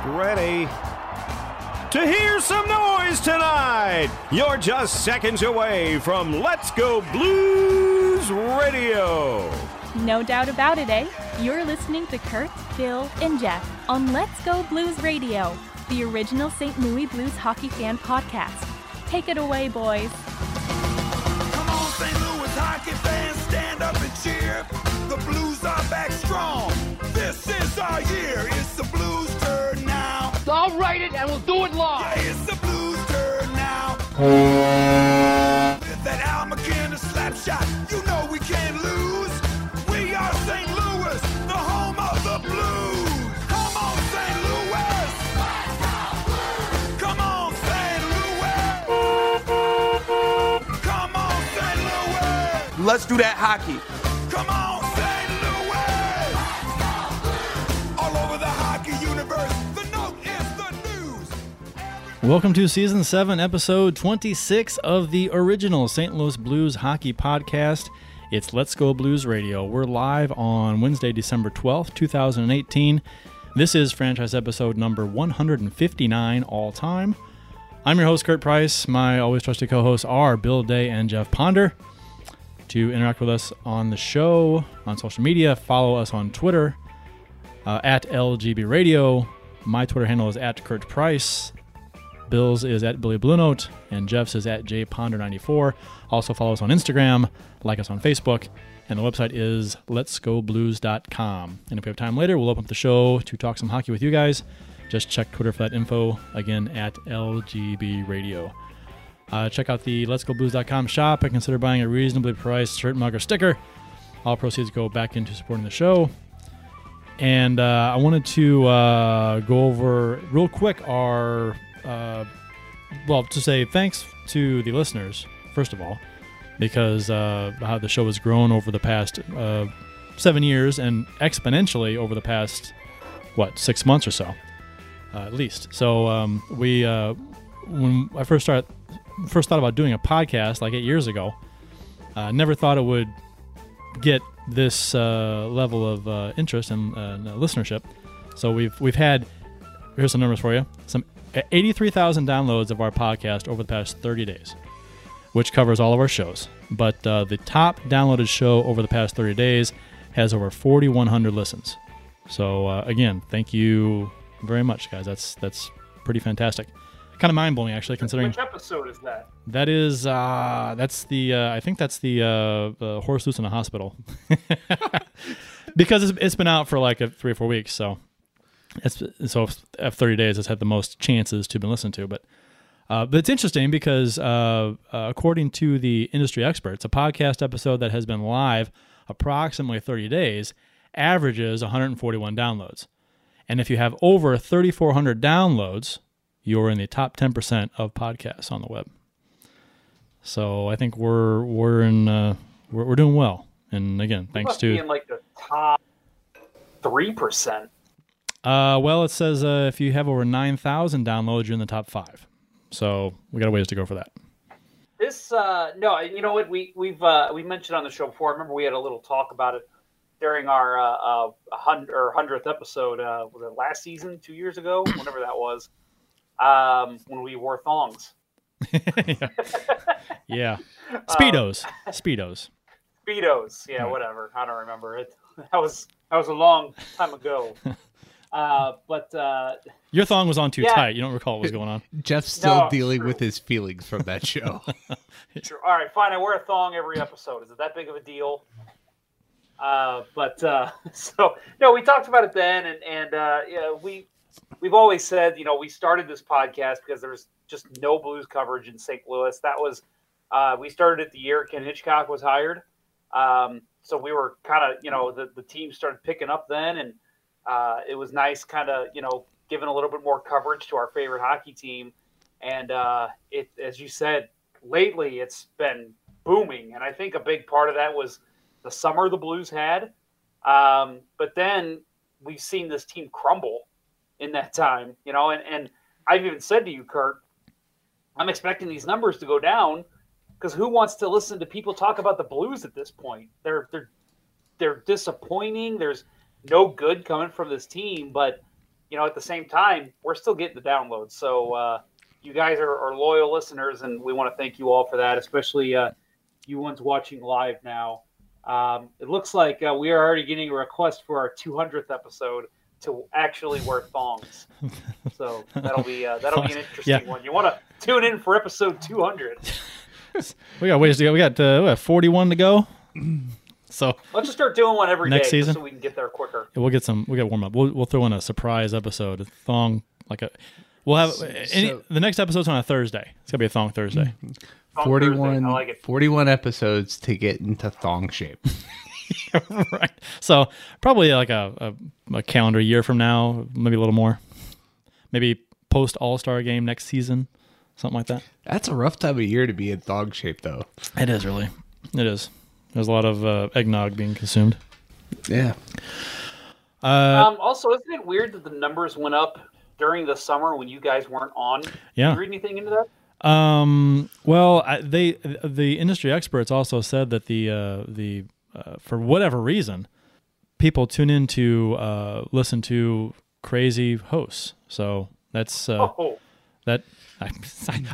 Get ready to hear some noise tonight. You're just seconds away from Let's Go Blues Radio. No doubt about it, eh? You're listening to Kurt, Phil, and Jeff on Let's Go Blues Radio, the original St. Louis Blues hockey fan podcast. Take it away, boys. Come on, St. Louis hockey fans, stand up and cheer. The Blues are back strong. This is our year. It's the Blues' turn. I'll write it and we'll do it live. Yeah, it's the Blues' turn now. With that Al MacInnis slap shot, you know we can't lose. We are St. Louis, the home of the Blues. Come on, St. Louis. Come on, St. Louis. Come on, St. Louis. Let's do that hockey. Welcome to season 7, episode 26 of the original St. Louis Blues hockey podcast. It's Let's Go Blues Radio. We're live on Wednesday, December 12th, 2018. This is franchise episode number 159 all time. I'm your host, Kurt Price. My always trusted co hosts are Bill Day and Jeff Ponder. To interact with us on the show, on social media, follow us on Twitter uh, at LGB Radio. My Twitter handle is at Kurt Price. Bill's is at Billy Blue Note, and Jeff's is at jponder94. Also follow us on Instagram, like us on Facebook, and the website is letsgoblues.com. And if we have time later, we'll open up the show to talk some hockey with you guys. Just check Twitter for that info, again, at LGB Radio. Uh, check out the letsgoblues.com shop and consider buying a reasonably priced shirt, mug, or sticker. All proceeds go back into supporting the show. And uh, I wanted to uh, go over real quick our, uh, well, to say thanks to the listeners, first of all, because uh, how the show has grown over the past uh, seven years and exponentially over the past, what, six months or so, uh, at least. So um, we, uh, when I first started, first thought about doing a podcast like eight years ago, uh, never thought it would get this uh, level of interest and listenership. So we've we've had here's some numbers for you: some 83,000 downloads of our podcast over the past 30 days, which covers all of our shows. But uh, the top downloaded show over the past 30 days has over 4,100 listens. So uh, again, thank you very much, guys. That's that's pretty fantastic. Kind of mind blowing, actually, considering Which episode is that? that is uh that's the uh, I think that's the uh, horse loose in a hospital because it's, it's been out for like a, three or four weeks so it's so after 30 days it's had the most chances to be listened to but uh, but it's interesting because uh, uh, according to the industry experts a podcast episode that has been live approximately 30 days averages 141 downloads and if you have over 3400 downloads you're in the top 10% of podcasts on the web so I think we're we're in uh, we're, we're doing well. And again, thanks to in like the top three percent. Uh, well, it says uh, if you have over nine thousand downloads, you're in the top five. So we got a ways to go for that. This uh, no, you know what we we've uh, we mentioned on the show before. I remember we had a little talk about it during our uh, uh, hundred or hundredth episode. Uh, was it last season, two years ago, whenever that was, um, when we wore thongs. yeah. yeah, speedos, speedos. Speedos, yeah, whatever. I don't remember it. That was that was a long time ago. Uh, but uh, Your thong was on too Yeah. tight. You don't recall what was going on. Jeff's still No, dealing true. with his feelings from that show. Sure. All right, fine. I wear a thong every episode. Is it that big of a deal? Uh, but uh, so no, we talked about it then, and and uh, yeah, we we've always said you know we started this podcast because there's just no blues coverage in St. Louis. That was uh, we started it the year Ken Hitchcock was hired, um, so we were kind of you know the the team started picking up then, and uh, it was nice kind of you know giving a little bit more coverage to our favorite hockey team, and uh, it as you said lately it's been booming, and I think a big part of that was the summer the Blues had, um, but then we've seen this team crumble in that time, you know, and, and I've even said to you, Kurt, I'm expecting these numbers to go down because who wants to listen to people talk about the Blues at this point? They're they're they're disappointing. There's no good coming from this team, but you know, at the same time, we're still getting the downloads. So uh, you guys are, are loyal listeners, and we want to thank you all for that, especially uh, you ones watching live now. Um, it looks like uh, we are already getting a request for our 200th episode to actually wear thongs. So that'll be uh, that'll be an interesting Yeah. one. You want to tune in for episode 200. We got ways to go. We got uh, what, 41 to go. So Let's just start doing one every Next just season? so we can get there quicker. Yeah, we'll get some. We got to warm up. We'll, we'll throw in a surprise episode, a thong, like a. We'll have any, so- the next episode's on a Thursday. It's gonna be a thong Thursday. Hmm. On 41, Thursday. I like it. 41 episodes to get into thong shape. right. So probably like a, a a calendar year from now, maybe a little more. Maybe post All Star game next season, something like that. That's a rough time of year to be in thong shape, though. It is really. It is. There's a lot of uh, eggnog being consumed. Yeah. Uh, Um, also, isn't it weird that the numbers went up during the summer when you guys weren't on? Yeah. Did you read anything into that? Um. Well, I, they the industry experts also said that the uh, the uh, for whatever reason, people tune in to uh, listen to crazy hosts. So that's uh, Oh, that. I,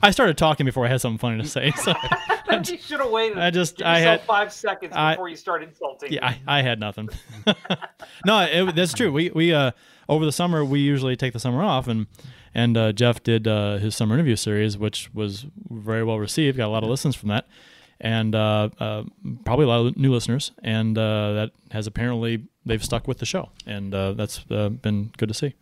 I started talking before I had something funny to say. So you should have waited. I just- I had- five seconds I- before you start insulting. yeah, I, I had nothing. no, it, that's true. We we uh over the summer we usually take the summer off and and uh, Jeff did uh, his summer interview series, which was very well received. Got a lot of listens from that, and uh, uh, probably a lot of new listeners. And uh, that has apparently they've stuck with the show, and uh, that's uh, been good to see.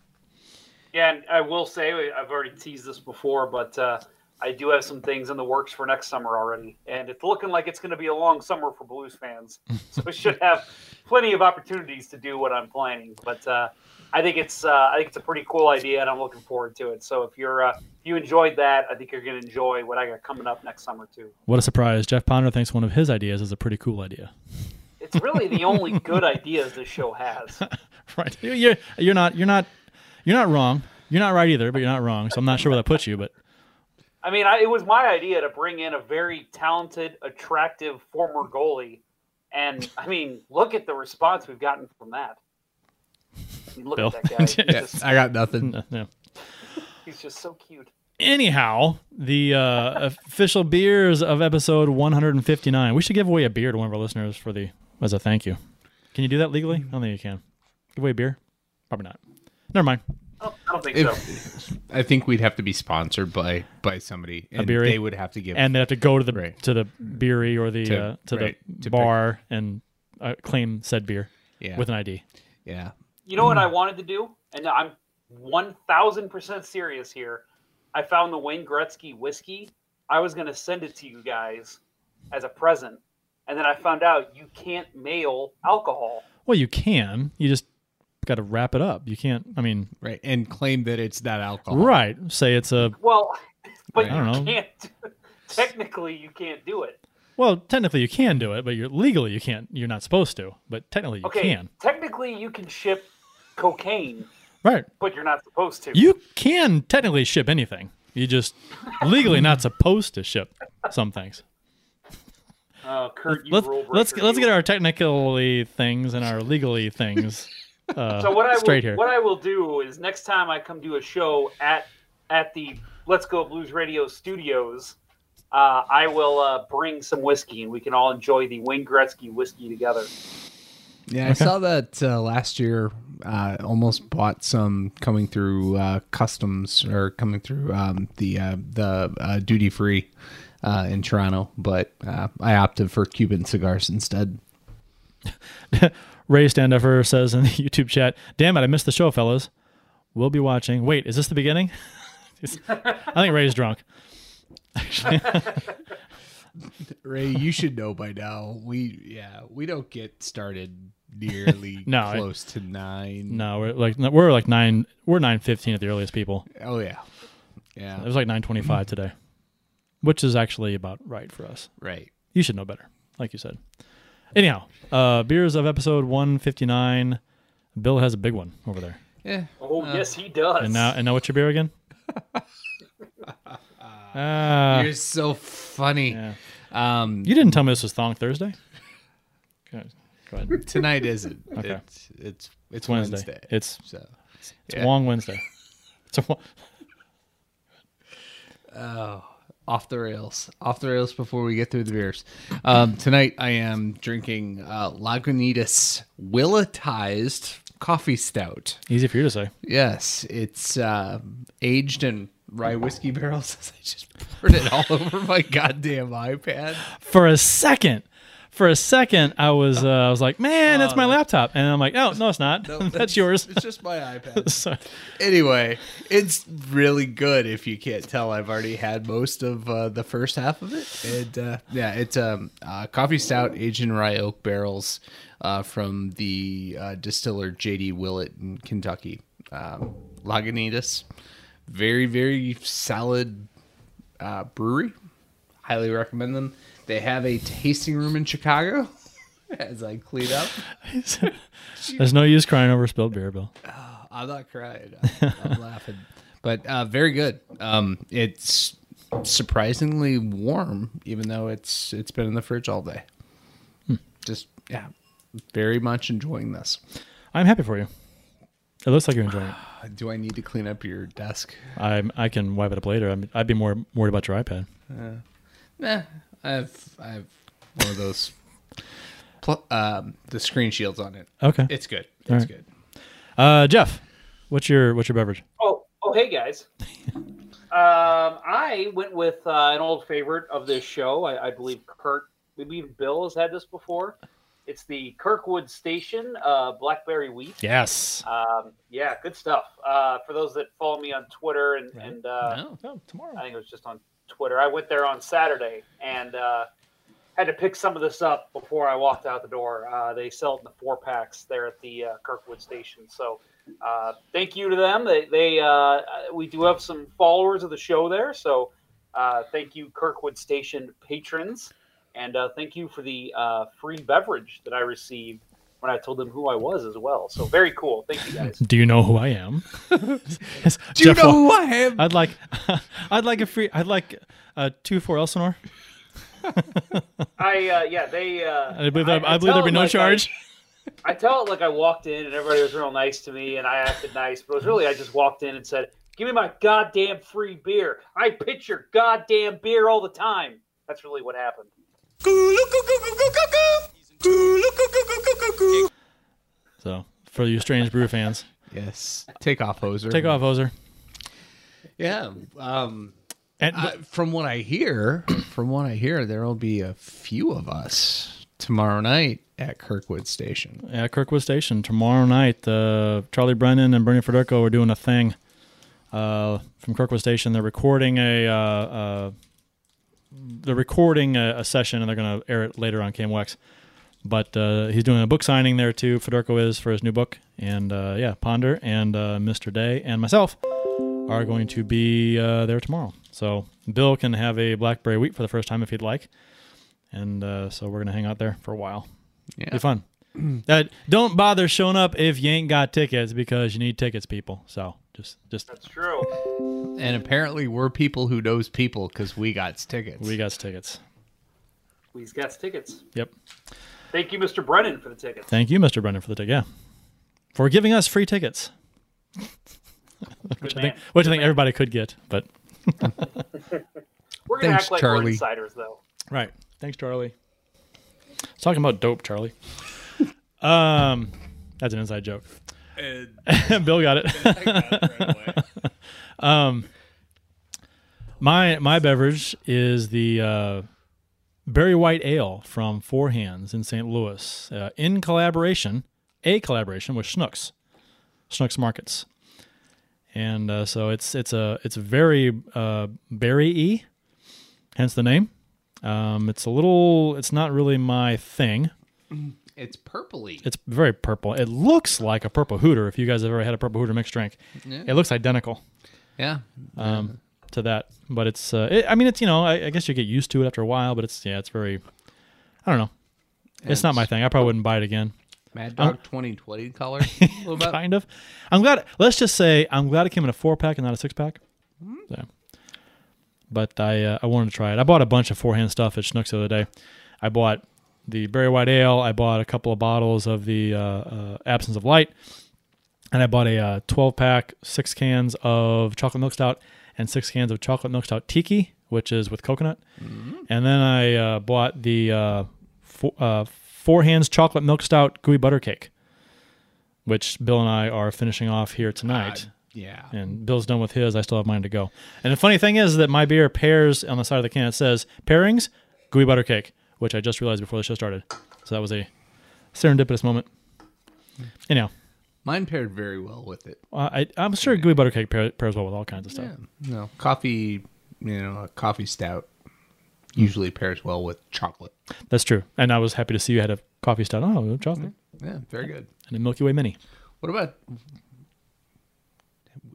Yeah, and I will say I've already teased this before, but uh, I do have some things in the works for next summer already, and it's looking like it's going to be a long summer for Blues fans. so we should have plenty of opportunities to do what I'm planning. But uh, I think it's uh, I think it's a pretty cool idea, and I'm looking forward to it. So if you're uh, if you enjoyed that, I think you're going to enjoy what I got coming up next summer too. What a surprise! Jeff Ponder thinks one of his ideas is a pretty cool idea. It's really the only good ideas this show has. right? You're you're not you're not you're not wrong. You're not right either, but you're not wrong. So I'm not sure where that puts you, but I mean, I, it was my idea to bring in a very talented, attractive former goalie, and I mean, look at the response we've gotten from that. I mean, look Bill. at that guy. Yeah, just, I got nothing. uh, yeah. he's just so cute. Anyhow, the uh, official beers of episode 159. We should give away a beer to one of our listeners for the as a thank you. Can you do that legally? I don't think you can. Give away a beer? Probably not. Never mind. I don't, I don't think If- so. I think we'd have to be sponsored by by somebody, and beery? they would have to give. And they have to go to the Right. to the beery or the To- uh, to right, the to bar and uh, claim said beer yeah, with an ID. yeah. You know what I wanted to do, and I'm one thousand percent serious here. I found the Wayne Gretzky whiskey. I was going to send it to you guys as a present, and then I found out you can't mail alcohol. Well, you can. You just got to wrap it up. You can't. I mean, Right, and claim that it's not alcohol. right? Say it's a. Well, but I don't you know. can't. Technically, you can't do it. Well, technically you can do it, but you're legally you can't. You're not supposed to. But technically you Okay, can. technically, you can ship cocaine, Right. but you're not supposed to. You can technically ship anything. You just legally not supposed to ship some things. uh, Kurt, you Let's let's let's get our technically things and our legally things uh, So what I will, here. what I will do is next time I come do a show at at the Let's Go Blues Radio studios, uh, I will uh, bring some whiskey and we can all enjoy the Wayne Gretzky whiskey together. Yeah, I saw that uh, last year. Uh, almost bought some coming through uh, customs or coming through um, the uh, the uh, duty free uh, in Toronto, but uh, I opted for Cuban cigars instead. Ray Standuffer says in the YouTube chat, "Damn it, I missed the show, fellas. We'll be watching. Wait, is this the beginning? I think Ray's drunk. Actually, Ray, you should know by now. We yeah, we don't get started nearly No, close to nine. no, we're like we're like nine. We're nine fifteen at the earliest people. Oh yeah, Yeah. It was like nine twenty five today, which is actually about right for us. right. You should know better, like you said. Anyhow, uh, beers of episode one fifty nine. Bill has a big one over there. Yeah, Oh yes, he does. And now, and now, what's your beer again? Ah, you're so funny. yeah. Um, You didn't tell me this was Thong Thursday. Go ahead. Tonight isn't. Okay. It's it's, it's Wednesday. Wednesday. It's so It's a long Wednesday. It's a, wa- off the rails, off the rails before we get through the beers. Um, tonight I am drinking uh, Lagunitas Willettized Coffee Stout. easy for you to say. Yes, it's uh, aged in rye whiskey barrels. I just poured it all over my goddamn iPad. For a second, for a second, I was uh, I was like, man, that's my laptop, and I'm like, no, no, it's not. that's, yours. It's just my iPad. So- anyway, it's really good. If you can't tell, I've already had most of uh, the first half of it, and uh, yeah, it's um, uh, coffee stout aged in rye oak barrels uh, from the uh, distiller JD Willett in Kentucky. Um, Lagunitas, very very solid uh, brewery. Highly recommend them. They have a tasting room in Chicago. As I clean up, There's no use crying over spilled beer, Bill. I'm not crying. I'm, I'm laughing. But uh, very good. Um, it's surprisingly warm, even though it's it's been in the fridge all day. Just yeah, very much enjoying this. I'm happy for you. It looks like you're enjoying it. Do I need to clean up your desk? I I can wipe it up later. I'm, I'd be more worried about your iPad. Nah, I have I have one of those. Pl- um, the screen shields on it. Okay. It's good. It's All right. good. Uh, Jeff, what's your what's your beverage? Oh, oh, hey guys. um, I went with uh, an old favorite of this show. I, I believe Kurt, maybe even Bill has had this before. It's the Kirkwood Station uh, Blackberry Wheat. Yes. Um, yeah, good stuff. Uh, for those that follow me on Twitter and, and uh, no, no, tomorrow. I think it was just on Twitter. I went there on Saturday and uh, had to pick some of this up before I walked out the door. Uh, they sell it in the four packs there at the uh, Kirkwood station. So uh, thank you to them. They, they uh, we do have some followers of the show there. So uh, thank you, Kirkwood station patrons, and uh, thank you for the uh, free beverage that I received when I told them who I was as well. So very cool. Thank you guys. Do you know who I am? Do Do you know who I am? I'd like, I'd like a free. I'd like uh, two for Elsinore. I uh, yeah they. Uh, I believe. I, I, believe there'd be no like I- charge. I tell it like I walked in and everybody was real nice to me and I acted nice, but it was really I just walked in and said, "Give me my goddamn free beer. I pitch your goddamn beer all the time." That's really what happened. So for you strange brew fans, Yes. Take off, hoser. take off, hoser. Yeah. Um, And Uh, from what I hear, from what I hear, there will be a few of us tomorrow night at Kirkwood Station. at Kirkwood Station tomorrow night, uh, Charlie Brennan and Bernie Federko are doing a thing uh, from Kirkwood Station. They're recording a uh, uh, they're recording a, a session and they're going to air it later on KMOX. But uh, he's doing a book signing there too. Federko is for his new book, and uh, yeah, Ponder and uh, Mr. Day and myself are going to be uh, there tomorrow. So Bill can have a blackberry wheat for the first time if he'd like, and uh, so we're gonna hang out there for a while. Yeah. Be fun. Uh, don't bother showing up if you ain't got tickets because you need tickets, people. So just, just That's true. And apparently, we're people who knows people because we got tickets. we got tickets. We've got tickets. Yep. Thank you, Mr. Brennan, for the tickets. Thank you, Mr. Brennan, for the ticket. Yeah, for giving us free tickets, Good which I think, which I think everybody could get. But We're gonna Thanks, act like we're Charlie. insiders, though. right. Thanks, Charlie. I was talking about dope, Charlie. um, that's an inside joke. Bill got it. um, my my beverage is the uh, Berry White Ale from Four Hands in St. Louis, uh, in collaboration, a collaboration with Schnucks, Schnucks Markets, and uh, so it's it's a it's very uh, berry-y, hence the name. Um, it's a little, it's not really my thing. It's purpley. It's very purple. It looks like a purple hooter. If you guys have ever had a purple hooter mixed drink, it looks identical yeah. um, to that. But it's, uh, it, I mean, it's you know, I, I guess you get used to it after a while. But it's yeah, it's very, I don't know. It's not my thing. I probably wouldn't buy it again. Mad Dog 2020 color. a little bit. kind of. I'm glad. Let's just say I'm glad it came in a four pack and not a six pack. So, but I uh, I wanted to try it. I bought a bunch of forehand stuff at Schnucks the other day. I bought the Berry White Ale. I bought a couple of bottles of the uh, uh, Absence of Light, and I bought a uh, 12 pack, six cans of chocolate milk stout, and six cans of chocolate milk stout tiki, which is with coconut. And then I uh, bought the uh, four, uh, four hands chocolate milk stout gooey butter cake, which Bill and I are finishing off here tonight. Yeah. and Bill's done with his. I still have mine to go. And the funny thing is that my beer pairs on the side of the can. It says pairings, gooey butter cake, which I just realized before the show started. So that was a serendipitous moment. Anyhow, Mine paired very well with it. uh, I, I'm sure gooey butter cake pair, pairs well with all kinds of stuff. Yeah. No, coffee, you know, a coffee stout usually pairs well with chocolate. That's true. And I was happy to see you had a coffee stout. Oh, chocolate Yeah, very good. and a Milky Way mini. What about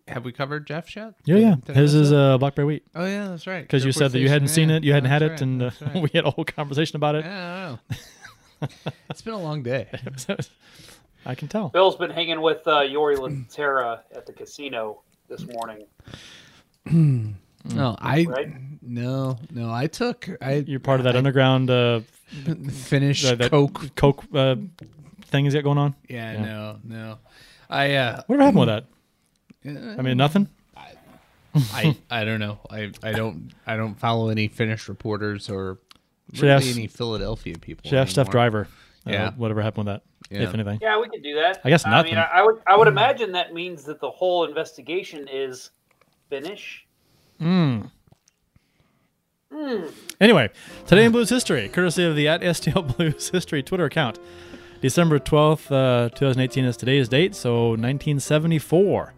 have we covered Jeff's yet? Yeah, yeah. did His is uh, blackberry wheat Oh yeah, that's right. because you said that you hadn't Station, seen it, you hadn't had that's it, and uh, right. we had a whole conversation about it. Yeah, I don't know. it's been a long day. I can tell. Bill's been hanging with uh, Jori Lehtera at the casino this morning. No, I Right? no no. I took I You're part of that underground uh, finished that, that Coke. Coke uh, thing he's got going on. Yeah, Yeah. no no. I uh Whatever happened with that? I mean, nothing. I I don't know. I I don't I don't follow any Finnish reporters or really ask- any Philadelphia people. Should have Steph anymore. Driver. Uh, Yeah. Whatever happened with that, Yeah. if anything. Yeah, we could do that. I guess not. I nothing. mean, I, I would I would hmm. imagine that means that the whole investigation is Finnish. Hmm. Hmm. Anyway, today in Blues history, courtesy of the at STL Blues history Twitter account. December 12th, uh, 2018 is today's date, so 1974.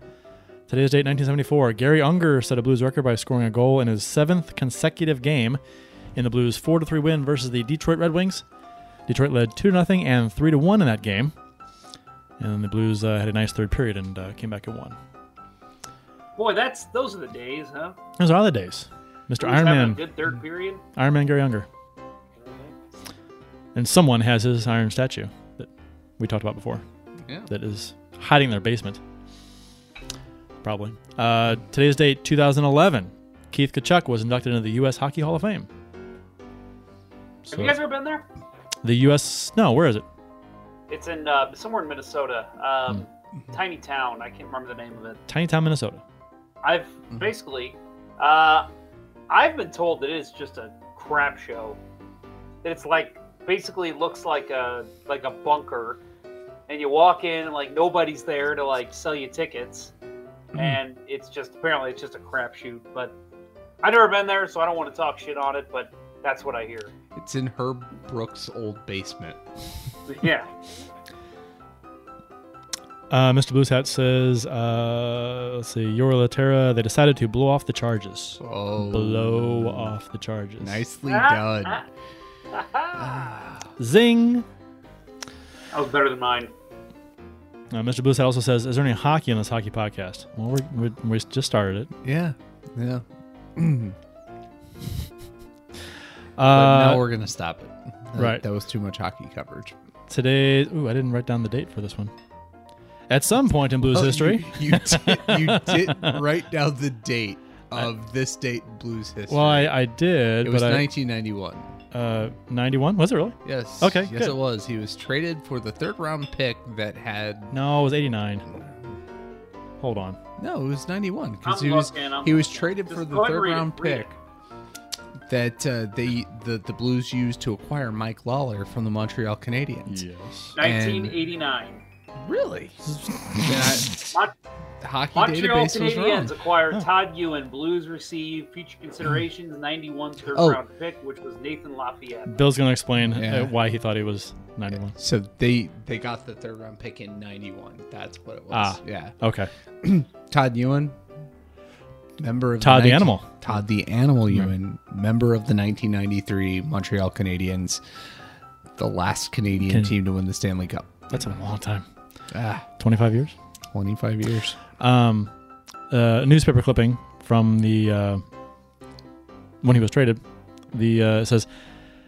Today's date, 1974. Garry Unger set a Blues record by scoring a goal in his seventh consecutive game in the Blues' 4 3 win versus the Detroit Red Wings. Detroit led 2 0 and 3 1 in that game. And then the Blues uh, had a nice third period and uh, came back and won. Boy, that's those are the days, huh? Those are the days. Mr. Iron Man. a good third period. Iron Man Garry Unger. And someone has his iron statue that we talked about before Yeah. that is hiding in their basement. Probably. Uh, today's date, 2011. Keith Tkachuk was inducted into the U.S. Hockey Hall of Fame. Have you guys ever been there? The U.S. No, where is it? It's in uh, somewhere in Minnesota. Um, Hmm. Tiny town. I can't remember the name of it. Tiny Town, Minnesota. I've basically, uh, I've been told that it is just a crap show. That it's like basically looks like a like a bunker, and you walk in and like nobody's there to like sell you tickets, and it's just apparently it's just a crapshoot. But I've never been there, so I don't want to talk shit on it. But that's what I hear. It's in Herb Brooks' old basement. Yeah. Uh, Mr. Blues Hat says, uh, let's see, Jori Lehtera, they decided to blow off the charges. Oh, Blow off the charges. nicely Ah, done. Zing! That was better than mine. Uh, Mr. Blues Hat also says, is there any hockey on this hockey podcast? Well, we're, we're, we just started it. Yeah, yeah. But Uh, now we're gonna stop it. That- right. That was too much hockey coverage. today, ooh, I didn't write down the date for this one. At some point in Blues Oh, history, You, you, did, you did write down the date of this date in blues history. well, I, I did, it was but 1991. I, uh, 91, was it really? Yes. Okay, Yes, good. it was. He was traded for the third round pick that had No, it was 89. Hold on. no, it was 91 because I'm he was looking, I'm he was looking. traded Just for the go ahead and third read it, round read pick it. That uh, they the the Blues used to acquire Mike Lawler from the Montreal Canadiens. Yes. 1989. Really? Mon- the hockey Montreal database was wrong. Canadiens acquired Todd Ewen. Blues received future considerations 91 third Oh. round pick, which was Nathan Lafayette. Bill's going to explain Yeah. uh, why he thought he was 91. So they they got the third round pick in 91. That's what it was. Ah. Yeah. Okay. Todd Ewen, member of Todd the 19 Animal. Todd the Animal Ewen, member of the 1993 Montreal Canadiens, the last Canadian Can- team to win the Stanley Cup. That's a long time. Ah, 25 years? 25 years. Um, uh, a newspaper clipping from the uh, when he was traded. The uh, says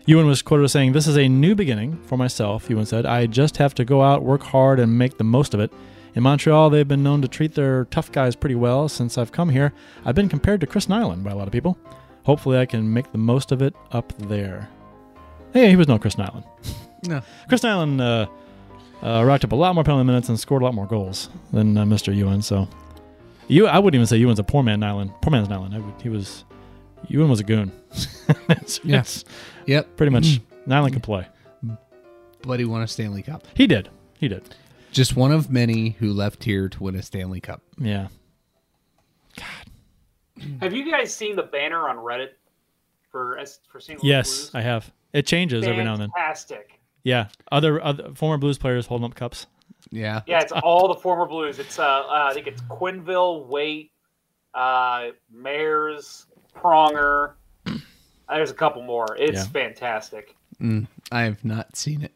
Ewen was quoted as saying, "This is a new beginning for myself." Ewen said, "I just have to go out, work hard, and make the most of it." In Montreal, they've been known to treat their tough guys pretty well since I've come here. I've been compared to Chris Nilan by a lot of people. Hopefully, I can make the most of it up there. Hey, he was no Chris Nilan. No. Chris Nilan uh, uh, racked up a lot more penalty minutes and scored a lot more goals than uh, Mr. Ewen. So, you, I wouldn't even say Ewen's a poor man island. Poor man's would, he was, Ewen was a goon. it's, Yeah. it's Yep. pretty much Nilan could play. But he won a Stanley Cup. He did. He did. Just one of many who left here to win a Stanley Cup. Yeah. God. Have you guys seen the banner on Reddit for for St. Louis Yes, Blues? I have. It changes every now and then. Fantastic. Yeah. Other, other former Blues players holding up cups. Yeah. Yeah, it's all the former Blues. It's uh, uh I think it's Quenneville, Waite, uh, Mares, Pronger. Uh, There's a couple more. It's Yeah. fantastic. I have not seen it.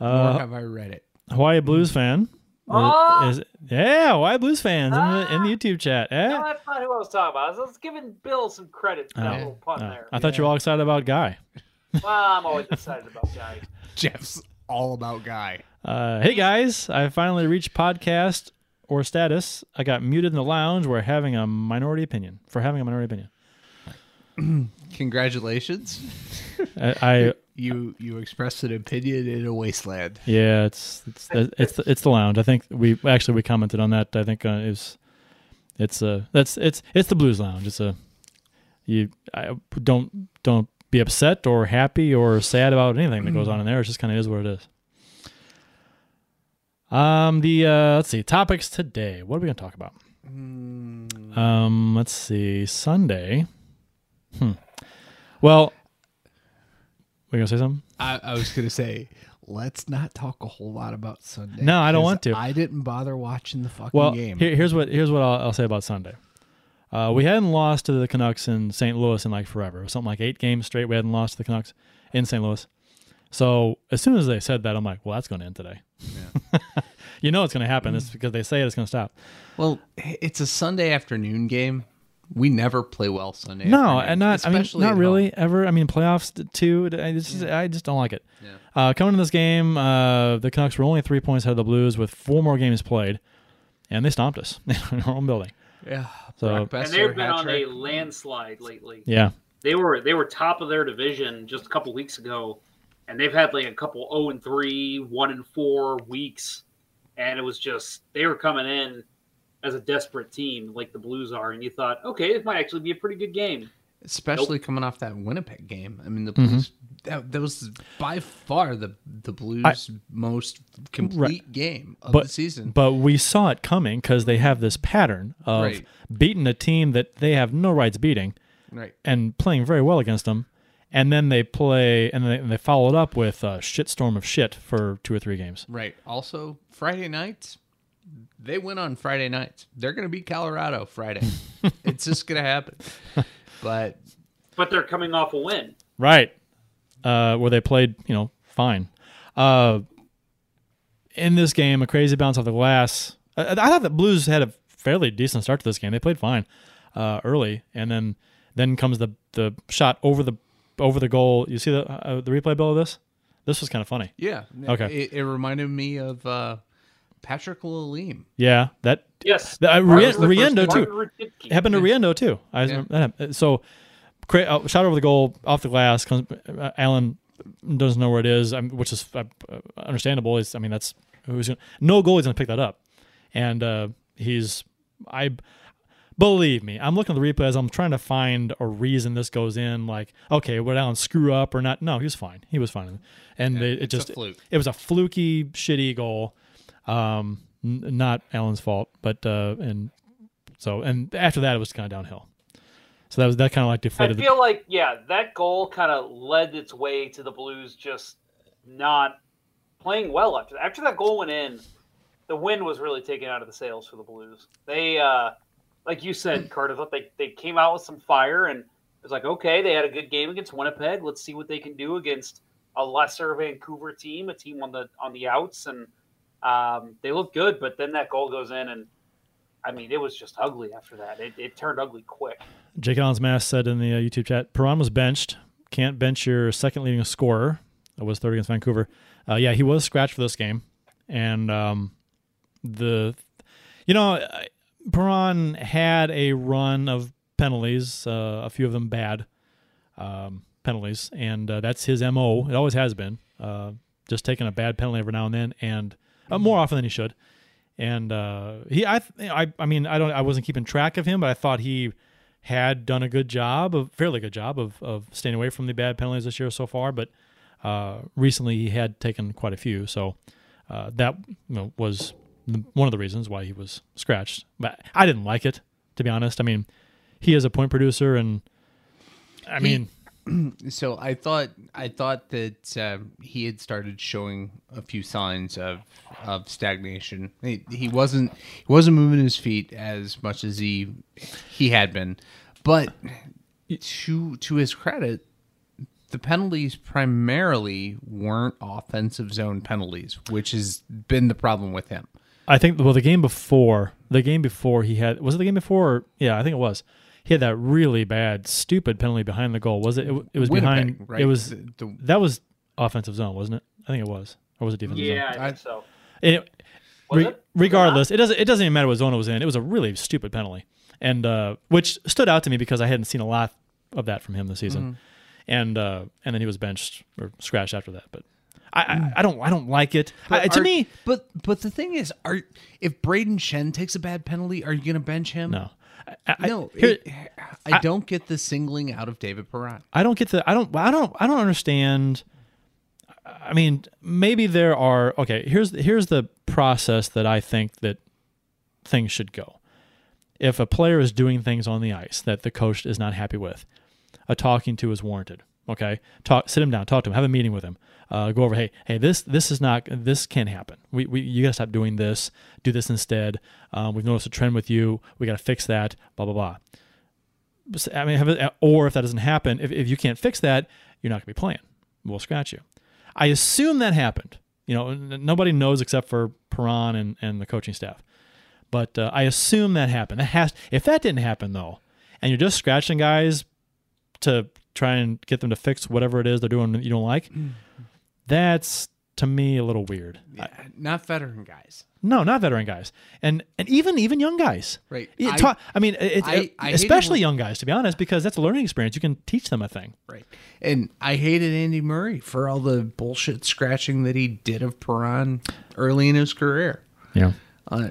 Nor Uh, have I read it. Hawaii Blues fan. Ah! Is, yeah, Hawaii Blues fans in the in the YouTube chat. Eh? No, that's not who I was talking about. I was, I was giving Bill some credit for that Oh. little pun Uh, there. I thought you were all excited about Guy. Well, I'm always excited about Guy. Jeff's all about Guy. Uh, hey guys, I finally reached podcast or status. I got muted in the lounge. We're having a minority opinion for having a minority opinion. Congratulations. I, I You you expressed an opinion in a wasteland. yeah, it's it's it's the, it's the lounge. I think we actually we commented on that. I think uh, it was it's uh that's it's it's the blues lounge. It's a you I don't don't be upset or happy or sad about anything that goes on in there. It just kind of is what it is. Um, the uh, let's see topics today. What are we gonna talk about? Um, let's see Sunday. Hmm. Well, we gonna say something? I, I was gonna say, let's not talk a whole lot about Sunday. No, I don't want to. I didn't bother watching the fucking Well, game. here, here's what here's what I'll, I'll say about Sunday. Uh, we hadn't lost to the Canucks in St. Louis in like forever. It was something like eight games straight. We hadn't lost to the Canucks in St. Louis. So as soon as they said that, I'm like, well, that's going to end today. you know it's going to happen. It's because they say it, it's going to stop. Well, it's a Sunday afternoon game. We never play well Sunday. No, afternoon, and not. I mean, not really home. ever. I mean, playoffs t- too. I just, I just don't like it. Uh, coming to this game, uh, the Canucks were only three points ahead of the Blues with four more games played, and they stomped us in our own building. Yeah. So Brock And they've been hat on trick. a landslide lately. yeah, They were they were top of their division just a couple weeks ago, and they've had like a couple zero and three, one and four weeks, and it was just they were coming in as a desperate team like the Blues are, and you thought, okay, it might actually be a pretty good game. especially coming off that Winnipeg game. I mean, the Mm-hmm. Blues that, that was by far the the Blues' most complete game of but the season. But we saw it coming because they have this pattern of Right. beating a team that they have no rights beating right. and playing very well against them, and then they play and they, and they follow it up with a shitstorm of shit for two or three games. Right. Also, Friday nights, they win on Friday nights. They're going to beat Colorado Friday. it's just going to happen. But But they're coming off a win. Right. Uh, where they played, you know, fine. Uh, in this game, a crazy bounce off the glass. I, I thought the Blues had a fairly decent start to this game. They played fine uh, early, and then then comes the the shot over the over the goal. You see the uh, the replay bill of this? This was kind of funny. yeah, Okay. It, it reminded me of uh, Patrick Lalime. Yeah, that Yes, The- uh, Rie- the Riendeau, too. Rudnicki. Happened to Riendeau too. I Yeah. that so cra- uh, shot over the goal off the glass. Comes, uh, Allen doesn't know where it is, um, which is uh, uh, understandable. Is I mean that's who's gonna, no goalie's gonna pick that up, and uh, he's I believe me. I'm looking at the replay as I'm trying to find a reason this goes in. Like okay, would Allen screw up or not? No, he was fine. He was fine, and it, it it's a just fluke. it was a fluky, shitty goal. Um, n- not Allen's fault, but uh, and so and after that it was kind of downhill. So that was that kind of like deflated. I feel like yeah, that goal kind of led its way to the Blues just not playing well after after that goal went in. The wind was really taken out of the sails for the Blues. They, uh, like you said, thought they they came out with some fire, and it was like okay, they had a good game against Winnipeg. Let's see what they can do against a lesser Vancouver team, a team on the on the outs, and um, they looked good. But then that goal goes in, and I mean, it was just ugly after that. It, it turned ugly quick. Jake Allen's mask said in the uh, YouTube chat, Perron was benched. Can't bench your second leading scorer. That was third against Vancouver. Uh, yeah, he was scratched for this game, and um, the, you know, Perron had a run of penalties, uh, a few of them bad um, penalties, and uh, that's his mo. It always has been. Uh, just taking a bad penalty every now and then, and uh, more often than he should. And uh, he, I, I, I mean, I don't, I wasn't keeping track of him, but I thought he had done a good job, a fairly good job of of staying away from the bad penalties this year so far. But uh, recently, he had taken quite a few, so uh, that you know, was one of the reasons why he was scratched. But I didn't like it, to be honest. I mean, he is a point producer, and I mean, So I thought I thought that um, he had started showing a few signs of of stagnation. He, he wasn't he wasn't moving his feet as much as he he had been, but to to his credit, the penalties primarily weren't offensive zone penalties, which has been the problem with him. I think well, the game before the game before he had was it the game before? Or, yeah, I think it was. He had that really bad, stupid penalty behind the goal. Was it? It, it was Winnipeg, behind. right? It was The- the- that was offensive zone, wasn't it? I think it was, or was it defensive zone? Yeah, I I- think so. It, re- it? Regardless, it doesn't. It doesn't even matter what zone it was in. It was a really stupid penalty, and uh, which stood out to me because I hadn't seen a lot of that from him this season, Mm-hmm. and uh, and then he was benched or scratched after that. But I, I, I don't I don't like it. I, to Are- me, but but the thing is, are if Brayden Schenn takes a bad penalty, are you going to bench him? no. I, I, no. here- it- I, don't get the singling out of David Perron. I don't get the I don't I don't I don't understand. I mean, maybe there are okay. Here's here's the process that I think that things should go. If a player is doing things on the ice that the coach is not happy with, a talking to is warranted. Okay, talk, sit him down, talk to him, have a meeting with him. Uh, go over, hey, hey, this this is not this can't happen. We, we you gotta stop doing this. Do this instead. Um, we've noticed a trend with you. We gotta fix that. Blah blah blah. I mean, it, or if that doesn't happen, if, if you can't fix that, you're not to be playing. We'll scratch you. I assume that happened. You know, nobody knows except for Perron and, and the coaching staff. But uh, I assume that happened. That has. If that didn't happen though, and you're just scratching guys to try and get them to fix whatever it is they're doing that you don't like, that's to me a little weird. I- Not veteran guys. no, not veteran guys, and and even even young guys. Right. Yeah, I- ta- I, mean, it, I- it- I especially young guys, to be honest, because that's a learning experience. You can teach them a thing. Right. And I hated Andy Murray for all the bullshit scratching that he did of Perron early in his career. Yeah. Uh,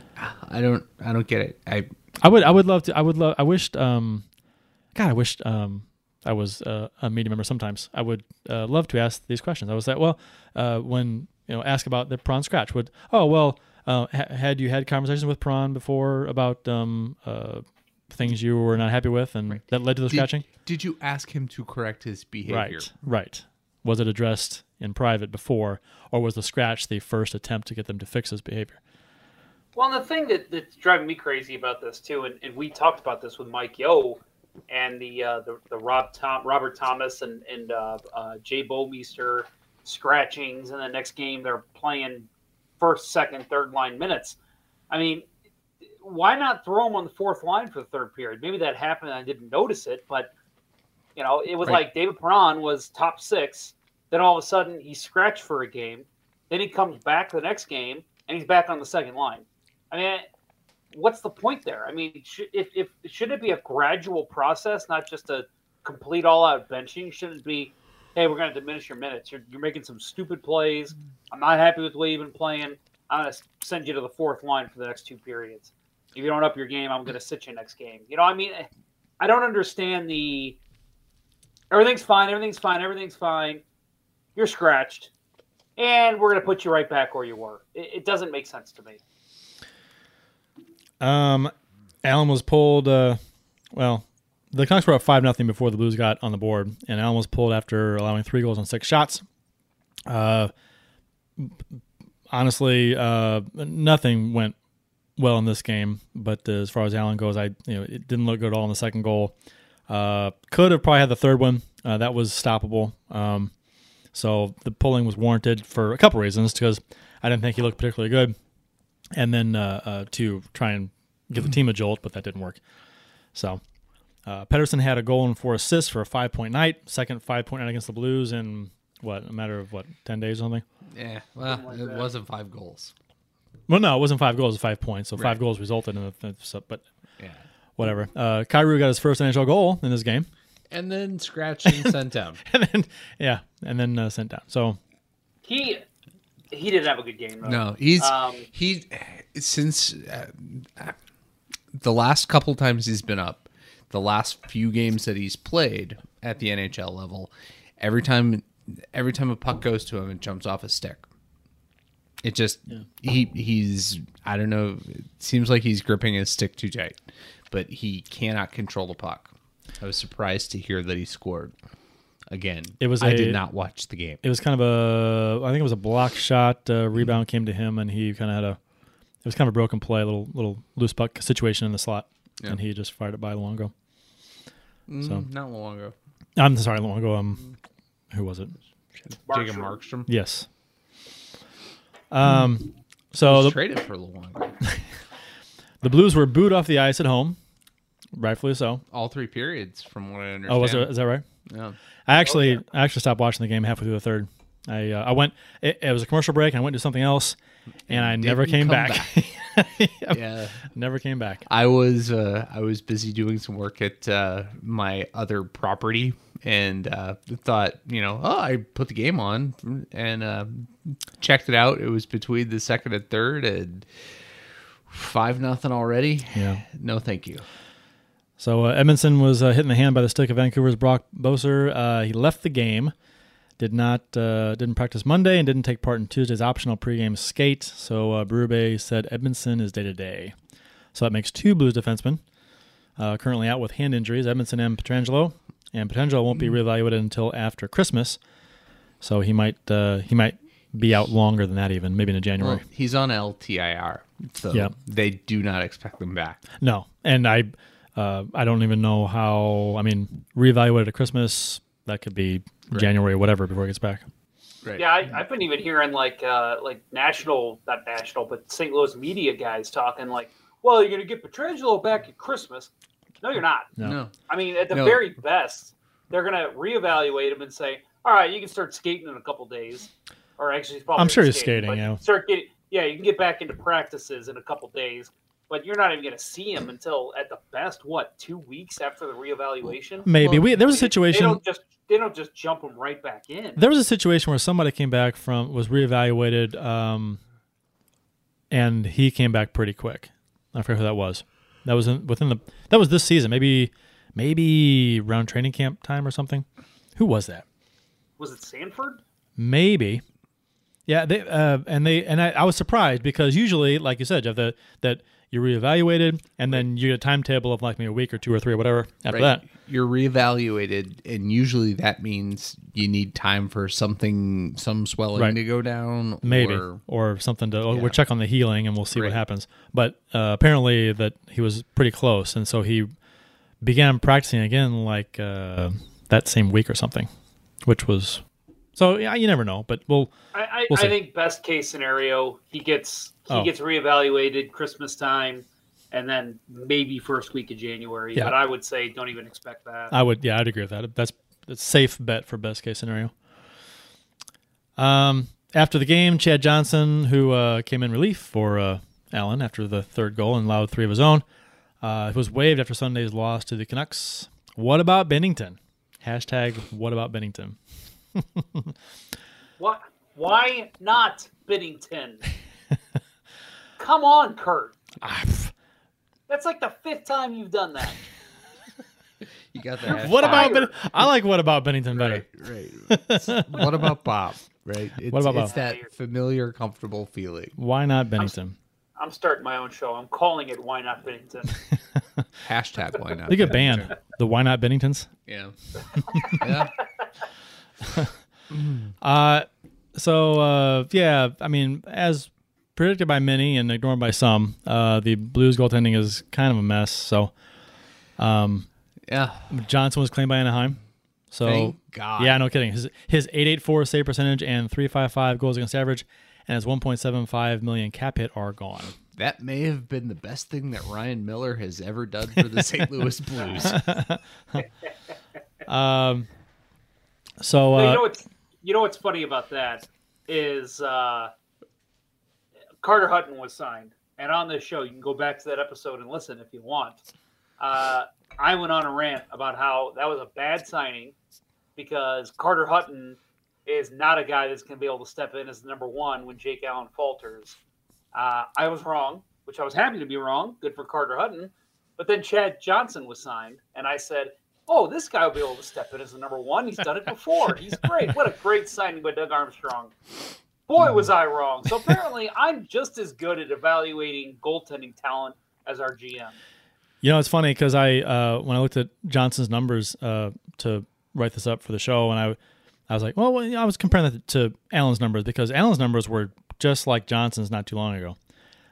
I don't. I don't get it. I I would I would love to I would love I wished um God I wished um I was uh, a media member sometimes I would uh, love to ask these questions. I was like well uh, when you know ask about the Perron scratch would oh well uh, ha- had you had conversations with Perron before about um uh things you were not happy with and that led to the did, scratching? did you ask him to correct his behavior? right right. Was it addressed in private before or was the scratch the first attempt to get them to fix his behavior? Well, the thing that, that's driving me crazy about this too, and, and we talked about this with Mike Yeo and the uh, the, the Rob Tom, Robert Thomas and and uh, uh, Jay Bouwmeester scratchings, and the next game they're playing first, second, third line minutes. I mean, why not throw him on the fourth line for the third period? Maybe that happened and I didn't notice it, but you know, it was Right. like David Perron was top six. Then all of a sudden he's scratched for a game. Then he comes back the next game and he's back on the second line. I mean, what's the point there? I mean, should, if, if should it be a gradual process, not just a complete all-out benching? Should it be, hey, we're going to diminish your minutes. You're, you're making some stupid plays. I'm not happy with the way you've been playing. I'm going to send you to the fourth line for the next two periods. If you don't up your game, I'm going to sit you next game. You know, I mean, I don't understand the everything's fine, everything's fine, everything's fine. You're scratched, and we're going to put you right back where you were. It, it doesn't make sense to me. Um, Allen was pulled. Uh, well, the Canucks were up five nothing before the Blues got on the board, and Allen was pulled after allowing three goals on six shots. Uh, honestly, uh, nothing went well in this game. But as far as Allen goes, I you know it didn't look good at all in the second goal. Uh, could have probably had the third one. Uh, that was stoppable. Um, so the pulling was warranted for a couple reasons because I didn't think he looked particularly good and then uh, uh, to try and give the team a jolt, but that didn't work. So uh, Pettersson had a goal and four assists for a five point night, second five point night against the Blues in what a matter of what ten days or something. Yeah. Well, it wasn't five goals. Well, no, it wasn't five goals, it was five points. So five goals resulted in the, so, but Yeah. whatever. Uh, Kyrou got his first NHL goal in this game, And then scratched and sent down. and then yeah, and then uh, sent down. So He he didn't have a good game. Though. No, he's Um, he since uh, the last couple times he's been up, the last few games that he's played at the NHL level, every time every time a puck goes to him, it jumps off a stick. It just he he's I don't know. It seems like he's gripping his stick too tight, but he cannot control the puck. I was surprised to hear that he scored again. It was I a- did not watch the game. It was kind of a, I think it was a block shot. Uh, rebound came to him, and he kind of had a, it was kind of a broken play, a little little loose puck situation in the slot, Yeah. and he just fired it by Luongo. So Mm, not long ago. I'm sorry, Luongo. Um, who was it? Jacob Markstrom Yes. Um, so the, traded for Luongo. the Blues were booed off the ice at home, rightfully so. all three periods, from what I understand. Oh, was it? Is that right? Yeah. I actually, I actually stopped watching the game halfway through the third. I, uh, I went. It, it was a commercial break. and I went to something else, and I never didn't came come back. Yeah. never came back. I was uh, I was busy doing some work at uh, my other property and uh, thought, you know, oh, I put the game on and uh, checked it out. It was between the second and third, and five nothing already. Yeah. No, thank you. So uh, Edmundson was uh, hit in the hand by the stick of Vancouver's Brock Boeser. Uh, he left the game, did not uh, didn't practice Monday, and didn't take part in Tuesday's optional pregame skate. So uh, Berube said Edmundson is day to day. So that makes two Blues defensemen uh, currently out with hand injuries: Edmundson and Pietrangelo. And Pietrangelo won't be reevaluated until after Christmas, so he might uh, he might be out longer than that, even maybe in January. Well, he's on LTIR, so Yeah. they do not expect him back. No, and I, uh, I don't even know how. I mean, reevaluated at Christmas. That could be January, or whatever, before he gets back. Right. Yeah, I, I've been even hearing like uh, like national, not national, but St. Louis media guys talking like, "Well, you're going to get Pietrangelo back at Christmas." No, you're not. No. No. I mean, at the No. very best, they're going to reevaluate him and say, "All right, you can start skating in a couple days." Or actually, he's probably I'm sure already he's skating, but yeah. Start getting, yeah, you can get back into practices in a couple days, but you're not even going to see him until at the best, what, two weeks after the reevaluation. Maybe Well, we there was a situation. They don't just they don't just jump him right back in. there was a situation where somebody came back from was reevaluated, um, and he came back pretty quick. I forget who that was. That was in, within the that was this season, maybe maybe around training camp time or something. Who was that? Was it Sanford? Maybe. Yeah, they uh, and they and I, I was surprised because usually, like you said, Jeff, that that you're reevaluated and then you get a timetable of like maybe a week or two or three or whatever after Right. that. You're reevaluated, and usually that means you need time for something, some swelling Right. to go down. maybe or- or, something to oh, Yeah. we'll check on the healing and we'll see Right. what happens but uh, apparently that he was pretty close and so he began practicing again like uh, that same week or something which was so yeah you never know but we'll I, I, We'll. I think best case scenario, he gets he Oh. gets reevaluated Christmas time, and then maybe first week of January. Yeah. But I would say don't even expect that. i would yeah i'd agree with that that's that's safe bet for best case scenario um after the game chad johnson who uh, came in relief for uh, allen after the third goal and allowed three of his own uh, was waived after sunday's loss to the canucks what about binnington hashtag what about binnington What? Why not Biddington? Come on, Kurt. Pff. That's like the fifth time you've done that. You got that. What about Fired. Ben- I like what about Binnington better. Right, right. what about Bob? Right. It's, What about Bob? it's that familiar, comfortable feeling. Why not Binnington? I'm starting my own show. I'm calling it Why Not Binnington." Hashtag why not? They get banned. The Why Not Binningtons. Yeah. yeah. Uh, so uh, yeah, I mean, as predicted by many and ignored by some, uh, the Blues goaltending is kind of a mess. So Yeah. Johnson was claimed by Anaheim. So Thank God. yeah, no kidding. His his eight eight four save percentage and three five five goals against average, and his one point seven five million cap hit are gone. That may have been the best thing that Ryan Miller has ever done for the St. Louis Blues. So Well, you uh, know what's you know what's funny about that is uh, Carter Hutton was signed, and on this show you can go back to that episode and listen if you want. Uh, I went on a rant about how that was a bad signing because Carter Hutton is not a guy that's going to be able to step in as the number one when Jake Allen falters. Uh, I was wrong, which I was happy to be wrong. Good for Carter Hutton. But then Chad Johnson was signed, and I said, "Oh, this guy will be able to step in as the number one. He's done it before. He's great. What a great signing by Doug Armstrong." Boy, was I wrong. So apparently, I'm just as good at evaluating goaltending talent as our GM. You know, it's funny because I uh, when I looked at Johnson's numbers uh, to write this up for the show, and I I was like, well, I was comparing that to Allen's numbers because Allen's numbers were just like Johnson's not too long ago,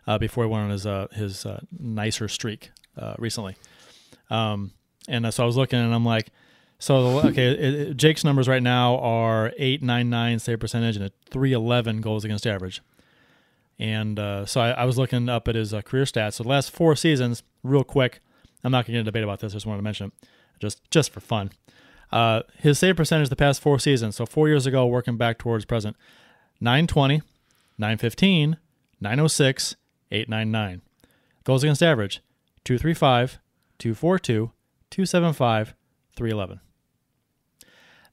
uh, before he went on his uh, his uh, nicer streak uh, recently. Um, and uh, so I was looking, and I'm like, so okay, it, it, Jake's numbers right now are eight nine nine save percentage and a three eleven goals against average. And uh, so I, I, was looking up at his uh, career stats. So the last four seasons, real quick. I'm not going to debate about this. I just wanted to mention it, just just for fun. Uh, his save percentage the past four seasons. So four years ago, working back towards present, 920, 915, 906, 899. Goals against average, 235, 242, 275, 311.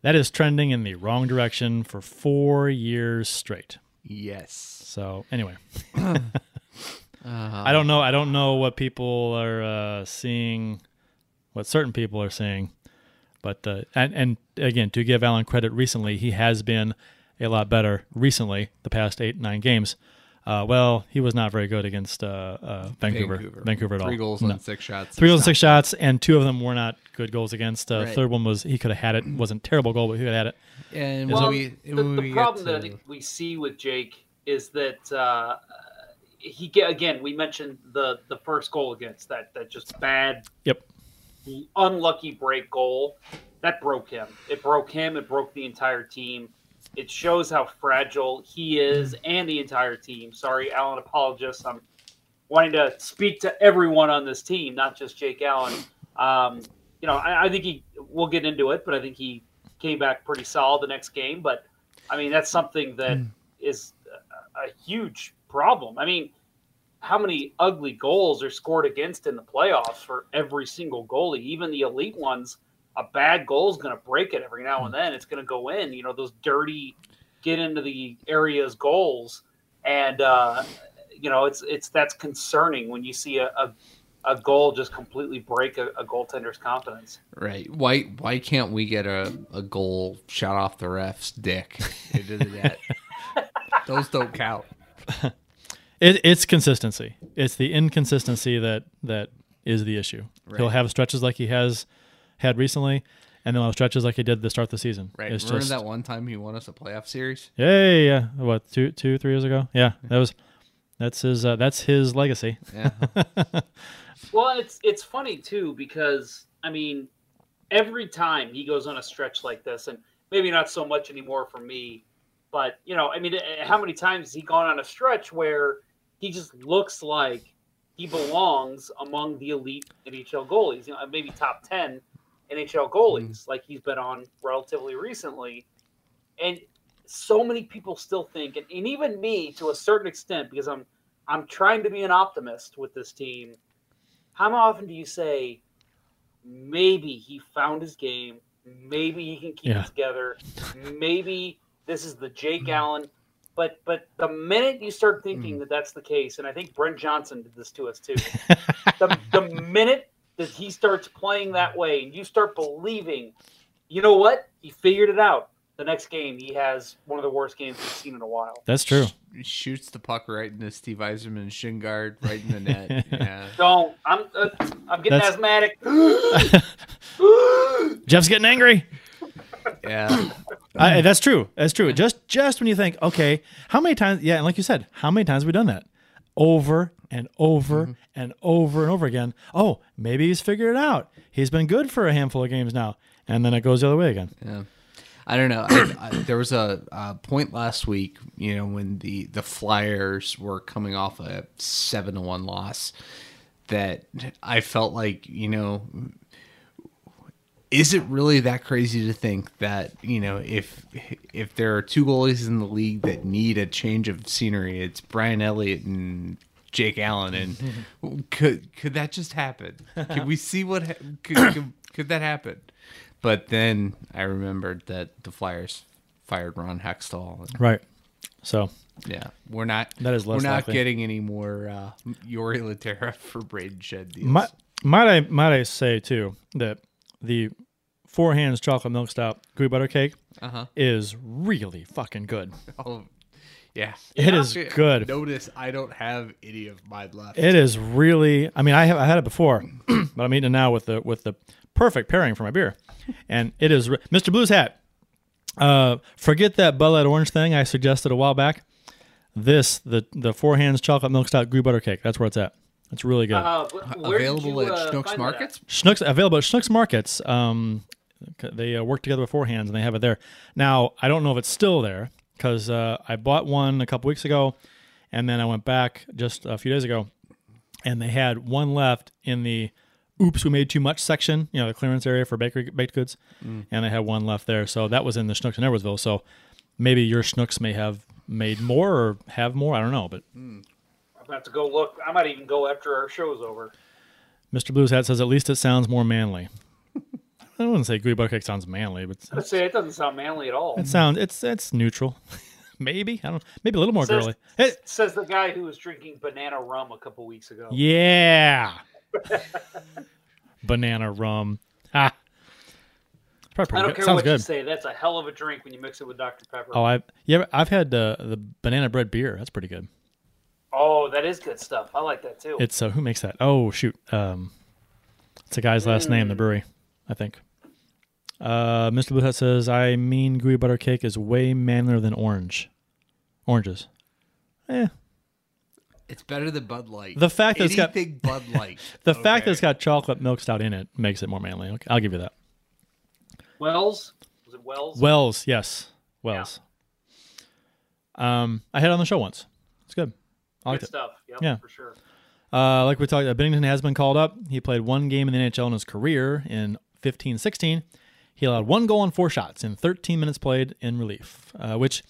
That is trending in the wrong direction for four years straight. Yes. So anyway, uh, I don't know. I don't know what people are uh, seeing, what certain people are seeing, but uh, and and again, to give Allen credit, recently he has been a lot better recently. The past eight nine games. Uh, well, he was not very good against uh, uh, Vancouver. Vancouver. Vancouver at all. Three goals no. on six shots. Three goals on six shots, and two of them were not good goals against. Uh, right. Third one was he could have had it. wasn't terrible goal, but he could have had it. And well, we, the, the problem to... that we see with Jake is that uh, he get again. We mentioned the the first goal against that that just bad. Yep. Unlucky break goal that broke him. It broke him. It broke the entire team. It shows how fragile he is and the entire team. Sorry, Allen apologist. I'm wanting to speak to everyone on this team, not just Jake Allen. Um, you know, I, I, think he. We'll get into it, but I think he came back pretty solid the next game. But I mean, that's something that mm. is a, a huge problem. I mean, how many ugly goals are scored against in the playoffs for every single goalie, even the elite ones? A bad goal is going to break it every now and then. It's going to go in. You know, those dirty get into the area's goals, and uh, you know, it's it's that's concerning when you see a, a, a goal just completely break a, a, goaltender's confidence. Right? Why why can't we get a, a goal shot off the ref's dick into the net? Those don't count. It, it's consistency. It's the inconsistency that that is the issue. Right. He'll have stretches like he has had recently, and then on stretches like he did to start of the season. Right. It's Remember just, that one time he won us a playoff series? Yeah, yeah, yeah. What two, two, three years ago? Yeah, that was that's his uh, that's his legacy. Yeah. well, it's it's funny too because I mean, every time he goes on a stretch like this, and maybe not so much anymore for me, but you know, I mean, eh, how many times has he gone on a stretch where he just looks like he belongs among the elite NHL goalies, you know, maybe top ten NHL goalies, mm. like he's been on relatively recently. And so many people still think, and, and even me to a certain extent, because I'm I'm trying to be an optimist with this team. How often do you say, maybe he found his game, maybe he can keep yeah. it together, maybe this is the Jake mm. Allen. But but the minute you start thinking mm. that that's the case, and I think Brent Johnson did this to us too. the, the minute that he starts playing that way and you start believing, you know what? He figured it out. The next game, he has one of the worst games we've seen in a while. That's true. He shoots the puck right into Steve Yzerman shin guard, right in the net. Yeah. Don't. I'm. Uh, I'm getting That's... asthmatic. Jeff's getting angry. Yeah. I, that's true. That's true. Just just when you think, okay, how many times? Yeah, and like you said, how many times have we done that? Over and over mm-hmm. and over and over again. Oh, maybe he's figured it out. He's been good for a handful of games now, and then it goes the other way again. Yeah. I don't know. I, I, there was a, a, point last week, you know, when the the Flyers were coming off a seven to one loss, that I felt like, you know, is it really that crazy to think that you know if if there are two goalies in the league that need a change of scenery, it's Brian Elliott and Jake Allen, and could could that just happen? Could we see what could, could, could that happen? But then I remembered that the Flyers fired Ron Hextall. And, Right. So yeah, we're not. That is less We're not likely. getting any more uh, Jori Lehtera for Brayden Schenn deals. might might I might I say too that the Four Hands chocolate milk stout gooey butter cake Uh-huh. is really fucking good. Oh, yeah. It is Yeah. good. Notice I don't have any of mine left. It is really. I mean, I have I had it before, but I'm eating it now with the with the perfect pairing for my beer, and it is Mr. Blues hat. Uh, forget that Bud Light orange thing I suggested a while back. This the the Four Hands chocolate milk stout gooey butter cake. That's where it's at. It's really good. Uh, where Available you, at uh, Schnucks find that Markets. Schnucks available at Schnucks Markets. Um, they uh, work together with Four Hands and they have it there. Now I don't know if it's still there because uh, I bought one a couple weeks ago, and then I went back just a few days ago, and they had one left in the "Oops, we made too much" section. You know, the clearance area for bakery baked goods, and they had one left there. So that was in the Schnucks in Edwardsville. So maybe your Schnucks may have made more or have more. I don't know, but I'm gonna have to go look. I might even go after our show's over. Mr. Blues Hat says at least it sounds more manly. I wouldn't say gooey butter sounds manly, but I'd say it doesn't sound manly at all. It sounds it's it's neutral. maybe I don't. Maybe a little more Says- girly. Hey, Says the guy who was drinking banana rum a couple weeks ago. yeah. Banana rum. Ah. Probably I don't good. care Sounds what you say. That's a hell of a drink when you mix it with Dr Pepper. Oh, I yeah. I've had uh, the banana bread beer. That's pretty good. Oh, that is good stuff. I like that too. It's uh, who makes that? Oh shoot. Um, it's a guy's last name. The brewery, I think. Uh, Mr. Blue Hat says, "I mean, gooey butter cake is way manlier than orange. Oranges. Eh, It's better than Bud Light. The fact that it's got- Anything Bud Light. The fact that it's got chocolate milk stout in it makes it more manly. Okay, I'll give you that. Wells was it Wells? Wells, yes, Wells. Um, I had it on the show once. It's good. I good it. stuff. Yep, Yeah. for sure. Uh, like we talked, Binnington has been called up. He played one game in the NHL in his career in 15-16. He allowed one goal on four shots in 13 minutes played in relief, uh, which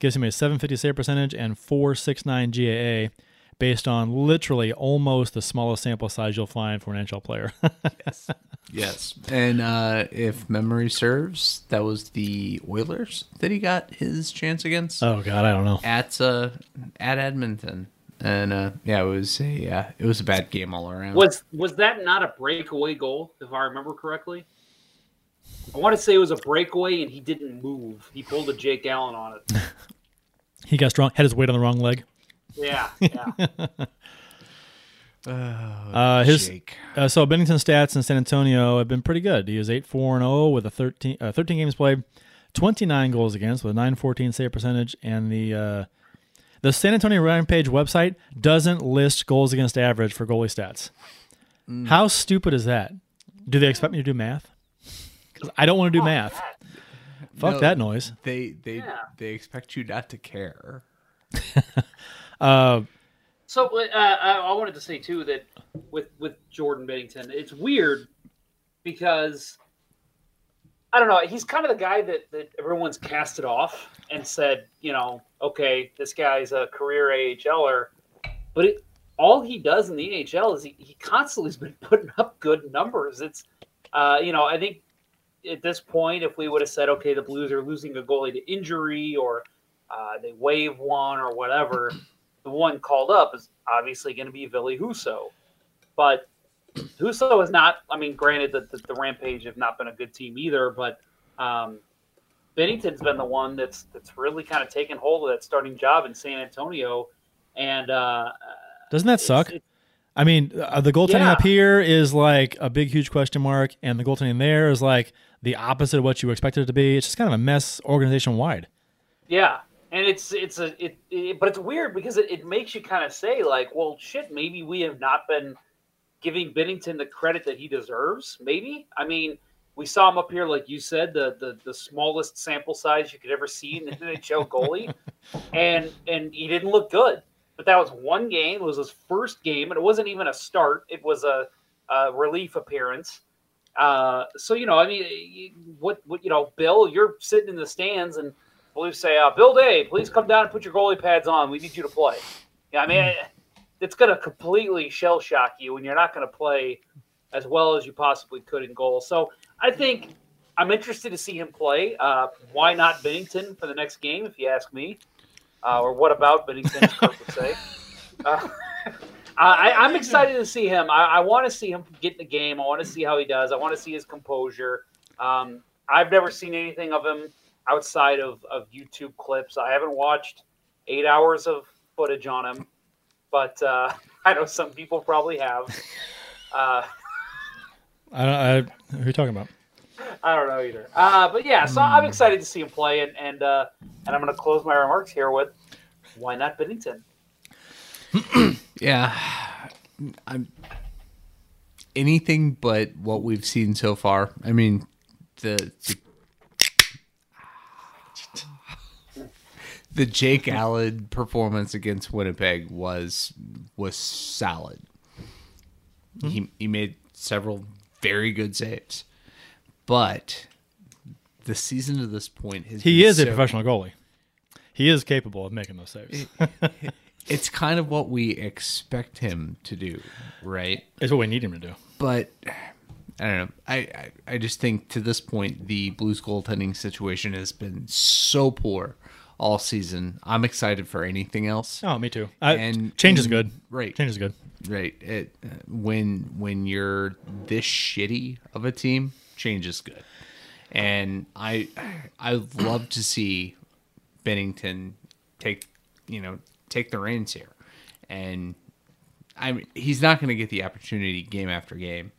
gives him a 750 save percentage and 469 GAA, based on literally almost the smallest sample size you'll find for an NHL player. Yes. Yes. And uh, if memory serves, that was the Oilers that he got his chance against oh God, I don't know. at uh, at Edmonton. And uh, yeah, it was a uh, it was a bad game all around. Was was that not a breakaway goal, if I remember correctly? I want to say it was a breakaway and he didn't move. He pulled a Jake Allen on it. He got strong, had his weight on the wrong leg. Yeah, yeah. Uh, his Jake. uh, so Binnington stats in San Antonio have been pretty good. He is eight four and zero with a 13, uh, 13 games played, twenty nine goals against with a nine fourteen save percentage, and the uh, the San Antonio Rampage website doesn't list goals against average for goalie stats. How stupid is that? Do they expect me to do math? 'Cause I don't want to do math. Fuck No. that noise. They they Yeah. they expect you not to care. Uh, So uh, I, I wanted to say too that with with Jordan Binnington, it's weird because I don't know. He's kind of the guy that that everyone's casted off and said, you know, okay, this guy's a career AHLer, but it, all he does in the NHL is he, he constantly has been putting up good numbers. It's uh, you know, I think at this point, if we would have said, okay, the Blues are losing a goalie to injury or uh, they waive one or whatever, the one called up is obviously going to be Ville Husso. But Husso is not, I mean, granted that the, the Rampage have not been a good team either, but um, Binnington's been the one that's that's really kind of taken hold of that starting job in San Antonio. And uh, doesn't that it's- suck? it's- I mean, uh, the goaltending Yeah. up here is like a big, huge question mark, and the goaltending there is like the opposite of what you expected it to be. It's just kind of a mess organization wide. Yeah, and it's it's a it, it but it's weird because it, it makes you kind of say like, well, shit, maybe we have not been giving Binnington the credit that he deserves. Maybe I mean we saw him up here, like you said, the the, the smallest sample size you could ever see in an NHL goalie, and and he didn't look good. But that was one game. It was his first game, and it wasn't even a start. It was a, a relief appearance. Uh, so you know, I mean, what what you know, Bill, you're sitting in the stands and Blues say, uh, Bill Day, please come down and put your goalie pads on. We need you to play. Yeah, I mean, it's going to completely shell shock you, and you're not going to play as well as you possibly could in goal. So I think I'm interested to see him play. Uh, why not Binnington for the next game, if you ask me? Uh, or what about Binnington, as Kirk would say? Uh, I, I'm excited to see him. I, I want to see him get in the game. I want to see how he does. I want to see his composure. Um, I've never seen anything of him outside of, of YouTube clips. I haven't watched eight hours of footage on him, but uh, I know some people probably have. Uh, I don't. I, who are you talking about? I don't know either. Uh, but yeah, so I'm excited to see him play, and and uh, and I'm going to close my remarks here with why not Binnington? Yeah, I'm anything but what we've seen so far. I mean, the the, the Jake Allen performance against Winnipeg was was solid. He he made several very good saves, but the season to this point has He is a professional goalie. He is capable of making those saves. It's kind of what we expect him to do, right? it's what we need him to do. but I don't know. I, I I just think to this point the Blues goaltending situation has been so poor all season. I'm excited for anything else. Oh, me too. I, And- change is good. Right. Change is good. Right. It when when you're this shitty of a team, change is good. And I I love to see Binnington take you know take the reins here, and I mean he's not going to get the opportunity game after game.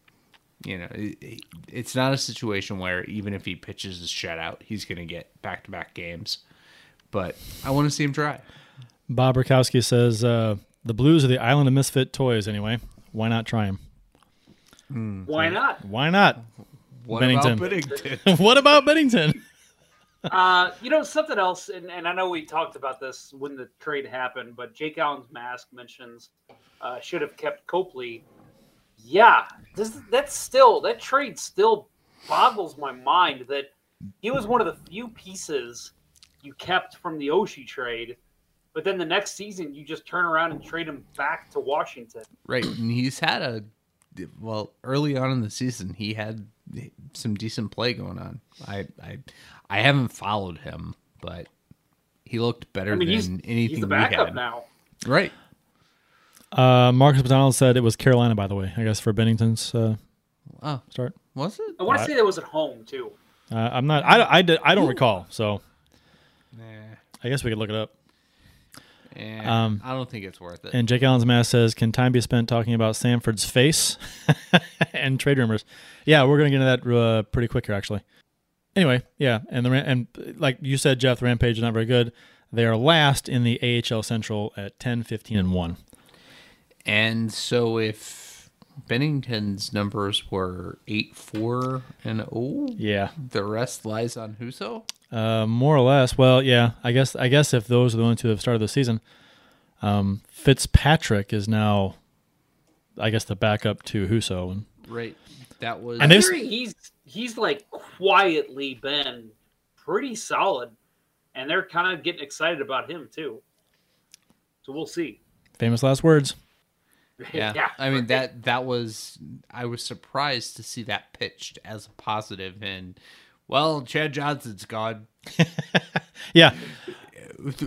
You know, it, it- it's not a situation where even if he pitches his shutout, he's going to get back to back games. But I want to see him try. Bob Rakowski says uh, the Blues are the island of misfit toys. Anyway, why not try him? Why not? Why not? What Binnington. about Binnington? what about Binnington? Uh, you know something else, and, and I know we talked about this when the trade happened, but Jake Allen's mask mentions uh, should have kept Copley. Yeah, this, that's still that trade still boggles my mind that he was one of the few pieces you kept from the Oshie trade, but then the next season you just turn around and trade him back to Washington. Right, and he's had a well early on in the season. He had some decent play going on. I I I haven't followed him, but he looked better I mean, he's, than anything he's the we backup had. now. Right. Uh, Marcus McDonald said it was Carolina, by the way. I guess for Binnington's uh, Oh, start. was it? I want to say that was at home too. Uh, I'm not. I, I, did- I don't recall. So I guess we could look it up. Yeah, Um, I don't think it's worth it. And Jake Allen's mask says, "Can time be spent talking about Sanford's face and trade rumors?" Yeah, we're gonna get into that uh, pretty quick here, actually. Anyway, yeah, and the and like you said, Jeff, the Rampage is not very good. They are last in the AHL Central at 10, 15, and one. And so if Binnington's numbers were eight four and oh, Yeah, the rest lies on Husso. Uh, more or less. Well, yeah, I guess I guess if those are the ones who have started the season, um, Fitzpatrick is now, I guess, the backup to Husso, and Right. That was And I'm they've- hearing he's he's like quietly been pretty solid, and they're kind of getting excited about him too. So we'll see. famous last words. Yeah. I mean that that was I was surprised to see that pitched as a positive and well, Chad Johnson's gone. Yeah,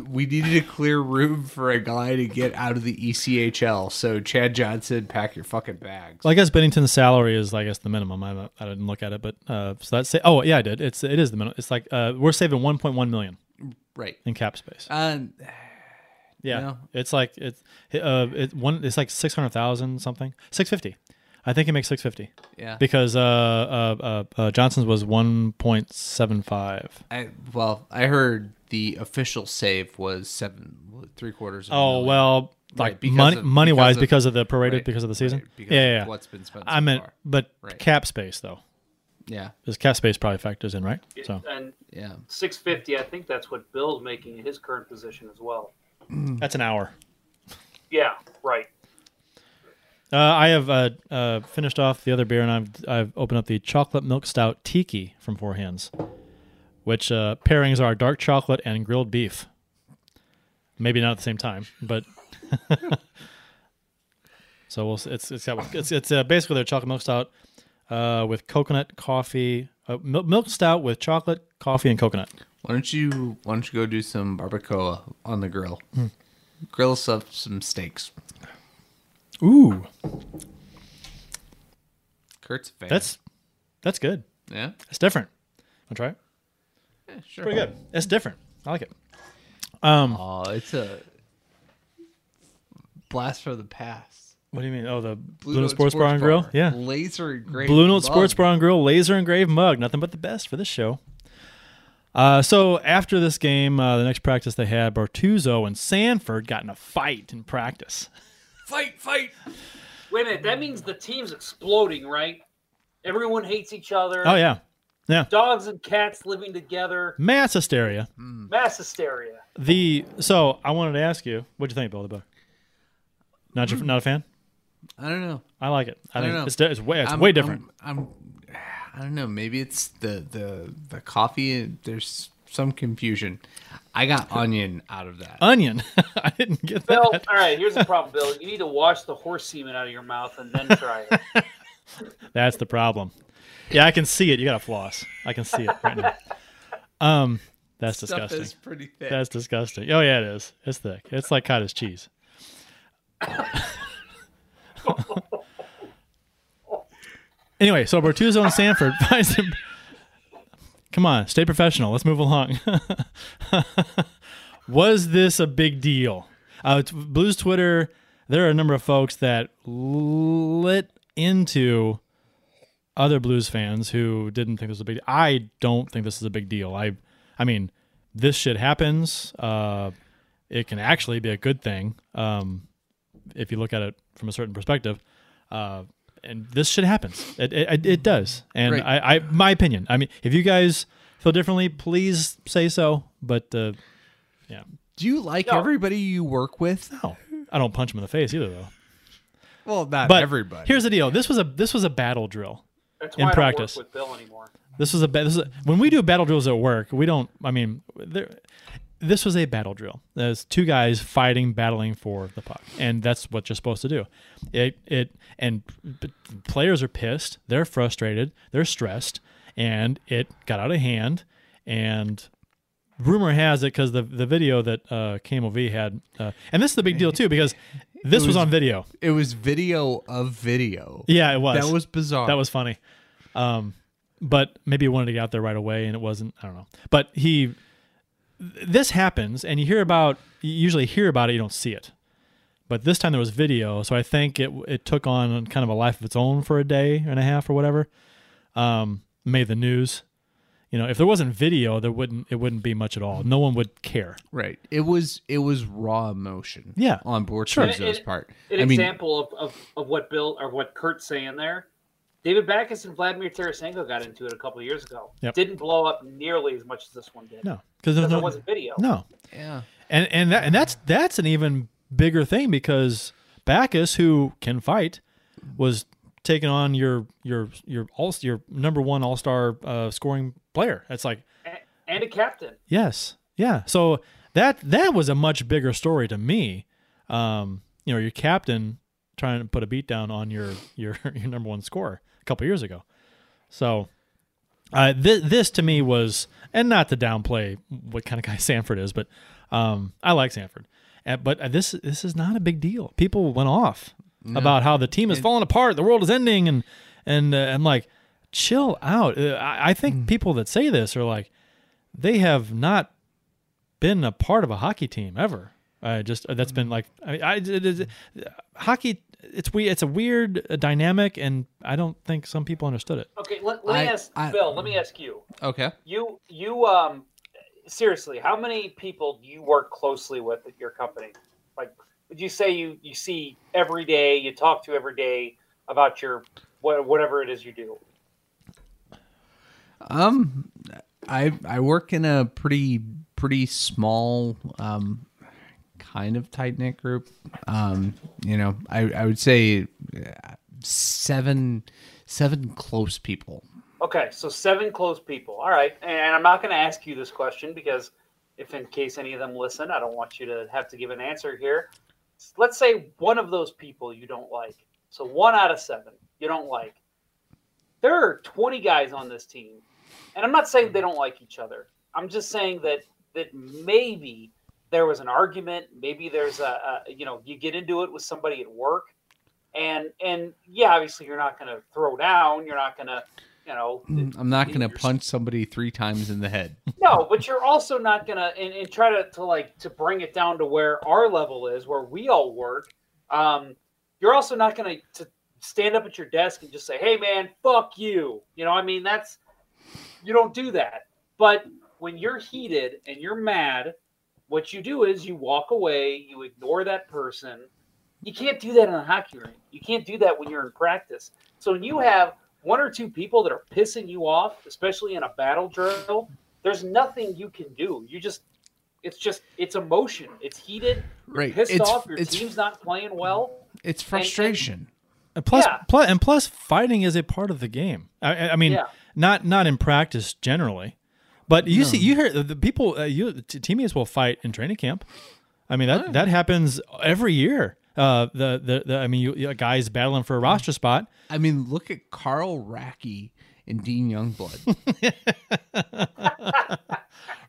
We needed a clear room for a guy to get out of the ECHL. So Chad Johnson, pack your fucking bags. Well, I guess Binnington's salary is, I guess, the minimum. I, I didn't look at it, but uh, so that's say. Oh, yeah, I did. It's it is the minimum. It's like uh, we're saving 1.1 million right. in cap space. Um, Yeah, it's like it's uh, it one. It's like 600,000 something. 650. I think he makes 650 yeah. because uh, uh, uh, uh, Johnson's was 1.75. I, well, I heard the official save was seven, three quarters. Of a Oh million. well, Right, like because money of- money wise because of- because of the prorated right, because of the season. right, because yeah, yeah, yeah. what's been spent I so meant, far. but Right. cap space though, Yeah, because cap space probably factors in, right? So And yeah. 650, I think that's what Bill's making in his current position as well. that's an hour. Yeah, right. Uh, I have uh, uh, finished off the other beer, and I've I've opened up the chocolate milk stout tiki from Four Hands, which uh, pairings are dark chocolate and grilled beef. Maybe not at the same time, but so we'll. It's it's got it's it's uh, basically their chocolate milk stout uh, with coconut, coffee, milk stout with chocolate, coffee, and coconut. Why don't you Why don't you go do some barbacoa on the grill? Hmm. Grill up some steaks. Ooh, Kurt's fan. that's that's good. yeah, It's different. To try it? yeah sure. Pretty good. It's different. I like it. Um, Oh, it's a blast from the past. what do you mean? Oh, the Blue, Note Note Sports, Bar and Grill. Yeah, laser engraved. Blue Note mug. Sports Bar and Grill, laser engraved mug. Nothing but the best for this show. Uh, so after this game, uh, the next practice they had, Bortuzzo and Sanford got in a fight in practice. Fight, fight. Wait a minute. That means the team's exploding, right? Everyone hates each other. Oh yeah, yeah. Dogs and cats living together. Mass hysteria. Hmm. Mass hysteria. The so I wanted to ask you, what'd you think about the book? Not your, hmm. not a fan. I don't know. I like it. I, I don't know. it's it's way it's I'm- way different. I'm, I'm I don't know. Maybe it's the the the coffee. There's some confusion. I got onion out of that. Onion. I didn't get Bill, that. all right, here's the problem, Bill. You need to wash the horse semen out of your mouth and then try it. That's the problem. Yeah, I can see it. You got to floss. I can see it right now. Um, that's Stuff disgusting. is pretty thick. That's disgusting. Oh yeah, it is. It's thick. It's like cottage cheese. anyway, so Bortuzzo and Sanford finds him. Come on, stay professional. Let's move along. Was this a big deal? Uh, Blues Twitter. There are a number of folks that lit into other Blues fans who didn't think this was a big. deal. I don't think this is a big deal. I, I mean, this shit happens. Uh, it can actually be a good thing um, if you look at it from a certain perspective. Uh, and this shit happens. It it, it does. And Right. I, I, my opinion. I mean, if you guys feel differently, please say so. But uh, yeah, Do you like No. everybody you work with? no, I don't punch them in the face either, though. Well, not But everybody. Here's the deal. This was a this was a battle drill. That's In why practice. I don't work with Bill anymore. This was a ba- this is a, when we do battle drills at work. We don't. I mean, there, this was a battle drill. There's two guys fighting, battling for the puck, and that's what you're supposed to do. It it and players are pissed. They're frustrated. They're stressed, and it got out of hand. And rumor has it because the the video that uh, KMOV had, uh, and this is the big deal too because this was, was- on video. it was video of video. Yeah, it was. That was bizarre. That was funny. Um, but maybe he wanted to get out there right away, and it wasn't. I don't know. But he, this happens, and you hear about. You usually hear about it, you don't see it. But this time there was video, so I think it it took on kind of a life of its own for a day and a half or whatever. Um, made the news. You know, if there wasn't video, there wouldn't it wouldn't be much at all. No one would care. right. It was it was raw emotion. Yeah. on board Sure. Bortuzzo's An- part. An I mean, example of, of, of what Bill or what Kurt's saying there. David Backes and Vladimir Tarasenko got into it a couple of years ago. Yep. Didn't blow up nearly as much as this one did. No, because because no, there wasn't video. no. yeah. and and that, and that's that's an even bigger thing because Backus, who can fight, was taking on your your your all your number one all star uh, scoring player. That's like A- And a captain. yes, yeah. So that that was a much bigger story to me. Um, you know, your captain trying to put a beat down on your your your number one scorer a couple years ago. So uh, this, this to me was, and not to downplay what kind of guy Sanford is, but um, I like Sanford. Uh, but uh, this this is not a big deal. People went off about how the team is falling apart, the world is ending, and and uh, I'm like, chill out. Uh, I, I think people that say this are like, they have not been a part of a hockey team ever. I just that's been like I, I it- hockey. It's we. It's a weird uh, dynamic, and I don't think some people understood it. Okay, let, let me I- ask I- Bill. Let me ask you. Okay. You you um seriously, how many people do you work closely with at your company? Like, would you say you you see every day, you talk to every day about your what, whatever it is you do? Um, I I work in a pretty pretty small um kind of tight knit group. Um, you know, I I would say uh, seven seven close people. Okay, so seven close people. All right, and I'm not going to ask you this question because if in case any of them listen, I don't want you to have to give an answer here. Let's say one of those people you don't like. So one out of seven you don't like. There are 20 guys on this team and I'm not saying they don't like each other. I'm just saying that that maybe there was an argument. Maybe there's a, a you know you get into it with somebody at work, and and yeah, obviously you're not going to throw down. You're not going to you know. I'm not going to punch somebody three times in the head. No, but you're also not gonna and, and try to, to like to bring it down to where our level is, where we all work. Um, you're also not gonna to stand up at your desk and just say, "Hey, man, fuck you." You know, I mean, that's you don't do that. But when you're heated and you're mad, what you do is you walk away, you ignore that person. You can't do that in a hockey rink. You can't do that when you're in practice. So when you have one or two people that are pissing you off, especially in a battle drill, there's nothing you can do. You just it's just it's emotion. It's heated. You're Right. Pissed It's- off. Your it's- team's not playing well. It's frustration. And plus, Yeah. plus, and plus, fighting is a part of the game. I, I- I mean, Yeah. not not in practice generally, but you see, you hear the- the people, uh, you t- teammates will fight in training camp. I mean that that happens every year. Uh, the, the the I mean, you, you guys battling for a roster spot. I mean, look at Carl Racki and Dean Youngblood.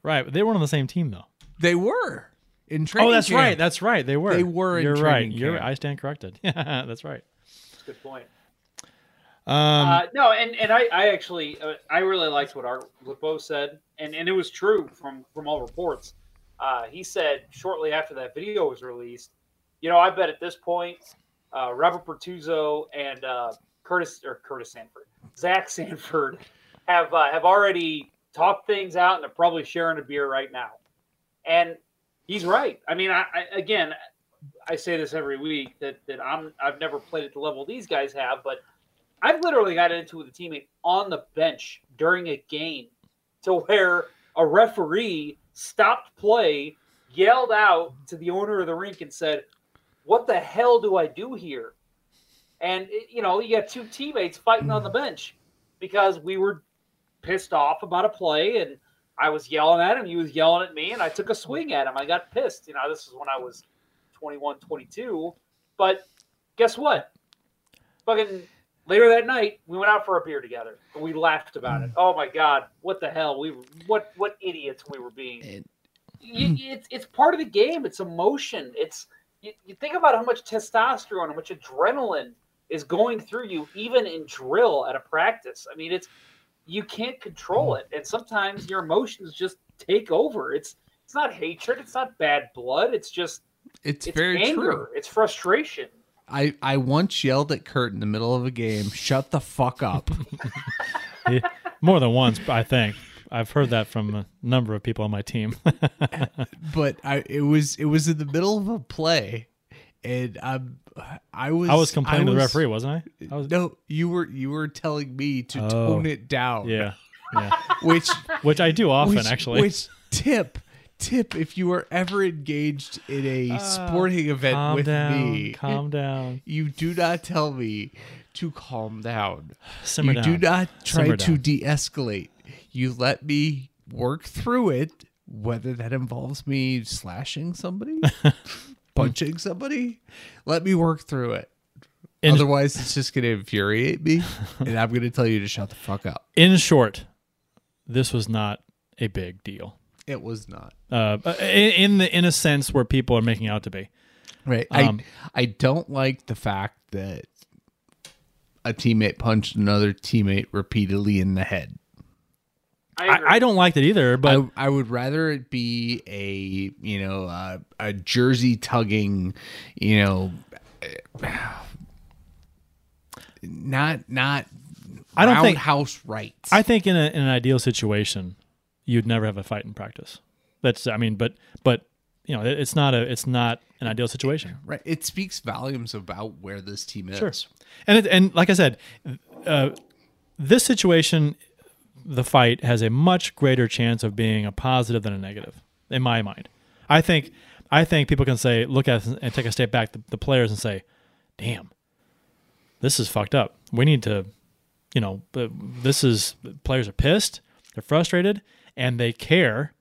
Right, but they weren't on the same team though. they were in training. Oh, that's camp. right. That's right. They were. They were You're right. training You're. I stand corrected. Yeah, that's right. That's a good point. Um, uh, no, and, and I, I actually uh, I really liked what Art Lebeau said, and, and it was true from from all reports. Uh, he said shortly after that video was released, you know, I bet at this point, uh, Robert Bortuzzo and uh, Curtis or Curtis Sanford, Zach Sanford, have uh, have already talked things out, and they're probably sharing a beer right now. And he's right. I mean, I, I again, I say this every week that that I'm I've never played at the level these guys have, but I've literally got into it with a teammate on the bench during a game to where a referee stopped play, yelled out to the owner of the rink and said, What the hell do I do here? And, you know, you got two teammates fighting on the bench because we were pissed off about a play and I was yelling at him. He was yelling at me and I took a swing at him. I got pissed. You know, this is when I was 21, 22. But guess what? Fucking later that night, we went out for a beer together. And we laughed about it. Mm. Oh my god, what the hell? We were, what what idiots we were being. You- it's it's part of the game. It's emotion. It's you, you think about how much testosterone, how much adrenaline is going through you, even in drill at a practice. I mean, it's you can't control it, and sometimes your emotions just take over. It's it's not hatred. It's not bad blood. It's just It's, it's very anger. true. It's frustration. I, I once yelled at Kurt in the middle of a game, shut the fuck up. yeah, more than once, I think. I've heard that from a number of people on my team. but I it was it was in the middle of a play and um I was I was complaining to the referee, wasn't I? I was, No, you were you were telling me to Oh. tone it down. yeah, yeah. Which Which I do often, which, actually. Which tip tip if you are ever engaged in a uh, sporting event calm with down, me, calm down, you do not tell me to calm down. simmer you down. do not try Simmer to down. de-escalate. You let me work through it, whether that involves me slashing somebody, punching somebody. Let me work through it. In- Otherwise, it's just going to infuriate me, and I'm going to tell you to shut the fuck up. In short, this was not a big deal. It was not Uh, in, in the in a sense where people are making out to be. right. Um, I I don't like the fact that a teammate punched another teammate repeatedly in the head. I. I, I don't like that either, but I, I would rather it be a you know uh, a jersey tugging, you know, not not. I don't think- house rights. I think in, a, in an ideal situation, you'd never have a fight in practice. That's I mean, but but you know, it's not a it's not an ideal situation. right. It speaks volumes about where this team is. Sure. And it, and like I said, uh, this situation, the fight has a much greater chance of being a positive than a negative, in my mind. I think I think people can say look at and take a step back, the, the players, and say, "Damn, this is fucked up. We need to, you know, uh, this is players are pissed, they're frustrated, and they care.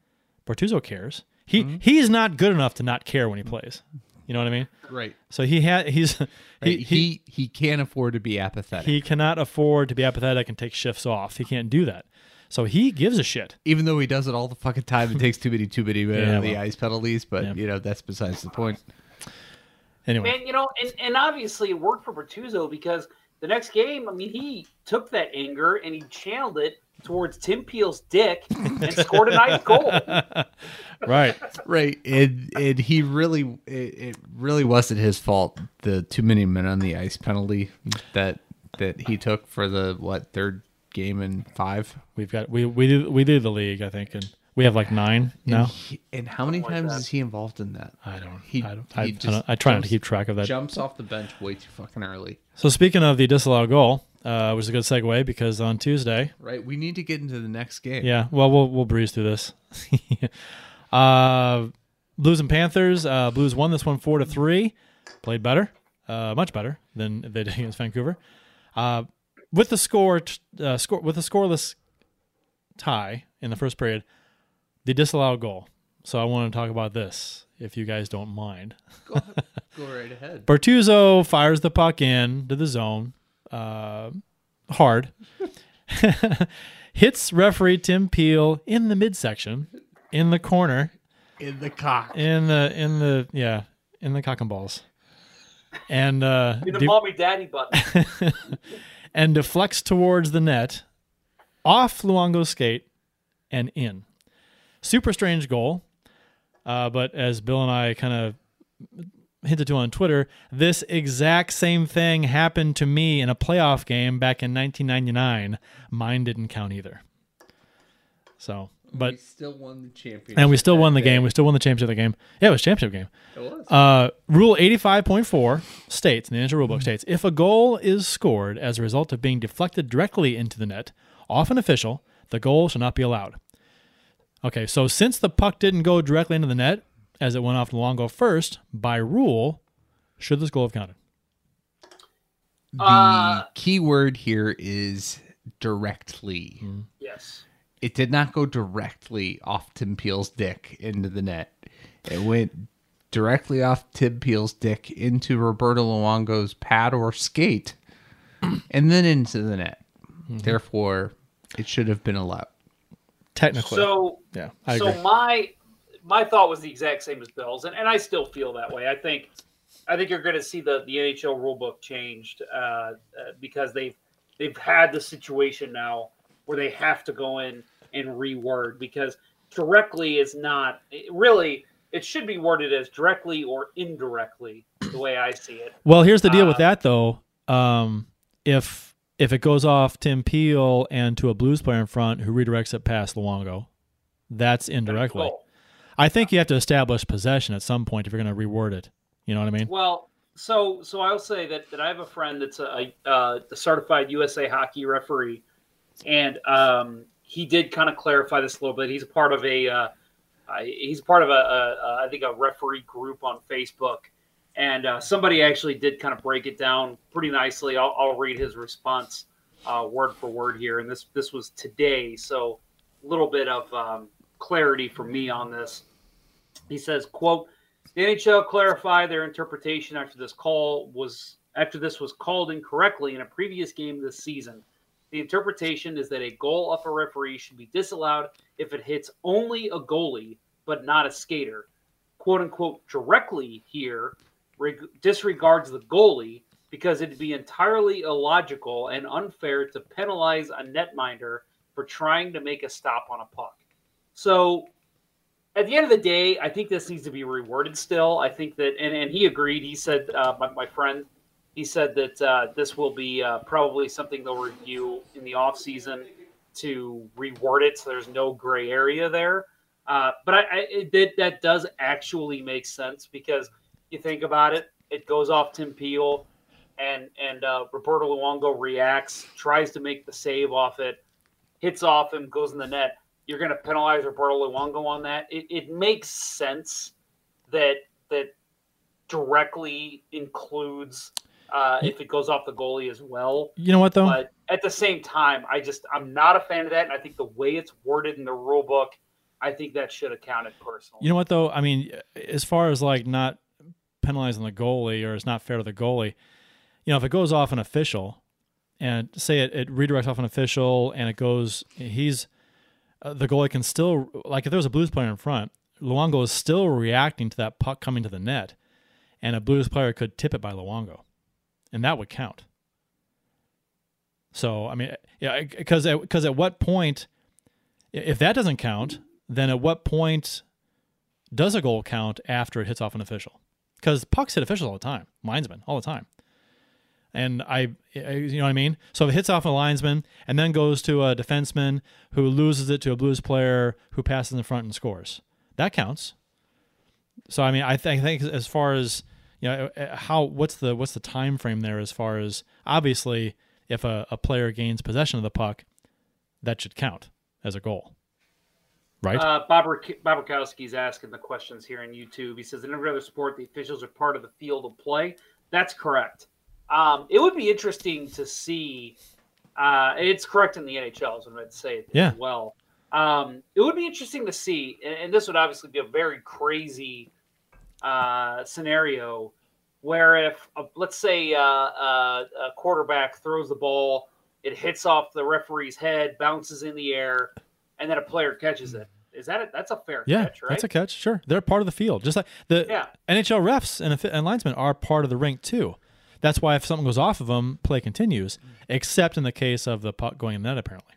Bortuzzo cares. He Mm-hmm. he's not good enough to not care when he plays. You know what I mean? Right. So he had he's Right. he, He, he he can't afford to be apathetic. he cannot afford to be apathetic and take shifts off. He can't do that. So he gives a shit. Even though he does it all the fucking time, and takes too many, too many Yeah, of the ice penalties. But Yeah. you know that's besides the point. Anyway, Man, you know, and, and obviously it worked for Bortuzzo because the next game, I mean, he took that anger and he channeled it towards Tim Peel's dick and scored a nice goal. right. Right, and and he really, it, it really wasn't his fault. The too many men on the ice penalty that that he took for the what third game in five. We've got we we do we do the league, I think, and we have like nine And, now. he- and how many times is he involved in that? I don't. He, I don't. he I, I, just don't, I try not to keep track of that. Jumps off the bench way too fucking early. So speaking of the disallowed goal, uh, which is a good segue because on Tuesday, Right, we need to get into the next game. yeah, well we'll we'll breeze through this. uh, Blues and Panthers. Uh, Blues won this one four to three. Played better, uh, much better than they did against Vancouver. Uh, with the score, t- uh, score with a scoreless tie in the first period, the disallowed goal. So I want to talk about this, if you guys don't mind. go, go right ahead. Bortuzzo fires the puck in to the zone, uh, hard. Hits referee Tim Peel in the midsection, in the corner, In the cock. in the in the yeah, in the cock and balls, and uh, In the de- mommy daddy button. and deflects towards the net, off Luongo's skate, and in. Super strange goal. Uh, but as Bill and I kind of hinted to on Twitter, this exact same thing happened to me in a playoff game back in 1999. Mine didn't count either. So, but we still won the championship. and we still won the that game. We still won the championship of the game. Yeah, it was a championship game. It was. Uh, rule 85.4 states, in the NHL rulebook states, if a goal is scored as a result of being deflected directly into the net, off an official, the goal shall not be allowed. Okay, so since the puck didn't go directly into the net, as it went off the long goal first, by rule, should this goal have counted? the Uh, key word here is directly. yes. It did not go directly off Tim Peel's dick into the net. It went directly off Tim Peel's dick into Roberto Luongo's pad or skate, and then into the net. Mm-hmm. Therefore, it should have been allowed. Technically. So yeah, I so agree. my my thought was the exact same as Bill's, and, and I still feel that way. I think I think you're going to see the the NHL rulebook changed uh, uh, because they've they've had the situation now where they have to go in and reword because directly is not really. It should be worded as directly or indirectly, the way I see it. Well, here's the deal with Uh, that though. Um, if if it goes off Tim Peel and to a Blues player in front who redirects it past Luongo, that's indirectly. Goal. I think you have to establish possession at some point if you're going to reward it. You know what I mean? Well, so so I'll say that that I have a friend that's a, a, uh, a certified USA hockey referee, and um, he did kind of clarify this a little bit. He's a part of a uh, he's part of a, a I think a referee group on Facebook, and uh, somebody actually did kind of break it down pretty nicely. I'll, I'll read his response uh, word for word here, and this this was today, so a little bit of um, clarity for me on this. He says, "quote." The NHL clarified their interpretation after this call was after this was called incorrectly in a previous game this season. The interpretation is that a goal off a referee should be disallowed if it hits only a goalie but not a skater. "Quote unquote" directly here reg- disregards the goalie because it'd be entirely illogical and unfair to penalize a netminder for trying to make a stop on a puck. So at the end of the day, I think this needs to be rewarded still. I think that, and, and he agreed. He said, uh, my, my friend, he said that uh, this will be uh, probably something they'll review in the off season to reward it so there's no gray area there. Uh, but I, I it, that, that does actually make sense because you think about it, it goes off Tim Peel, and and uh, Roberto Luongo reacts, tries to make the save off it, hits off him, goes in the net you're going to penalize Roberto Luongo on that. It, it makes sense that that directly includes uh, if it goes off the goalie as well. You know what though? But at the same time, I just I'm not a fan of that, and I think the way it's worded in the rule book, I think that should have counted personally. You know what though? I mean, as far as like not penalizing the goalie or it's not fair to the goalie, you know, if it goes off an official and say it, it redirects off an official and it goes, he's uh, the goalie can still like if there was a Blues player in front, Luongo is still reacting to that puck coming to the net, and a Blues player could tip it by Luongo, and that would count. So I mean, yeah, because because at what point, if that doesn't count, then at what point does a goal count after it hits off an official? Because pucks hit officials all the time, linesmen all the time. And I, you know what I mean? So it hits off a linesman and then goes to a defenseman who loses it to a Blues player who passes in the front and scores, that counts. So I mean, I think, I think as far as you know, uh, how what's the what's the time frame there as far as obviously if a, a player gains possession of the puck, that should count as a goal, right? Uh, Bob Bobakowski's asking the questions here on YouTube. He says, in every other sport, the officials are part of the field of play. That's correct. Um, it would be interesting to see. Uh, it's correct in the NHL, I'm going to say Yeah. as well. Um, it would be interesting to see, and, and this would obviously be a very crazy uh, scenario where if, uh, let's say, uh, uh, a quarterback throws the ball, it hits off the referee's head, bounces in the air, and then a player catches it. Is that a, that's a fair yeah, catch, right? that's a catch. Sure, they're part of the field, just like the Yeah. NHL refs and, and linesmen are part of the rink too. That's why if something goes off of them, play continues, except in the case of the puck going in net, apparently.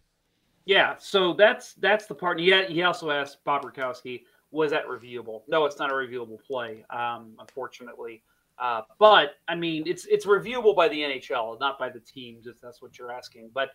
Yeah, so that's that's the part. Yeah, he also asked Bob Rakowski, was that reviewable? No, it's not a reviewable play, um, unfortunately. Uh, but I mean, it's it's reviewable by the NHL, not by the teams, if that's what you're asking. But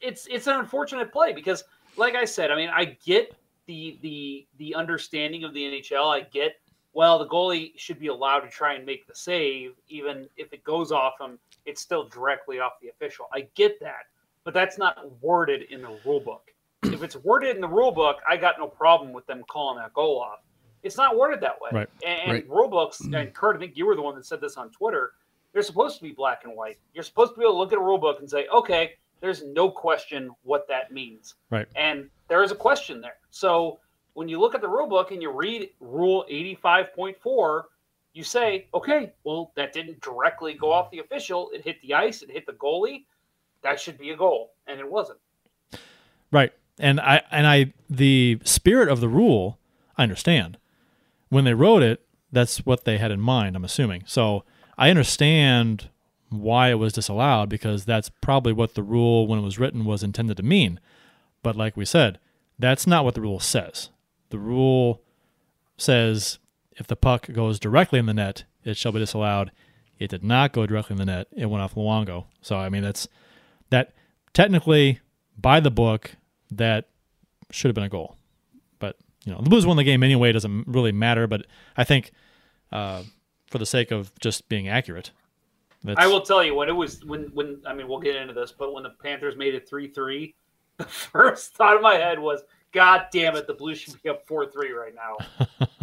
it's it's an unfortunate play because, like I said, I mean, I get the the the understanding of the NHL. I get well, the goalie should be allowed to try and make the save, even if it goes off him. It's still directly off the official. I get that, but that's not worded in the rule book. if it's worded in the rule book, I got no problem with them calling that goal off. It's not worded that way. Right. And, Right. rule books, and Kurt, I think you were the one that said this on Twitter. They're supposed to be black and white. You're supposed to be able to look at a rule book and say, okay, there's no question what that means. Right. And there is a question there. So when you look at the rule book and you read Rule 85.4, you say, okay, well, that didn't directly go off the official. It hit the ice, it hit the goalie. That should be a goal. And it wasn't. Right. And I and I the spirit of the rule, I understand. When they wrote it, that's what they had in mind, I'm assuming. So I understand why it was disallowed because that's probably what the rule when it was written was intended to mean. But like we said, that's not what the rule says. The rule says if the puck goes directly in the net, it shall be disallowed. It did not go directly in the net. It went off Luongo. So I mean that's that technically by the book that should have been a goal. But you know, the Blues won the game anyway. It doesn't really matter. But I think uh, for the sake of just being accurate, that's, I will tell you when it was when when I mean we'll get into this, but when the Panthers made it three three, the first thought in my head was, God damn it, the Blues should be up four three right now.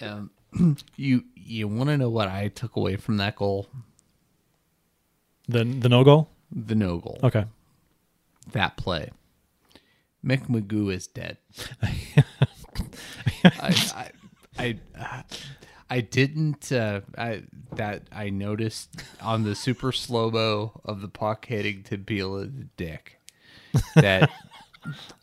Um, you you want to know what I took away from that goal? the the no goal. The no goal. Okay. That play. Mick McGeough is dead. I, I, I, I didn't. Uh, I that I noticed on the super slow mo of the puck hitting to Beal the dick that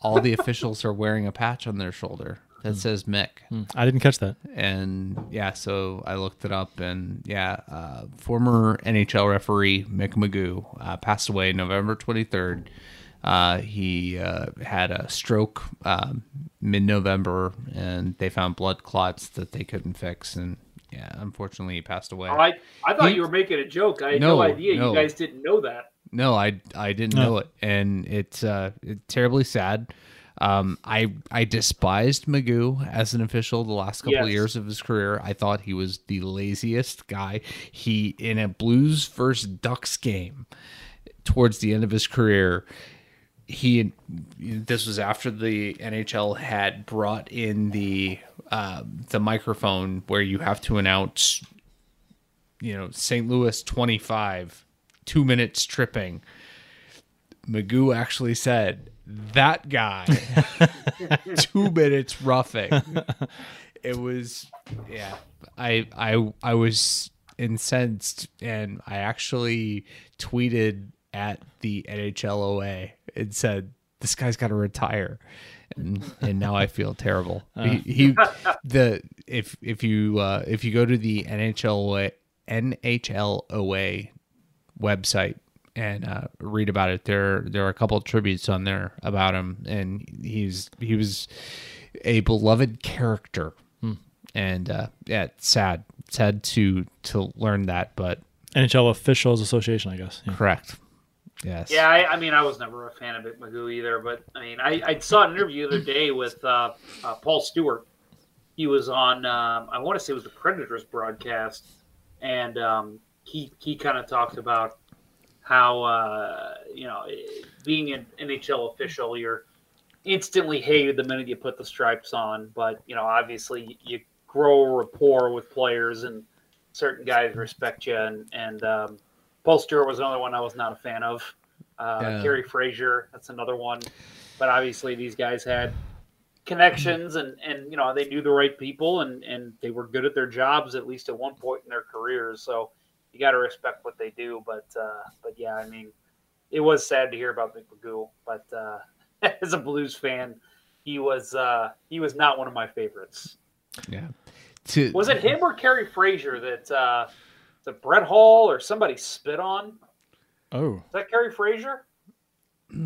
all the officials are wearing a patch on their shoulder that says Mick. I didn't catch that. And yeah, so I looked it up, and yeah, uh, former NHL referee Mick McGeough uh, passed away November 23rd. Uh, he uh, had a stroke um, mid November, and they found blood clots that they couldn't fix. And yeah, unfortunately, he passed away. All right, I thought He- you were making a joke. I had no, No, idea no. you guys didn't know that. No, I I didn't No. know it, and it's uh it's terribly sad. Um, I I despised McGeough as an official the last couple of Yes. years of his career. I thought he was the laziest guy. He in a Blues versus Ducks game towards the end of his career. He this was after the NHL had brought in the uh, the microphone where you have to announce you know, St. Louis 25, two minutes tripping. McGeough actually said, that guy, two minutes roughing. It was, yeah, I, I, I was incensed and I actually tweeted at the NHLOA and said, this guy's got to retire, and, and now I feel terrible. he, he the if if you uh, if you go to the NHL NHLOA website and uh, read about it, there there are a couple of tributes on there about him, and he's he was a beloved character, and uh, yeah, it's sad sad to to learn that, but NHL Officials Association, I guess. Yeah. correct. Yes. Yeah, I, I mean, I was never a fan of it, McGeough either, but I mean, I, I saw an interview the other day with uh, uh, Paul Stewart. He was on, um, I want to say it was the Predators broadcast, and um, he he kind of talked about how uh, you know being an NHL official, you're instantly hated the minute you put the stripes on, but you know, obviously you grow a rapport with players and certain guys respect you, and and um, Paul Stewart was another one I was not a fan of. Uh, Yeah. Kerry Fraser, that's another one. But obviously, these guys had connections, and and you know they knew the right people, and and they were good at their jobs at least at one point in their careers. So you got to respect what they do. But uh, but yeah, I mean, it was sad to hear about Mick McGeough, but uh, as a Blues fan, he was uh, he was not one of my favorites. Yeah. To, Was it him or Kerry Fraser that uh, the Brett Hull or somebody spit on? Oh, Is that Kerry Fraser? I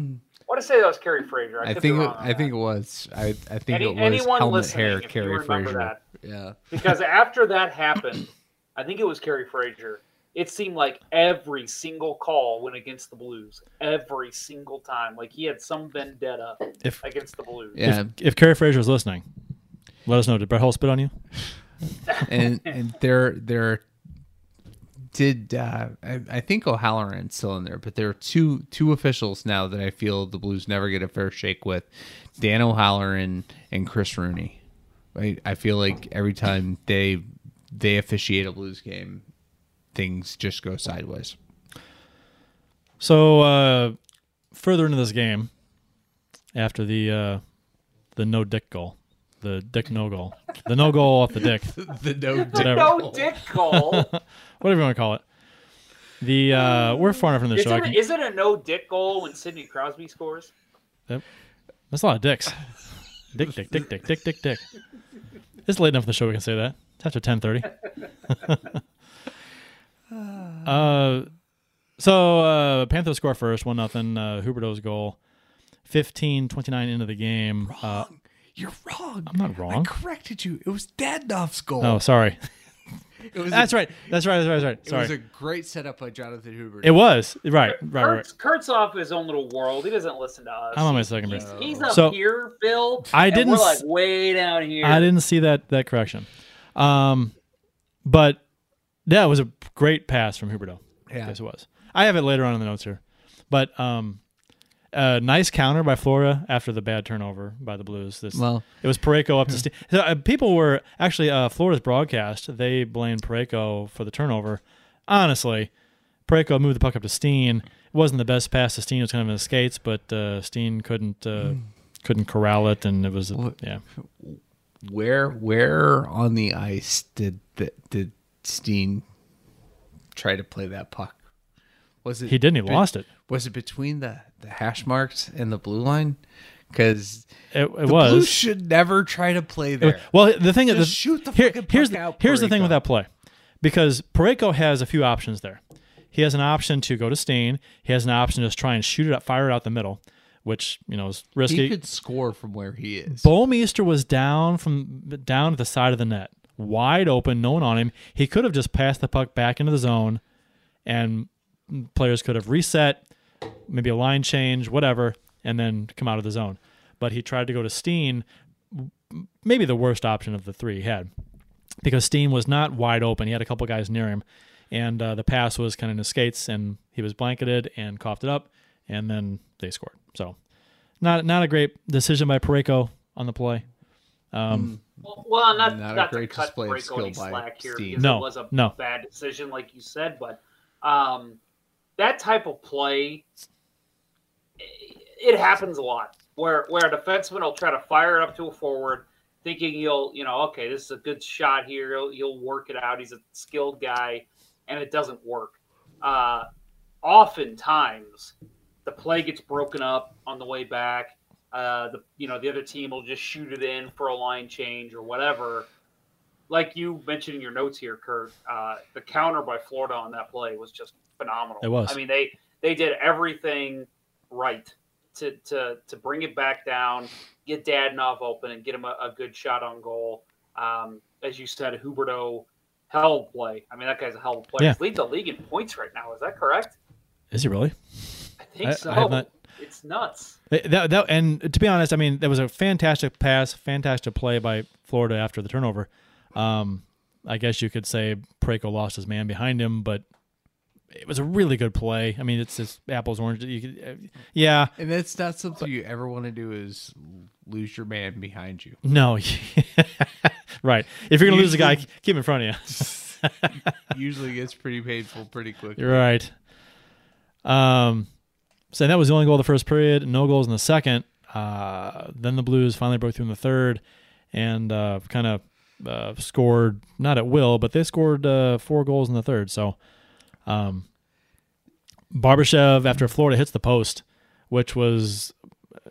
want to say that was Kerry Fraser. I, I think it, I think it was. I, I think Any, it was anyone helmet hair if you Carrie remember Frazier. that, Yeah. because after that happened, I think it was Kerry Fraser. It seemed like every single call went against the Blues. Every single time, like he had some vendetta if against the Blues. Yeah. if, if Kerry Fraser is listening, let us know. Did Brett Hull spit on you? and and there there did uh, I, I think O'Halloran's still in there, but there are two two officials now that I feel the Blues never get a fair shake with, Dan O'Halloran and Chris Rooney. I, I feel like every time they they officiate a Blues game, things just go sideways. So uh, further into this game, after the uh, the no dick goal, the dick no goal, the no goal off the dick, the no whatever, No dick goal. whatever you want to call it. The uh, we're far enough from the is, show. I it, can, is it a no dick goal when Sidney Crosby scores? That's a lot of dicks. Dick, dick, dick, dick, dick, dick, dick. It's late enough for the show. We can say that. It's after ten thirty. uh, so uh, Panthers score first, one nothing. Uh, Huberdeau's goal. 15-29 into the game. Uh, You're wrong. I'm not wrong. I corrected you. It was Dadonov's goal. oh, sorry. it was That's right. That's right. That's right. That's right. It was a great setup by Jonathan Huber. It was right. Right. Right. Kurt's, Kurt's off his own little world. He doesn't listen to us. I'm on my second He's, break. he's up So, here, Bill. I didn't We're like way down here. I didn't see that that correction. Um, but yeah, it was a great pass from Huberdeau. Yeah. Yes, it was. I have it later on in the notes here, but um, a nice counter by Florida after the bad turnover by the Blues. This Well- it was Parayko up to Steen. So, uh, people were actually uh, Florida's broadcast. They blamed Parayko for the turnover. Honestly, Parayko moved the puck up to Steen. It wasn't the best pass to Steen. It was kind of in the skates, but uh, Steen couldn't uh, couldn't corral it, and it was yeah. Where where on the ice did the, did Steen try to play that puck? Was it He didn't. He be- lost it. Was it between the, the hash marks and the blue line? Because It, it the was. Blues should never try to play there. Well, the thing is, shoot the here- fucking here's the, out, here's the thing with that play, because Parayko has a few options there. He has an option to go to Steen. He has an option to just try and shoot it up, fire it out the middle, which you know is risky. he could score from where he is. Bouwmeester was down from down at the side of the net, wide open, no one on him. He could have just passed the puck back into the zone, and players could have reset, maybe a line change, whatever, and then come out of the zone. But he tried to go to Steen, maybe the worst option of the three he had, because Steen was not wide open. He had a couple guys near him, and uh, the pass was kind of in his skates, and he was blanketed and coughed it up, and then they scored. So, not not a great decision by Parayko on the play. Um, Well, well, not, Not a great to cut display of skill any by slack here Steen. because No, it was a no. bad decision, like you said. But um, that type of play, it happens a lot where where a defenseman will try to fire it up to a forward, thinking he'll, you know, okay, this is a good shot here. He'll, he'll work it out. He's a skilled guy, and it doesn't work. Uh, oftentimes, the play gets broken up on the way back. Uh, the you know the other team will just shoot it in for a line change or whatever. Like you mentioned in your notes here, Kurt, uh, the counter by Florida on that play was just phenomenal. It was. I mean, they they did everything right to to to bring it back down, get Dadonov open, and get him a, a good shot on goal. Um, as you said, Huberdeau hell play. I mean, that guy's a hell of a player. Yeah. He's leading the league in points right now. Is that correct? Is he really? I think I- I so. have not- It's nuts. That, that, and to be honest, I mean, that was a fantastic pass, fantastic play by Florida after the turnover. Um, I guess you could say Parayko lost his man behind him, but it was a really good play. I mean, it's just apples oranges. You could, uh, yeah, And that's not something you ever want to do is lose your man behind you. no, right. If you're gonna lose a guy, keep him in front of you. Usually gets pretty painful pretty quickly. You're right. Um, so that was the only goal of the first period. No goals in the second. Uh, then the Blues finally broke through in the third, and uh, kind of uh, scored not at will, but they scored uh, four goals in the third. So, um, Barbashev after Florida hits the post, which was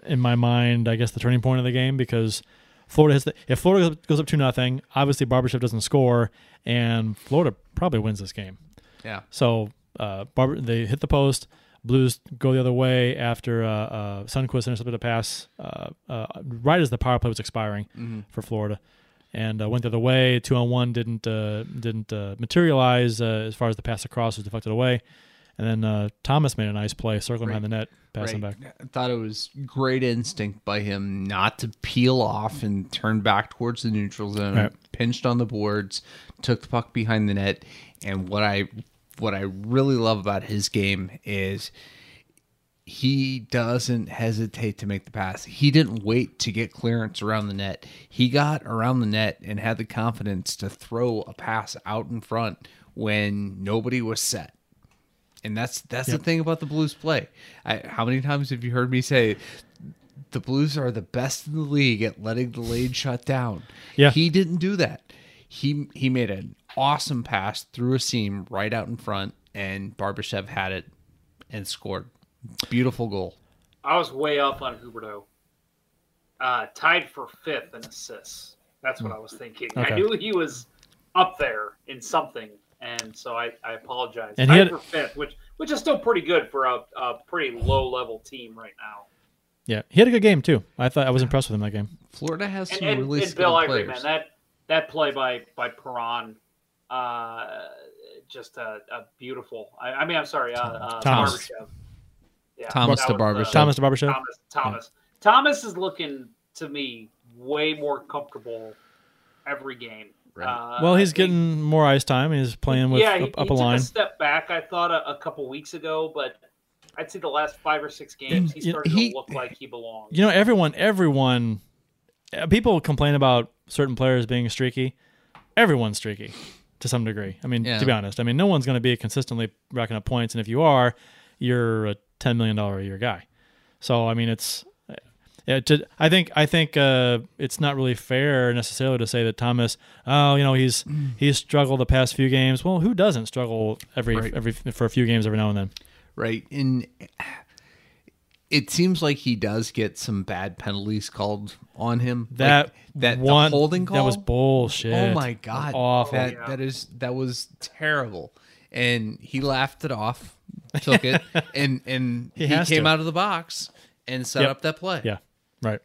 in my mind, I guess the turning point of the game because Florida hits the if Florida goes up two nothing, obviously Barbashev doesn't score, and Florida probably wins this game. Yeah. So uh, Barber, they hit the post. Blues go the other way after uh, uh, Sundqvist intercepted a pass uh, uh, right as the power play was expiring for Florida, and uh, went the other way. Two on one didn't uh, didn't uh, materialize uh, as far as the pass across was deflected away, and then uh, Thomas made a nice play, circling behind the net, passing Right. back. I thought it was great instinct by him not to peel off and turn back towards the neutral zone. Right. Pinched on the boards, took the puck behind the net, and what I what I really love about his game is he doesn't hesitate to make the pass. He didn't wait to get clearance around the net. He got around the net and had the confidence to throw a pass out in front when nobody was set. And that's that's the thing about the Blues play. I, how many times have you heard me say the Blues are the best in the league at letting the lane shut down? Yeah. he didn't do that. He he made an awesome pass through a seam right out in front, and Barbashev had it and scored. Beautiful goal. I was way up on Huberdeau. Uh, tied for fifth in assists. That's what I was thinking. I knew he was up there in something, and so I, I apologize. And he tied had- for fifth, which which is still pretty good for a, a pretty low level team right now. Yeah, he had a good game too. I thought I was impressed with him that game. Florida has And, some and, really and skilled Bill, I agree, players. man. That that play by by Perron, uh, just a, a beautiful. I, I mean, I'm sorry, uh, uh, Thomas. Barbashev. Yeah, Thomas that to was, uh, Barbashev. Thomas to Barbashev. Thomas. Thomas. Thomas is looking to me way more comfortable every game. Right. Uh, Well, he's think- getting more ice time. He's playing with yeah, he, up, he up a took line. a step back. I thought a, a couple weeks ago, but I'd say the last five or six games, he's You- starting he- to look like he belongs. You know, everyone, everyone, uh, people complain about certain players being streaky. Everyone's streaky to some degree. I mean, Yeah. to be honest, I mean, no one's going to be consistently racking up points, and if you are, you're a ten million dollar a year guy. So, I mean, it's. Yeah, to, I think I think uh, it's not really fair necessarily to say that Thomas, oh, you know, he's he's struggled the past few games. Well, who doesn't struggle every Right. every for a few games every now and then? right? And it seems like he does get some bad penalties called on him. Like, That that the one holding call that was bullshit. Oh my god, awful. That Yeah. that is that was terrible. And he laughed it off, took it, and and He he, came to. out of the box and set Yep. up that play. Yeah, right.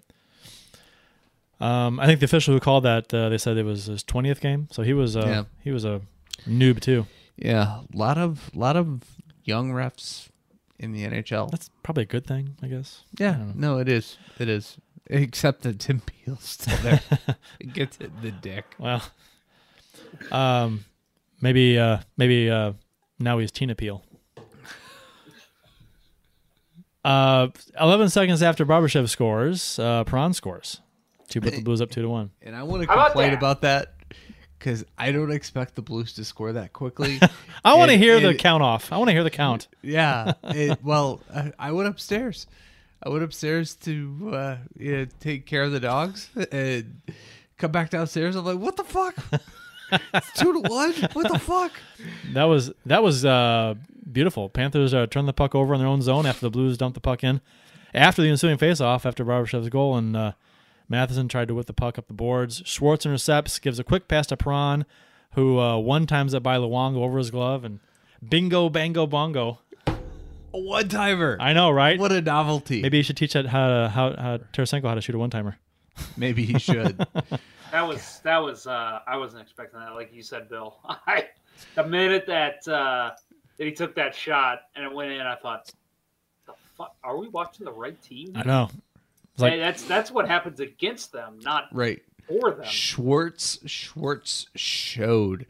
Um, I think the official who called that uh, they said it was his twentieth game, so he was uh, Yeah. he was a noob too. yeah. A lot of lot of young refs in the NHL. That's probably a good thing, I guess. yeah, no, it is. It is. Except that Tim Peel's still there. it gets it in the dick. Well, um, maybe uh, maybe uh, now he's Tina Peel. Uh, eleven seconds after Barbashev scores, uh, Perron scores to put the Blues up two to one. And I want to How about complain that? about that because I don't expect the Blues to score that quickly. I want to And- hear the count off. I want to hear the count. Yeah. It, well, I, I went upstairs. I went upstairs to uh, you know, take care of the dogs and come back downstairs. I'm like, what the fuck? it's two to one. What the fuck? That was that was uh, beautiful. Panthers uh, turned the puck over in their own zone after the Blues dumped the puck in. After the ensuing faceoff, after Barbashev's goal, and uh, Matheson tried to whip the puck up the boards. Schwartz intercepts, gives a quick pass to Perron, who uh, one times it by Luongo over his glove, and bingo, bango, bongo. A one timer. I know, right? What a novelty. Maybe you should teach that how to, how, how Tarasenko how to shoot a one timer. Maybe he should. That was that was uh, I wasn't expecting that. Like you said, Bill. I the minute that uh, that he took that shot and it went in, I thought, the fuck, are we watching the right team? I know. It's like- Hey, that's that's what happens against them, not right. for them. Schwartz Schwartz showed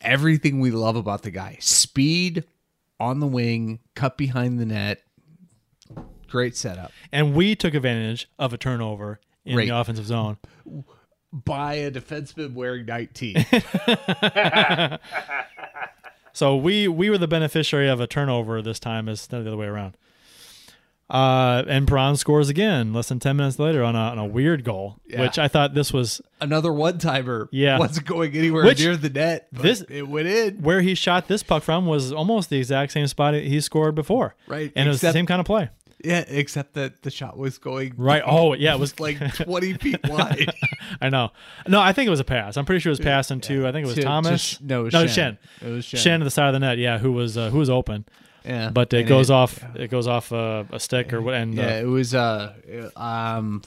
everything we love about the guy. Speed on the wing, cut behind the net. Great setup. And we took advantage of a turnover in Right. the offensive zone. By a defenseman wearing 19. So we we were the beneficiary of a turnover this time, instead of the other way around. Uh, and Perron scores again less than ten minutes later on a, on a weird goal, Yeah. which I thought this was Another one timer. Yeah. Wasn't going anywhere Which- near the net. this- it went in. where he shot this puck from was almost the exact same spot he scored before, Right, And it was the same kind of play, Yeah, except that the shot was going right? Oh yeah, it was like 20 feet wide. I know. No, I think it was a pass. I'm pretty sure it was passed into. I think it was To- to Thomas. Sh- no, it was no, Schenn. Schenn. It was Schenn. Schenn to the side of the net. Yeah, who was uh, who was open, Yeah. but it And goes off. It goes off uh, a stick or what? And Yeah, uh, it was uh um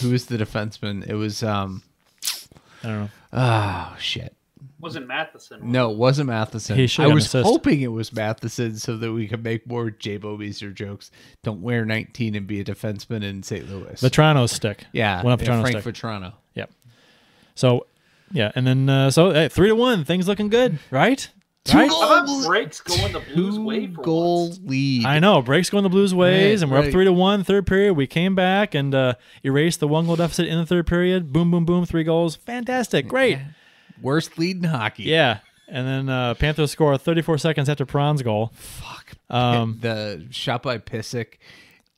who was the defenseman? It was um I don't know. oh shit. Wasn't Matheson? No, it wasn't Matheson. He I was assist. hoping it was Matheson so that we could make more J Beezer jokes. Don't wear 19 and be a defenseman in St. Louis. The Toronto stick. yeah, went up the yeah, Toronto Frankfurt stick. Toronto. Yep. So, yeah, and then uh, so hey, three to one, things looking good, right? Right. How about breaks going the Blues way Two for goal once? lead. I know breaks going the Blues ways, Right, and we're up three to one. Third period, we came back and uh, erased the one goal deficit in the third period. Boom, boom, boom, three goals, fantastic, great, Worst lead in hockey. yeah. And then uh, Panthers score 34 seconds after Perron's goal. Fuck. Um, the shot by Pysyk.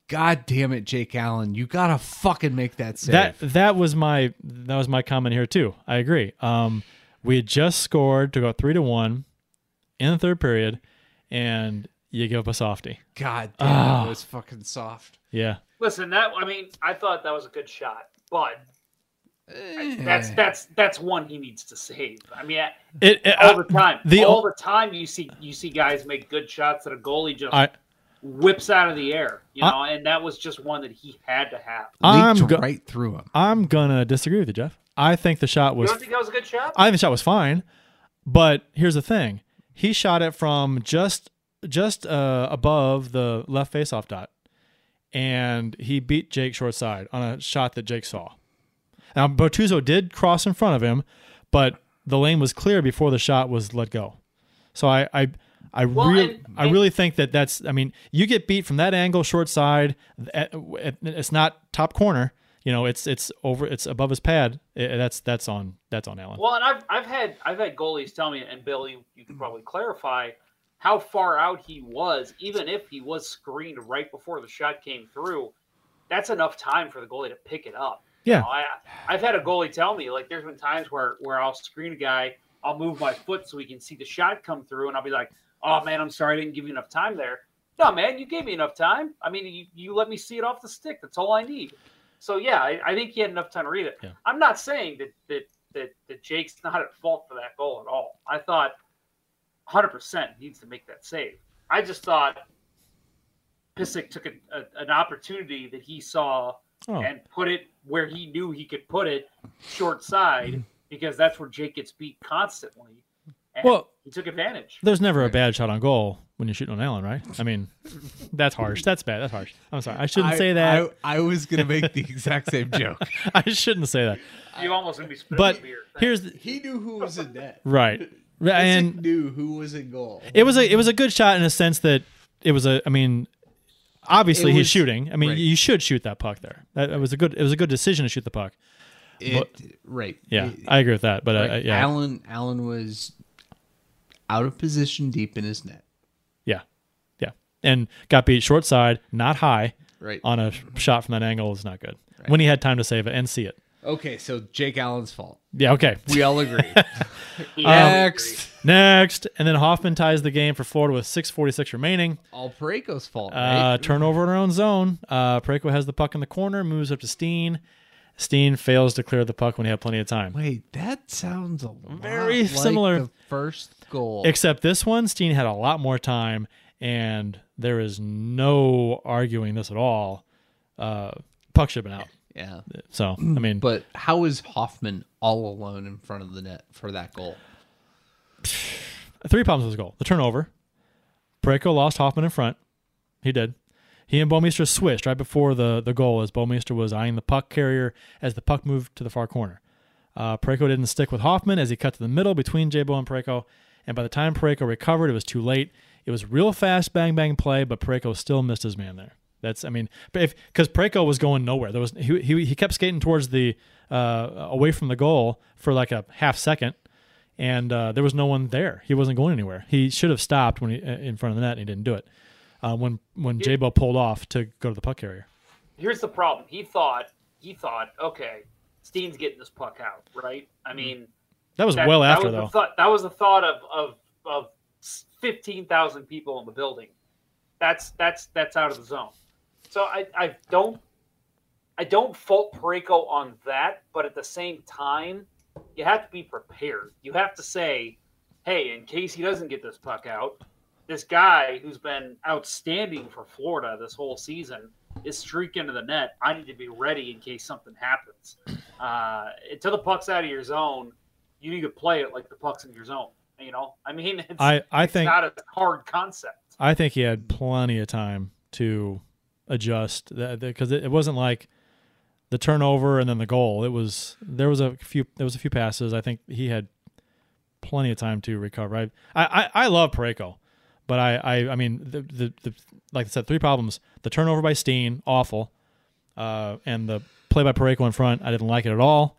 God damn it, Jake Allen! You gotta fucking make that save. That that was my that was my comment here too. I agree. Um, we had just scored to go three to one in the third period, and you give up a softie. God damn, Ah. it was fucking soft. Yeah, Listen, that I mean, I thought that was a good shot, but Eh. that's that's that's one he needs to save. I mean, it, it- all the time, the all o- the time you see you see guys make good shots that a goalie just I whips out of the air, you I- know, and that was just one that he had to have. I'm go- right through him. I'm gonna disagree with you, Jeff. I think the shot You was don't think that was a good shot? I think the shot was fine, but here's the thing: he shot it from just just uh, above the left faceoff dot, and he beat Jake short side on a shot that Jake saw. Now Bortuzzo did cross in front of him, but the lane was clear before the shot was let go. So I I I Well, really and- I really think that that's I mean you get beat from that angle short side. It's not top corner. You know, it's it's over. It's above his pad. Eh, that's that's on that's on Allen. Well, and I've I've had I've had goalies tell me, and Bill, you, you could probably clarify how far out he was, even if he was screened right before the shot came through. That's enough time for the goalie to pick it up. Yeah. You know, I I've had a goalie tell me like there's been times where where I'll screen a guy, I'll move my foot so he can see the shot come through, and I'll be like, oh man, I'm sorry I didn't give you enough time there. No man, you gave me enough time. I mean, you, you let me see it off the stick. That's all I need. So yeah, I, I think he had enough time to read it. Yeah. I'm not saying that that that that Jake's not at fault for that goal at all. I thought 100% needs to make that save. I just thought Pysyk took a, a, an opportunity that he saw Oh. and put it where he knew he could put it, short side, mm-hmm. because that's where Jake gets beat constantly. And Well- he took advantage. There's never a bad shot on goal when you're shooting on Allen, right? I mean, that's harsh. That's bad. That's harsh. I'm sorry. I shouldn't I- say that. I, I was gonna make the exact same joke. I, shouldn't say that. You almost gonna be spitting But beer. here's the, He knew who was in net. right, And and knew who was in goal. it was a it was a good shot in a sense that it was a. I mean, obviously It he's shooting. I mean, right. you should shoot that puck there. That it was a good. It was a good decision to shoot the puck. It, right. Yeah, It- I agree with that. But right. uh, yeah, Allen Allen was out of position deep in his net. yeah, yeah, and got beat short side, not high. Right. on a shot from that angle is not good. When he had time to save it and see it. Okay, so Jake Allen's fault. Yeah, okay. We all agree. Yeah. Next, Next, and then Hoffman ties the game for Florida with 6:46 remaining. all Parayko's fault, Uh, turnover in our own zone. Uh, Pareko has the puck in the corner, moves up to Steen. Steen fails to clear the puck when he had plenty of time. Wait, that sounds a lot Very like similar. the first goal. Except this one, Steen had a lot more time, and there is no arguing this at all. Uh, puck should have been out. yeah, So, I mean, but how is Hoffman all alone in front of the net for that goal? three problems with the goal. The turnover. Parayko lost Hoffman in front. He did. He and Bouwmeester switched right before the, the goal as Bouwmeester was eyeing the puck carrier as the puck moved to the far corner. Uh, Parayko didn't stick with Hoffman as he cut to the middle between Jabo and Parayko, and by the time Parayko recovered, it was too late. It was real fast bang bang play, but Parayko still missed his man there. That's I mean, because Parayko was going nowhere, there was he, he he kept skating towards the uh, away from the goal for like a half second, and uh, there was no one there. He wasn't going anywhere. He should have stopped when he in front of the net, and he didn't do it. Uh, when when Jabo pulled off to go to the puck carrier. Here's the problem. He thought he thought, okay, Steen's getting this puck out, right? I mean, That was that, well that after was though. Thought, that was the thought of of of fifteen thousand people in the building. That's that's that's out of the zone. So I I don't I don't fault Parayko on that, but at the same time, you have to be prepared. You have to say, hey, in case he doesn't get this puck out, this guy who's been outstanding for Florida this whole season is streaking into the net. I need to be ready in case something happens. Uh, until the puck's out of your zone, you need to play it like the puck's in your zone. You know, I mean, it's, I I it's think not a hard concept. I think he had plenty of time to adjust because it, it wasn't like the turnover and then the goal. It was there was a few there was a few passes. I think he had plenty of time to recover. I I, I, I love Parayko, but I, I I mean the, the the like I said three problems: the turnover by Steen, awful, uh, and the play by Parayko in front. I didn't like it at all.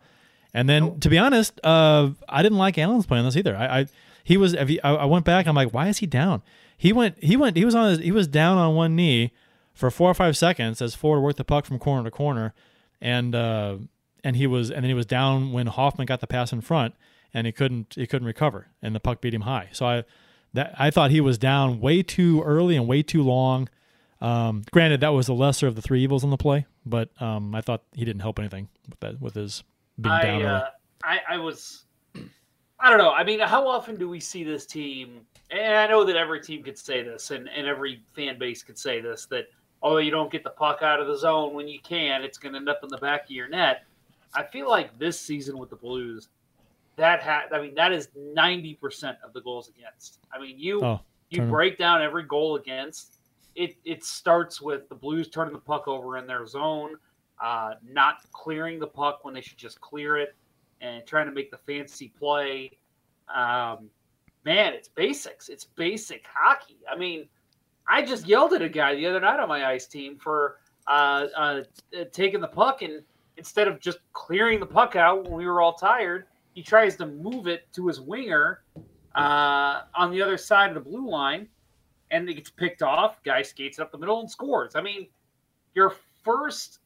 And then to be honest, uh, I didn't like Allen's play on this either. I, I he was I, I went back. I'm like, why is he down? He went he went he was on his, he was down on one knee for four or five seconds as Ford worked the puck from corner to corner, and uh, and he was and then he was down when Hoffman got the pass in front, and he couldn't he couldn't recover, and the puck beat him high. So I that I thought he was down way too early and way too long. Um, granted, that was the lesser of the three evils on the play, but um, I thought he didn't help anything with that with his being I, down. uh, I I was I don't know. I mean, how often do we see this team? And I know that every team could say this, and, and every fan base could say this that oh, you don't get the puck out of the zone when you can, it's going to end up in the back of your net. I feel like this season with the Blues, that ha- I mean, that is ninety percent of the goals against. I mean, you Oh, you break down every goal against. It it starts with the Blues turning the puck over in their zone, uh, not clearing the puck when they should just clear it, and trying to make the fancy play. Um, man, it's basics. It's basic hockey. I mean, I just yelled at a guy the other night on my ice team for uh, uh, taking the puck and instead of just clearing the puck out when we were all tired, he tries to move it to his winger uh, on the other side of the blue line, and it gets picked off. Guy skates up the middle and scores. I mean, your first,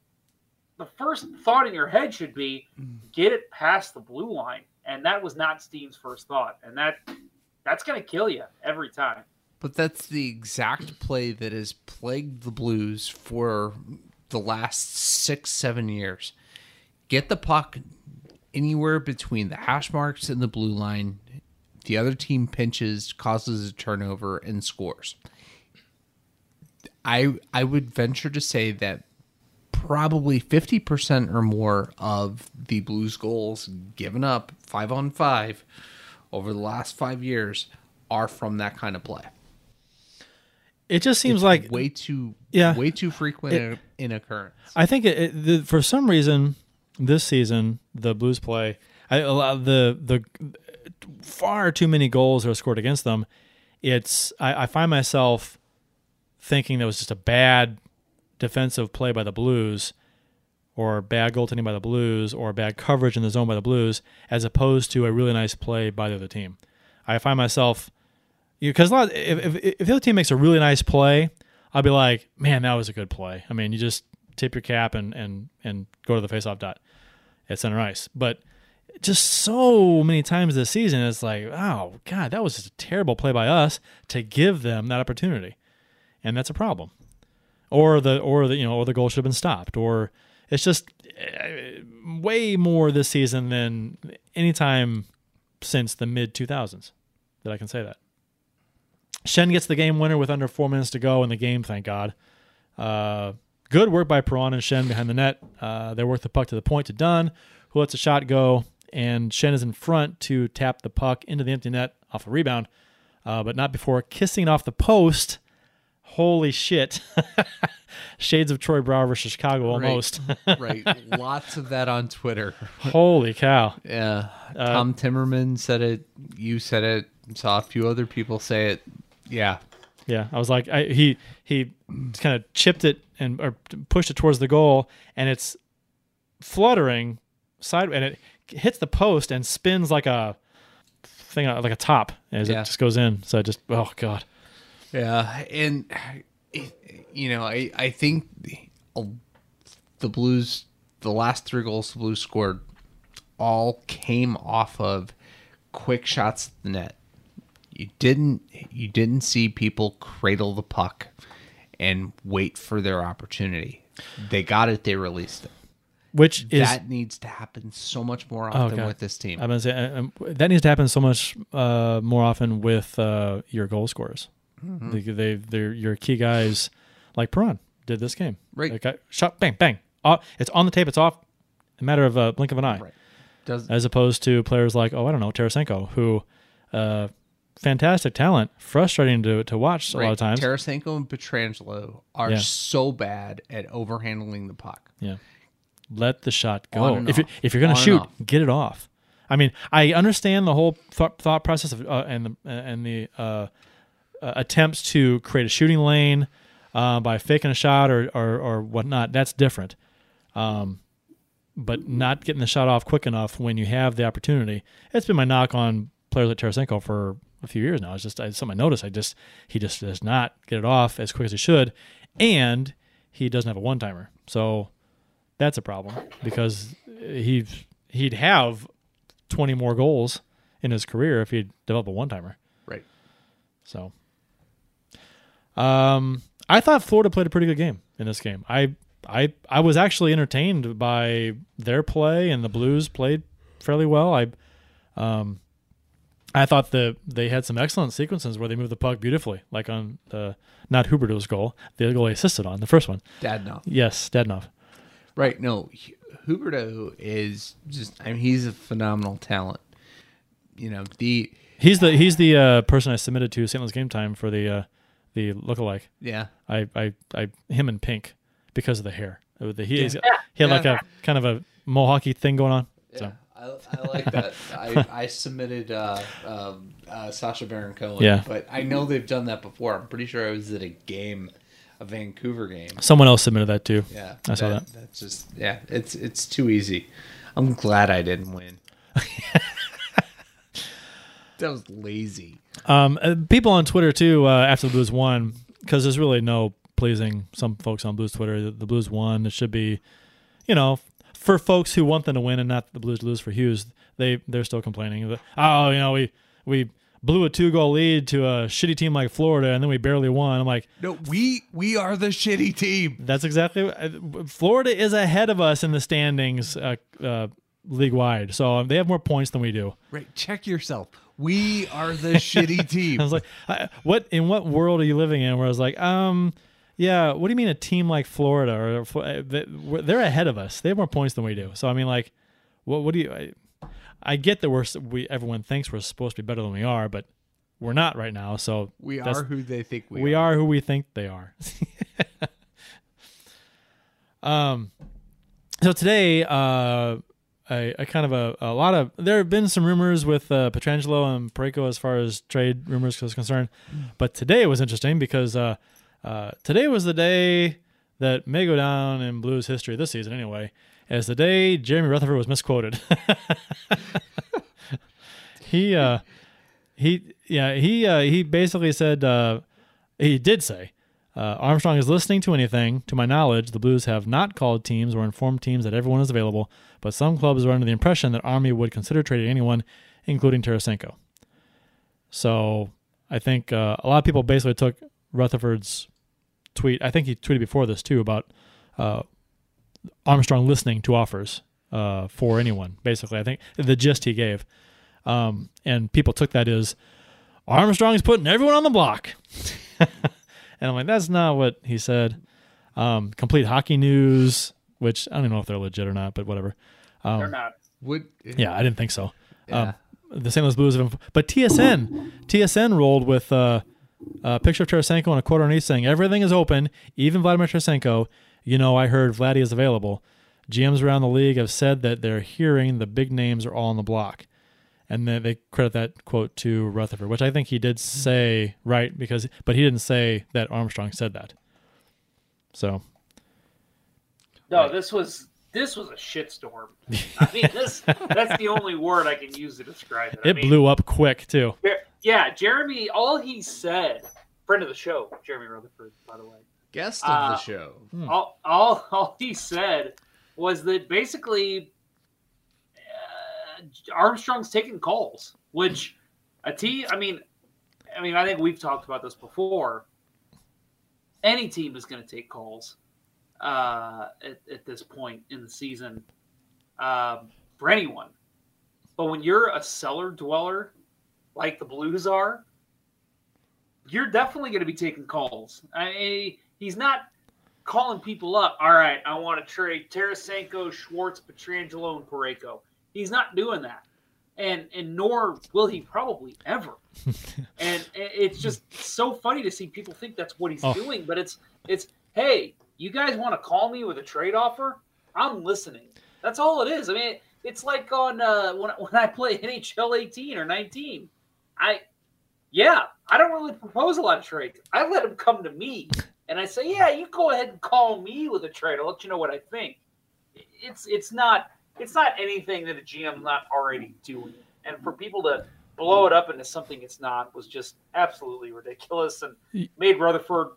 the first thought in your head should be get it past the blue line, and that was not Steen's first thought, and that that's going to kill you every time. But that's the exact play that has plagued the Blues for the last six, seven years. Get the puck anywhere between the hash marks and the blue line. The other team pinches, causes a turnover, and scores. I I would venture to say that probably 50% or more of the Blues goals given up 5 on 5 over the last 5 years are from that kind of play. it just seems like way too Yeah. way too frequent It- in, in occurrence. I think it, it, the, for some reason this season the Blues play I, a lot- the the far too many goals are scored against them. It's I, I find myself thinking that was just a bad defensive play by the Blues, or bad goaltending by the Blues, or bad coverage in the zone by the Blues, as opposed to a really nice play by the other team. I find myself because a lot if, if if the other team makes a really nice play, I'll be like, man, that was a good play. I mean, you just tip your cap and and and go to the faceoff dot. at center ice. But just so many times this season, it's like, oh god, that was just a terrible play by us to give them that opportunity, and that's a problem. Or the or the you know or the goal should have been stopped. Or it's just uh, way more this season than any time since the mid 2000s that I can say that. Schenn gets the game winner with under four minutes to go in the game, thank God. Uh, good work by Perron and Schenn behind the net. Uh, they work the puck to the point to Dunn, who lets a shot go, and Schenn is in front to tap the puck into the empty net off a rebound, uh, but not before kissing off the post. Holy shit. Shades of Troy Brouwer versus Chicago almost. right. Lots of that on Twitter. Holy cow. Yeah. Tom Timmerman said it. You said it. Saw a few other people say it. Yeah. Yeah, I was like, I, he he kind of chipped it and or pushed it towards the goal, and it's fluttering side, and it hits the post and spins like a thing, uh, like a top, as Yeah. it just goes in. So it just, oh god, Yeah, and you know, I I think the, the Blues, the last three goals the Blues scored, all came off of quick shots at the net. You didn't you didn't see people cradle the puck and wait for their opportunity. They got it. They released it. which is that needs to happen so much more often God. with this team. I'm gonna say uh, um, that needs to happen so much uh, more often with uh, your goal scorers. Mm-hmm. They, they, they're your key guys, like Perron did this game. Right. Like, shot, bang, bang. Uh, it's on the tape. It's off. A matter of a blink of an eye. Right. Does As opposed to players like, oh, I don't know, Tarasenko, who, uh, fantastic talent, frustrating to to watch a lot of times. Tarasenko and Pietrangelo are Yeah. so bad at overhandling the puck. Yeah. Let the shot go. If you're, if you're going to shoot, get it off. I mean, I understand the whole thought, thought process of uh, and the and the uh, uh, attempts to create a shooting lane uh, by faking a shot or, or or whatnot. That's different. Um, but not getting the shot off quick enough when you have the opportunity. It's been my knock on players like Tarasenko for a few years now. It's just it's something I noticed. I just he just does not get it off as quick as he should, and he doesn't have a one timer. So that's a problem because he he'd have twenty more goals in his career if he'd develop a one timer. Right. So, um, I thought Florida played a pretty good game in this game. I I I was actually entertained by their play, and the Blues played fairly well. I um, I thought the they had some excellent sequences where they moved the puck beautifully, like on the not Huberdeau's goal, the goal he assisted on the first one. Dadonov. Yes, Dadonov. Right. No, Hu- Huberdeau is just. I mean, he's a phenomenal talent. You know the. He's the he's the uh, person I submitted to St. Louis Game Time for the uh, the lookalike. Yeah. I, I I him in pink because of the hair. The, he, he's- he had like a kind of a mohawky thing going on. So I, I like that. I, I submitted uh, um, uh, Sacha Baron Cohen. Yeah. But I know they've done that before. I'm pretty sure I was at a game, a Vancouver game. someone else submitted that too. Yeah. I saw that. That's just yeah. It's it's too easy. I'm glad I didn't win. that was lazy. Um, uh, people on Twitter too uh, after the Blues won because there's really no pleasing some folks on Blues Twitter. The, the Blues won. It should be, you know, for folks who want them to win and not the Blues to lose for Hughes. They they're still complaining. that, Oh, you know, we we blew a two goal lead to a shitty team like Florida and then we barely won. I'm like, No, we we are the shitty team. that's exactly. uh, Florida is ahead of us in the standings, uh, uh, league wide. So um, they have more points than we do. Right. Check yourself. We are the shitty team. I was like, I, what in what world are you living in? Where I was like, um, yeah, what do you mean a team like Florida or uh, they- we're- ahead of us? They have more points than we do. So I mean, like, what what do you? I, I get that we're we everyone thinks we're supposed to be better than we are, but we're not right now. So we are who they think we, are. we are who we think they are. um, so today, uh, a, a kind of a, a lot of there have been some rumors with uh, Pietrangelo and Parayko as far as trade rumors is concerned, but today it was interesting because uh, uh, today was the day that may go down in Blues history this season anyway, as the day Jeremy Rutherford was misquoted. he uh, he yeah he uh, he basically said uh, he did say Uh, Armstrong is listening to anything. To my knowledge, the Blues have not called teams or informed teams that everyone is available, but some clubs are under the impression that Army would consider trading anyone, including Tarasenko. So I think uh, a lot of people basically took Rutherford's tweet. I think he tweeted before this too about uh, Armstrong listening to offers uh, for anyone. Basically, I think the gist he gave, um, and people took that as Armstrong is putting everyone on the block. and I'm like, that's not what he said. Um, complete hockey news, which I don't know if they're legit or not, but whatever. Um, They're not. Would yeah, I didn't think so. Yeah. Um, the St. Louis Blues have, but TSN, TSN rolled with uh, a picture of Tarasenko and a quote underneath saying everything is open, even Vladimir Tarasenko. You know, I heard Vladdy is available. GMs around the league have said that they're hearing the big names are all on the block, and then they credit that quote to Rutherford, which I think he did say right because, but he didn't say that Armstrong said that. So No, this was this was a shitstorm. I mean, this that's the only word I can use to describe it. I it mean, blew up quick too. Yeah, Jeremy. All he said, friend of the show, Jeremy Rutherford, by the way. guest of Uh, the show. All, all, all he said was that basically uh, Armstrong's taking calls, which a team. I mean, I mean, I think we've talked about this before. Any team is going to take calls uh, at, at this point in the season um, for anyone. But when you're a cellar dweller like the Blues are, you're definitely going to be taking calls. I, he's not calling people up. All right, I want to trade Tarasenko, Schwartz, Pietrangelo, and Parayko. He's not doing that, and and nor will he probably ever. and it's just so funny to see people think that's what he's Oh. doing, but it's it's hey, you guys want to call me with a trade offer? I'm listening. That's all it is. I mean, it's like on uh, when when I play NHL 18 or 19. I yeah, I don't really propose a lot of trades. I let them come to me, and I say, yeah, you go ahead and call me with a trade. I'll let you know what I think. It's it's not it's not anything that a GM not already doing, and for people to blow it up into something it's not was just absolutely ridiculous and made Rutherford.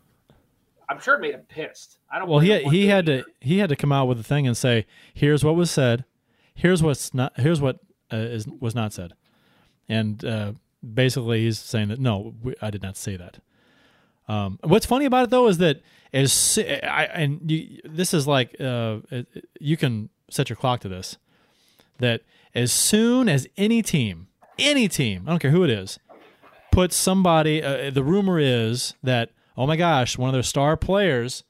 I'm sure it made him pissed. I don't. Well, he blame him one he had to he had to come out with a thing and say, "Here's what was said. Here's what's not. Here's what uh, is was not said." And uh, basically, he's saying that no, we, I did not say that. Um, what's funny about it though is that as I and you, this is like uh, you can set your clock to this. That as soon as any team, any team, I don't care who it is, puts somebody. Uh, the rumor is that oh my gosh, one of their star players,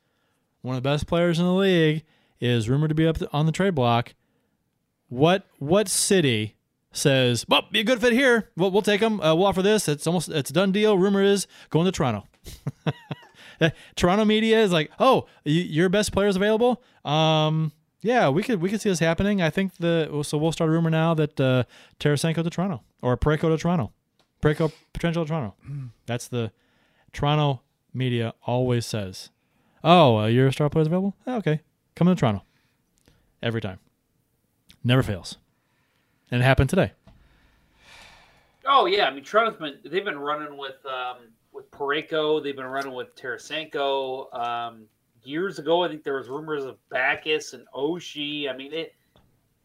one of the best players in the league, is rumored to be up on the trade block. What what city says, "Well, be a good fit here. We'll, we'll take him. Uh, we'll offer this. It's almost it's a done deal. Rumor is going to Toronto." Toronto media is like, "Oh, your best player's available." Um, yeah, we could we could see this happening. I think the so we'll start a rumor now that uh, Tarasenko to Toronto or Parayko to Toronto, Parayko potential to Toronto. That's the Toronto media always says. Oh, uh, your star player's available? Oh, okay, come to Toronto. Every time, never fails, and it happened today. Oh yeah, I mean Toronto's been they've been running with um, with Parayko, they've been running with Tarasenko. Um, years ago, I think there was rumors of Backes and Oshie. I mean it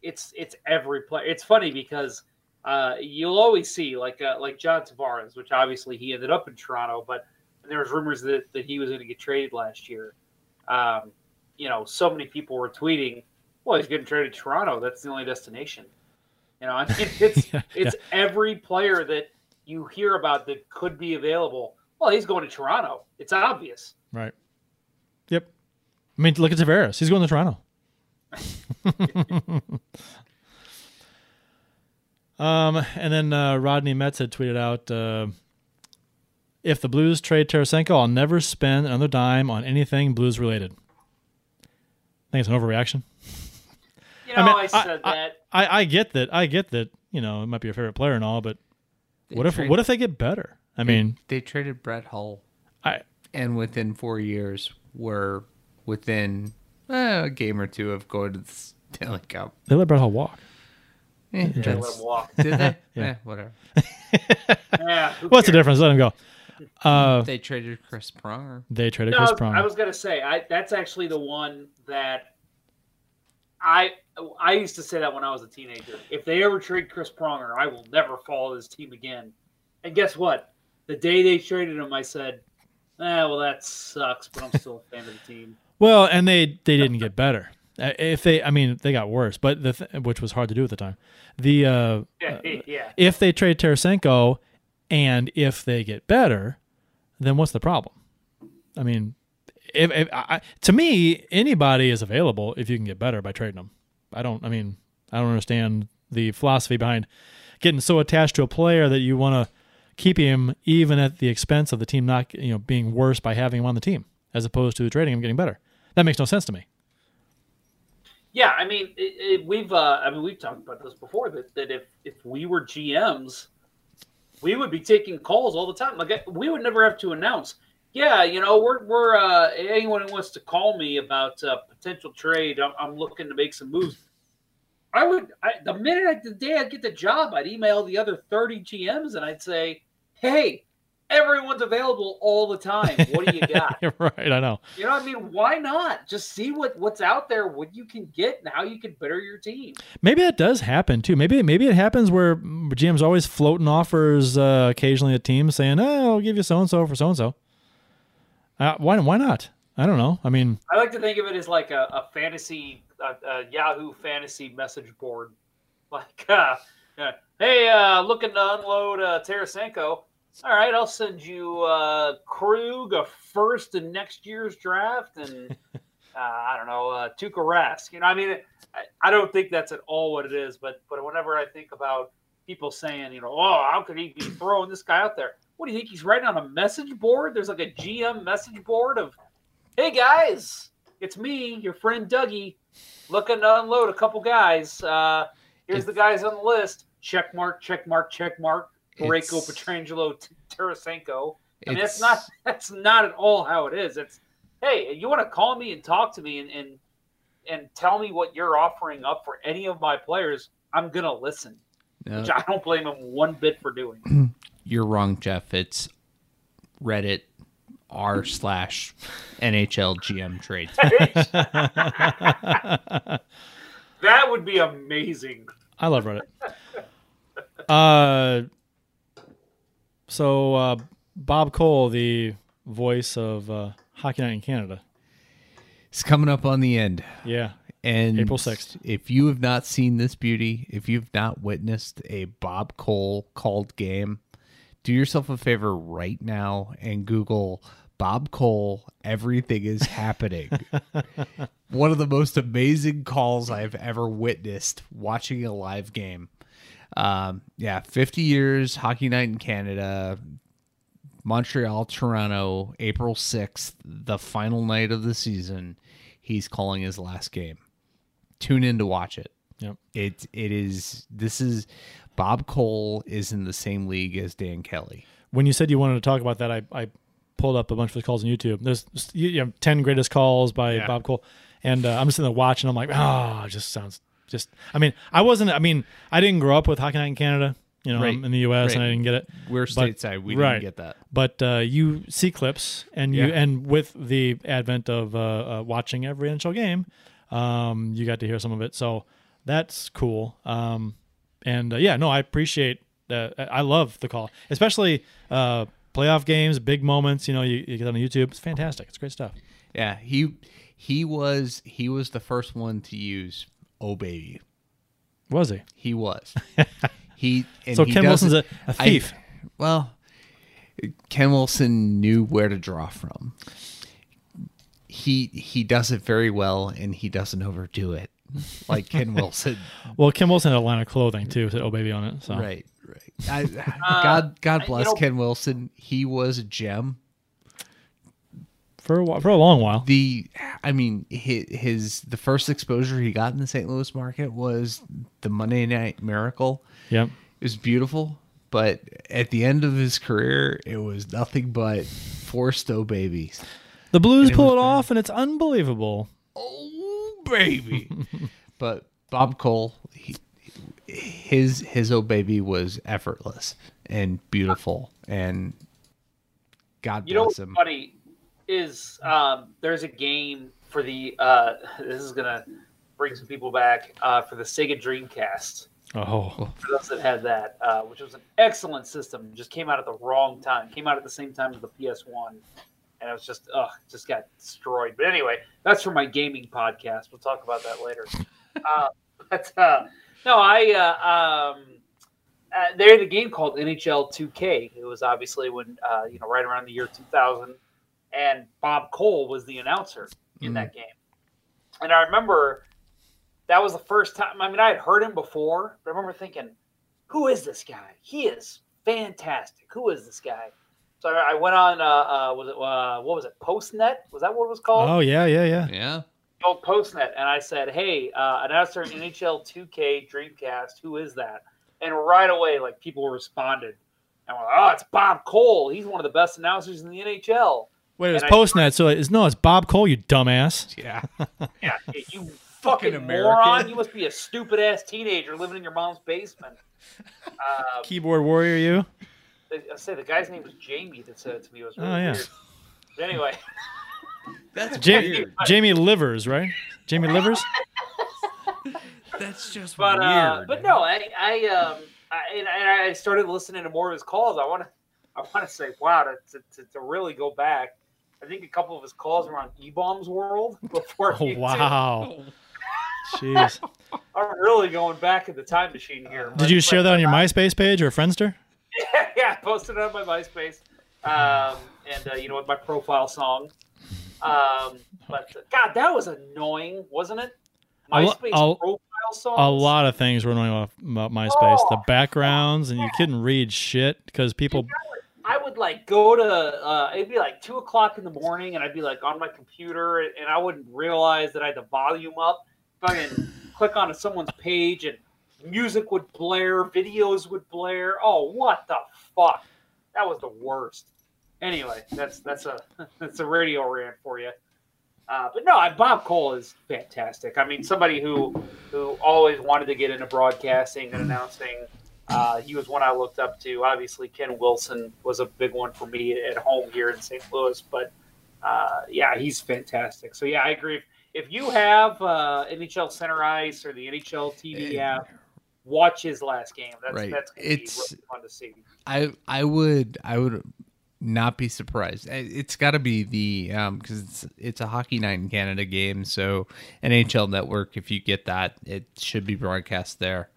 it's it's every player. It's funny because uh, you'll always see like uh, like John Tavares, which obviously he ended up in Toronto, but there was rumors that, that he was going to get traded last year. Um, you know, so many people were tweeting, "Well, he's getting traded to Toronto. That's the only destination." You know, I mean, it's Yeah, it's every player that you hear about that could be available. Well, he's going to Toronto. It's obvious. Right. Yep. I mean, look at Tavares. He's going to Toronto. um, and then uh, Rodney Metz had tweeted out, uh, "If the Blues trade Tarasenko, I'll never spend another dime on anything Blues related." I think it's an overreaction. You know, I, mean, said I- that. I, I get that. I get that. You know, it might be your favorite player and all, but what if trade- what if they get better? I mean, they traded Brett Hull, I and within four years, were within eh, a game or two of going to the Stanley Cup. they let Brett Hull walk. Eh, They let him walk. Did they? Yeah. Eh, whatever. Yeah. who What's the difference? Let him go. Uh, They traded Chris Pronger. they traded No, Chris was, Pronger. I was gonna say I that's actually the one that I I used to say that when I was a teenager. If they ever trade Chris Pronger, I will never follow this team again. And guess what? The day they traded him, I said, "Eh, well, that sucks, but I'm still a fan of the team." Well, and they they didn't get better. Uh, If they, I mean, they got worse, but the th- which was hard to do at the time. The uh, Yeah, yeah. if they trade Tarasenko, and if they get better, then what's the problem? I mean, if, if I, to me, anybody is available if you can get better by trading them. I don't. I mean, I don't understand the philosophy behind getting so attached to a player that you want to keep him even at the expense of the team not you know being worse by having him on the team as opposed to trading him getting better. That makes no sense to me. Yeah, I mean, it, it, we've uh, I mean, we've talked about this before that, that if if we were GMs, we would be taking calls all the time. Like we would never have to announce. Yeah, you know, we're we're uh, anyone who wants to call me about uh, potential trade. I'm, I'm looking to make some moves. I would I, the minute I, the day I get the job, I'd email the other 30 GMs and I'd say, "Hey, everyone's available all the time. What do you got?" right, I know. You know, what I mean, why not just see what what's out there, what you can get, and how you can better your team? Maybe that does happen too. Maybe maybe it happens where GM's always floating offers uh, occasionally a team saying, "Oh, I'll give you so and so for so and so." Why why not? I don't know. I mean, I like to think of it as like a, a fantasy, a, a Yahoo fantasy message board. Like, uh, hey, uh, looking to unload uh, Tarasenko. All right, I'll send you uh, Krug a first in next year's draft, and uh, I don't know uh, Tuukka Rask. You know, I mean, I, I don't think that's at all what it is. But but whenever I think about people saying, you know, oh, how could he be throwing this guy out there? What do you think he's writing on a message board? There's like a GM message board of, hey guys, it's me, your friend Dougie, looking to unload a couple guys. Uh, here's the guys on the list. Check mark, check mark, check mark. It's- Pietrangelo, Tarasenko. I mean, that's It's- not that's not at all how it is. It's hey, you want to call me and talk to me and, and and tell me what you're offering up for any of my players. I'm gonna listen, No, which I don't blame him one bit for doing. you're wrong, Jeff. It's Reddit r slash NHL GM trades. that would be amazing. I love Reddit. Uh, so uh, Bob Cole, the voice of uh, Hockey Night in Canada. It's coming up on the end. Yeah, And April 6th. If you have not seen this beauty, if you've not witnessed a Bob Cole called game, do yourself a favor right now and Google Bob Cole, everything is happening. One of the most amazing calls I've ever witnessed watching a live game. Um, yeah, 50 years, Hockey Night in Canada, Montreal, Toronto, April 6th, the final night of the season. He's calling his last game. Tune in to watch it. Yep. It it is this is Bob Cole is in the same league as Dan Kelly. when you said you wanted to talk about that, I, I pulled up a bunch of his calls on YouTube. There's you know, ten greatest calls by Bob Cole, and uh, I'm just sitting there watching. I'm like, oh, it just sounds just. I mean, I wasn't. I mean, I didn't grow up with Hockey Night in Canada. You know, Right. I'm in the U.S. and I didn't get it. We're But- stateside. We right. didn't get that. But uh, you see clips, and you Yeah. and with the advent of uh, uh, watching every NHL game, um, you got to hear some of it. So that's cool. Um, and uh, yeah, no, I appreciate that. I love the call, especially uh, playoff games, big moments. You know, you, you get on YouTube. It's fantastic. It's great stuff. Yeah, he he was he was the first one to use "Oh baby." Was he? He was. he and So he Ken Wilson's a, doesn't- a I- thief. well, Ken Wilson knew where to draw from. He he does it very well, and he doesn't overdo it, like Ken Wilson. well, Ken Wilson had a line of clothing too, said "Oh baby" on it. So Right, right. I, uh, God God you bless know- Ken Wilson. He was a gem. For a while, for a long while. the i mean his, his the first exposure he got in the st louis market was the monday night miracle Yep. it was beautiful but at the end of his career it was nothing but four oh babies The Blues And pull was it bad. off, and it's unbelievable. oh baby but bob cole he, his his oh baby was effortless and beautiful and God You know bless what's him. funny is um, there's a game for the uh, this is gonna bring some people back uh, for the Sega Dreamcast. Oh, For those that had that, uh, which was an excellent system, just came out at the wrong time. Came out at the same time as the PS1, and it was just ugh, just got destroyed. But anyway, that's for my gaming podcast. We'll talk about that later. uh, but uh, no, I uh, um, uh, they had a game called NHL 2K. It was obviously when uh, you know right around the year 2000, and Bob Cole was the announcer in that game. And I remember that was the first time. I mean, I had heard him before, but I remember thinking, "Who is this guy? He is fantastic. Who is this guy?" So I I went on. Uh, uh, was it uh, what was it? Postnet? Was that what it was called? oh yeah, yeah, yeah. Yeah. the old Postnet, and I said, "Hey, uh, announcer in NHL 2K Dreamcast, who is that?" And right away, like people responded, and we're like, "Oh, it's Bob Cole. He's one of the best announcers in the NHL." Wait, it was Postnet, so it's no, it's Bob Cole, you dumbass. Yeah. Yeah, you fucking American. moron! You must be a stupid ass teenager living in your mom's basement. Um, Keyboard warrior, you. I say the guy's name was Jamie that said it to me. It was really Oh, yeah. weird. But anyway, That's Ja- weird. Jamie Livers, right? Jamie Livers. That's just but weird. uh, but no, I I um I, and, and I started listening to more of his calls. I want to I want to say wow to, to, to really go back. I think a couple of his calls were on E Bombs World before. Oh wow. Jeez. I'm really going back in the time machine here. Did you share that on your MySpace page or Friendster? yeah, yeah, I posted it on my MySpace, um, and uh, you know, with my profile song. Um, but uh, God, that was annoying, wasn't it? MySpace a- profile song. A lot of things were annoying about- MySpace. The Oh. backgrounds, and you couldn't read shit because people. I would like go to uh, it'd be like two o'clock in the morning, and I'd be like on my computer, and I wouldn't realize that I had the volume up. Fucking click onto someone's page, and music would blare, videos would blare. Oh, what the fuck? That was the worst. Anyway, that's that's a that's a radio rant for you. Uh, but no, Bob Cole is fantastic. I mean, somebody who who always wanted to get into broadcasting and announcing. Uh, he was one I looked up to. Obviously, Ken Wilson was a big one for me at home here in St. Louis. But uh, yeah, he's fantastic. So yeah, I agree. If, if you have uh, NHL Center Ice or the NHL TV app, watch his last game. That's Right. that's gonna It's- be really fun to see. I I would I would not be surprised. It's got to be the um because it's it's a Hockey Night in Canada game, so NHL Network. If you get that, it should be broadcast there.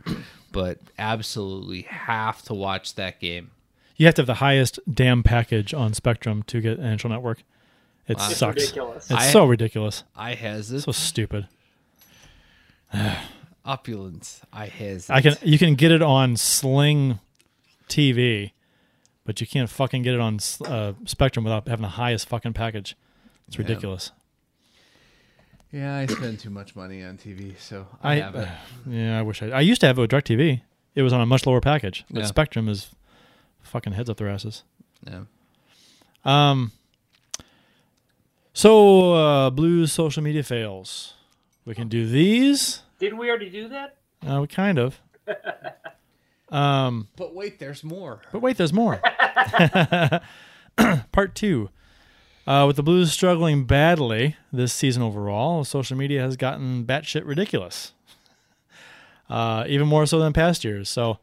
But absolutely have to watch that game. You have to have the highest damn package on Spectrum to get NHL Network. It It's sucks. ridiculous. It's I- so ridiculous. I has it So stupid. opulence. I has It. I can you can get it on Sling TV, but you can't fucking get it on uh, Spectrum without having the highest fucking package. It's ridiculous. Yeah, I spend too much money on TV, so I, I, have it. yeah, I wish I. I used to have it with DirecTV. It was on a much lower package, but Yeah. Spectrum is fucking heads up their asses. Yeah. Um. So uh, blues social media fails. We can do these. Didn't we already do that? Uh, we kind of. Um. But wait, there's more. But wait, there's more. Part two. Uh, with the Blues struggling badly this season overall, social media has gotten batshit ridiculous. Uh, even more so than past years. So,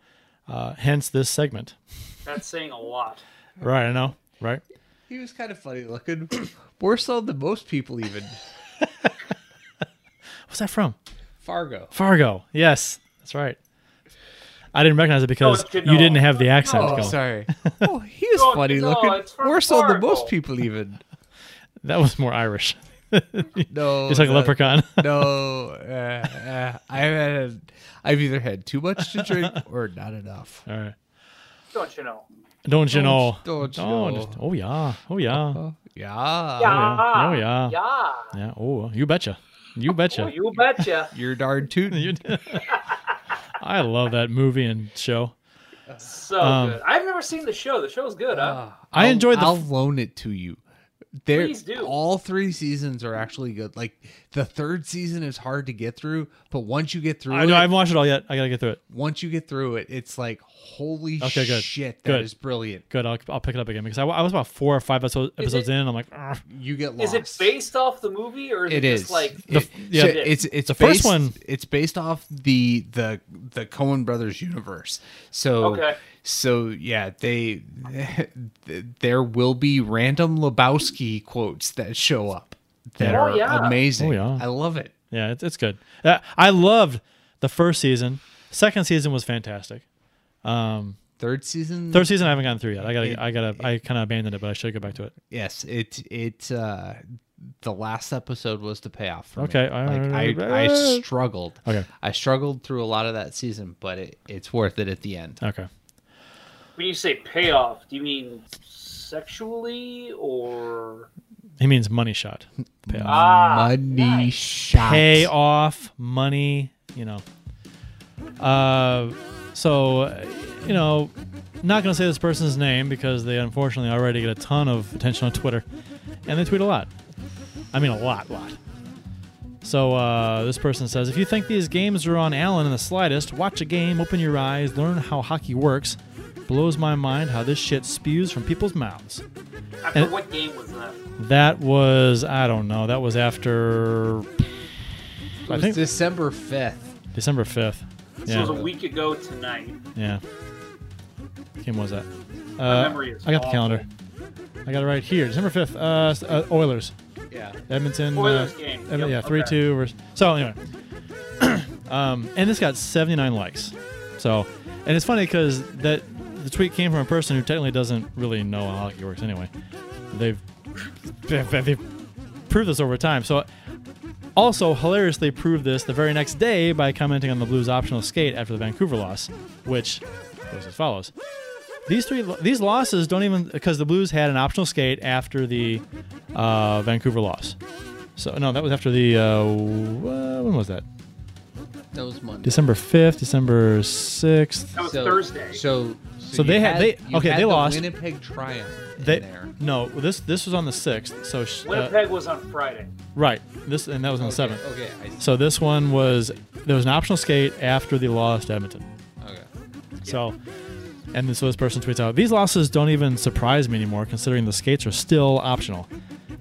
uh, hence this segment. That's saying a lot. Right, I know. Right? He was kind of funny looking. More so than most people, even. What's that from? Fargo. Fargo. Yes, that's right. I didn't recognize it because Don't you you didn't have the accent Oh, going. sorry. Oh, he was Don't funny you know, looking. it's from More so than most people, even. That was more Irish. No, It's like a leprechaun. No, uh, uh, I've had, I've either had too much to drink or not enough. All right. Don't you know? Don't you know? don't you Oh, know? just- oh yeah. Oh yeah. Oh, yeah. Yeah. Oh, yeah. Yeah. Yeah. Oh, you betcha. You betcha. Oh, you betcha. You're darn tootin'. You- I love that movie and show. So Um, good. I've never seen the show. The show's good, huh? I I'll- enjoyed the I'll f- loan it to you. They're Please do. all three seasons are actually good. Like the third season is hard to get through, but once you get through I know I haven't watched it all yet. I gotta get through it. once you get through it, it's like holy Okay, good. shit, that is Good. brilliant. Good. I'll, I'll pick it up again because I, I was about four or five episodes, Is episodes it- in. And I'm like, "Ugh." You get lost. Is it based off the movie or is it, It just like The- It- yeah. so it's it's The first based- one- It's based off the the the Coen brothers universe. So Okay. So yeah, they there will be random Lebowski quotes that show up that Oh, are yeah. amazing. Oh, yeah. I love it. yeah, it's, it's good. Uh, I loved the first season. Second season was fantastic. Um, Third season. third season I haven't gotten through yet. I gotta, It- I gotta, I kind of abandoned it, but I should go back to it. Yes, it it uh the last episode was the payoff for Okay, me. Like I I struggled. Okay. I struggled through a lot of that season, but it, it's worth it at the end. Okay. When you say payoff, do you mean sexually or He means money shot. Payoff. ah Money nice. shots. Pay off money. You know. Uh, so, you know, not gonna say this person's name because they unfortunately already get a ton of attention on Twitter, and they tweet a lot. I mean, a lot, lot. So uh, this person says, if you think these games are on Allen in the slightest, watch a game, open your eyes, learn how hockey works. Blows my mind how this shit spews from people's mouths. After And- what game was that? That was I don't know. That was after It I was think December fifth. December fifth. This was a week ago tonight. yeah. What game was that? My Uh, memory is I got the calendar. I got it right here. December fifth. Uh, uh, Oilers. Yeah. Edmonton. Oilers uh, game. Ed- Yep, yeah, okay. three two. Versus, so anyway, um, and this got seventy nine likes. So, and it's funny because that the tweet came from a person who technically doesn't really know how hockey works anyway. They've they've, they've proved this over time. So, also hilariously proved this the very next day by commenting on the Blues' optional skate after the Vancouver loss, which goes as follows. These three, these losses don't even because the Blues had an optional skate after the uh, Vancouver loss. So no, that was after the uh, when was that? That was Monday. December fifth, December sixth. That was So- Thursday. So So you they had- they- you okay, had they the lost. Winnipeg Triumph in They there. no, this this was on the sixth. So sh- uh, Winnipeg was on Friday. right, this and that was on the seventh. Okay. I, So this one was there was an optional skate after the loss to Edmonton. okay. So, and then, so this person tweets out, These losses don't even surprise me anymore, considering the skates are still optional.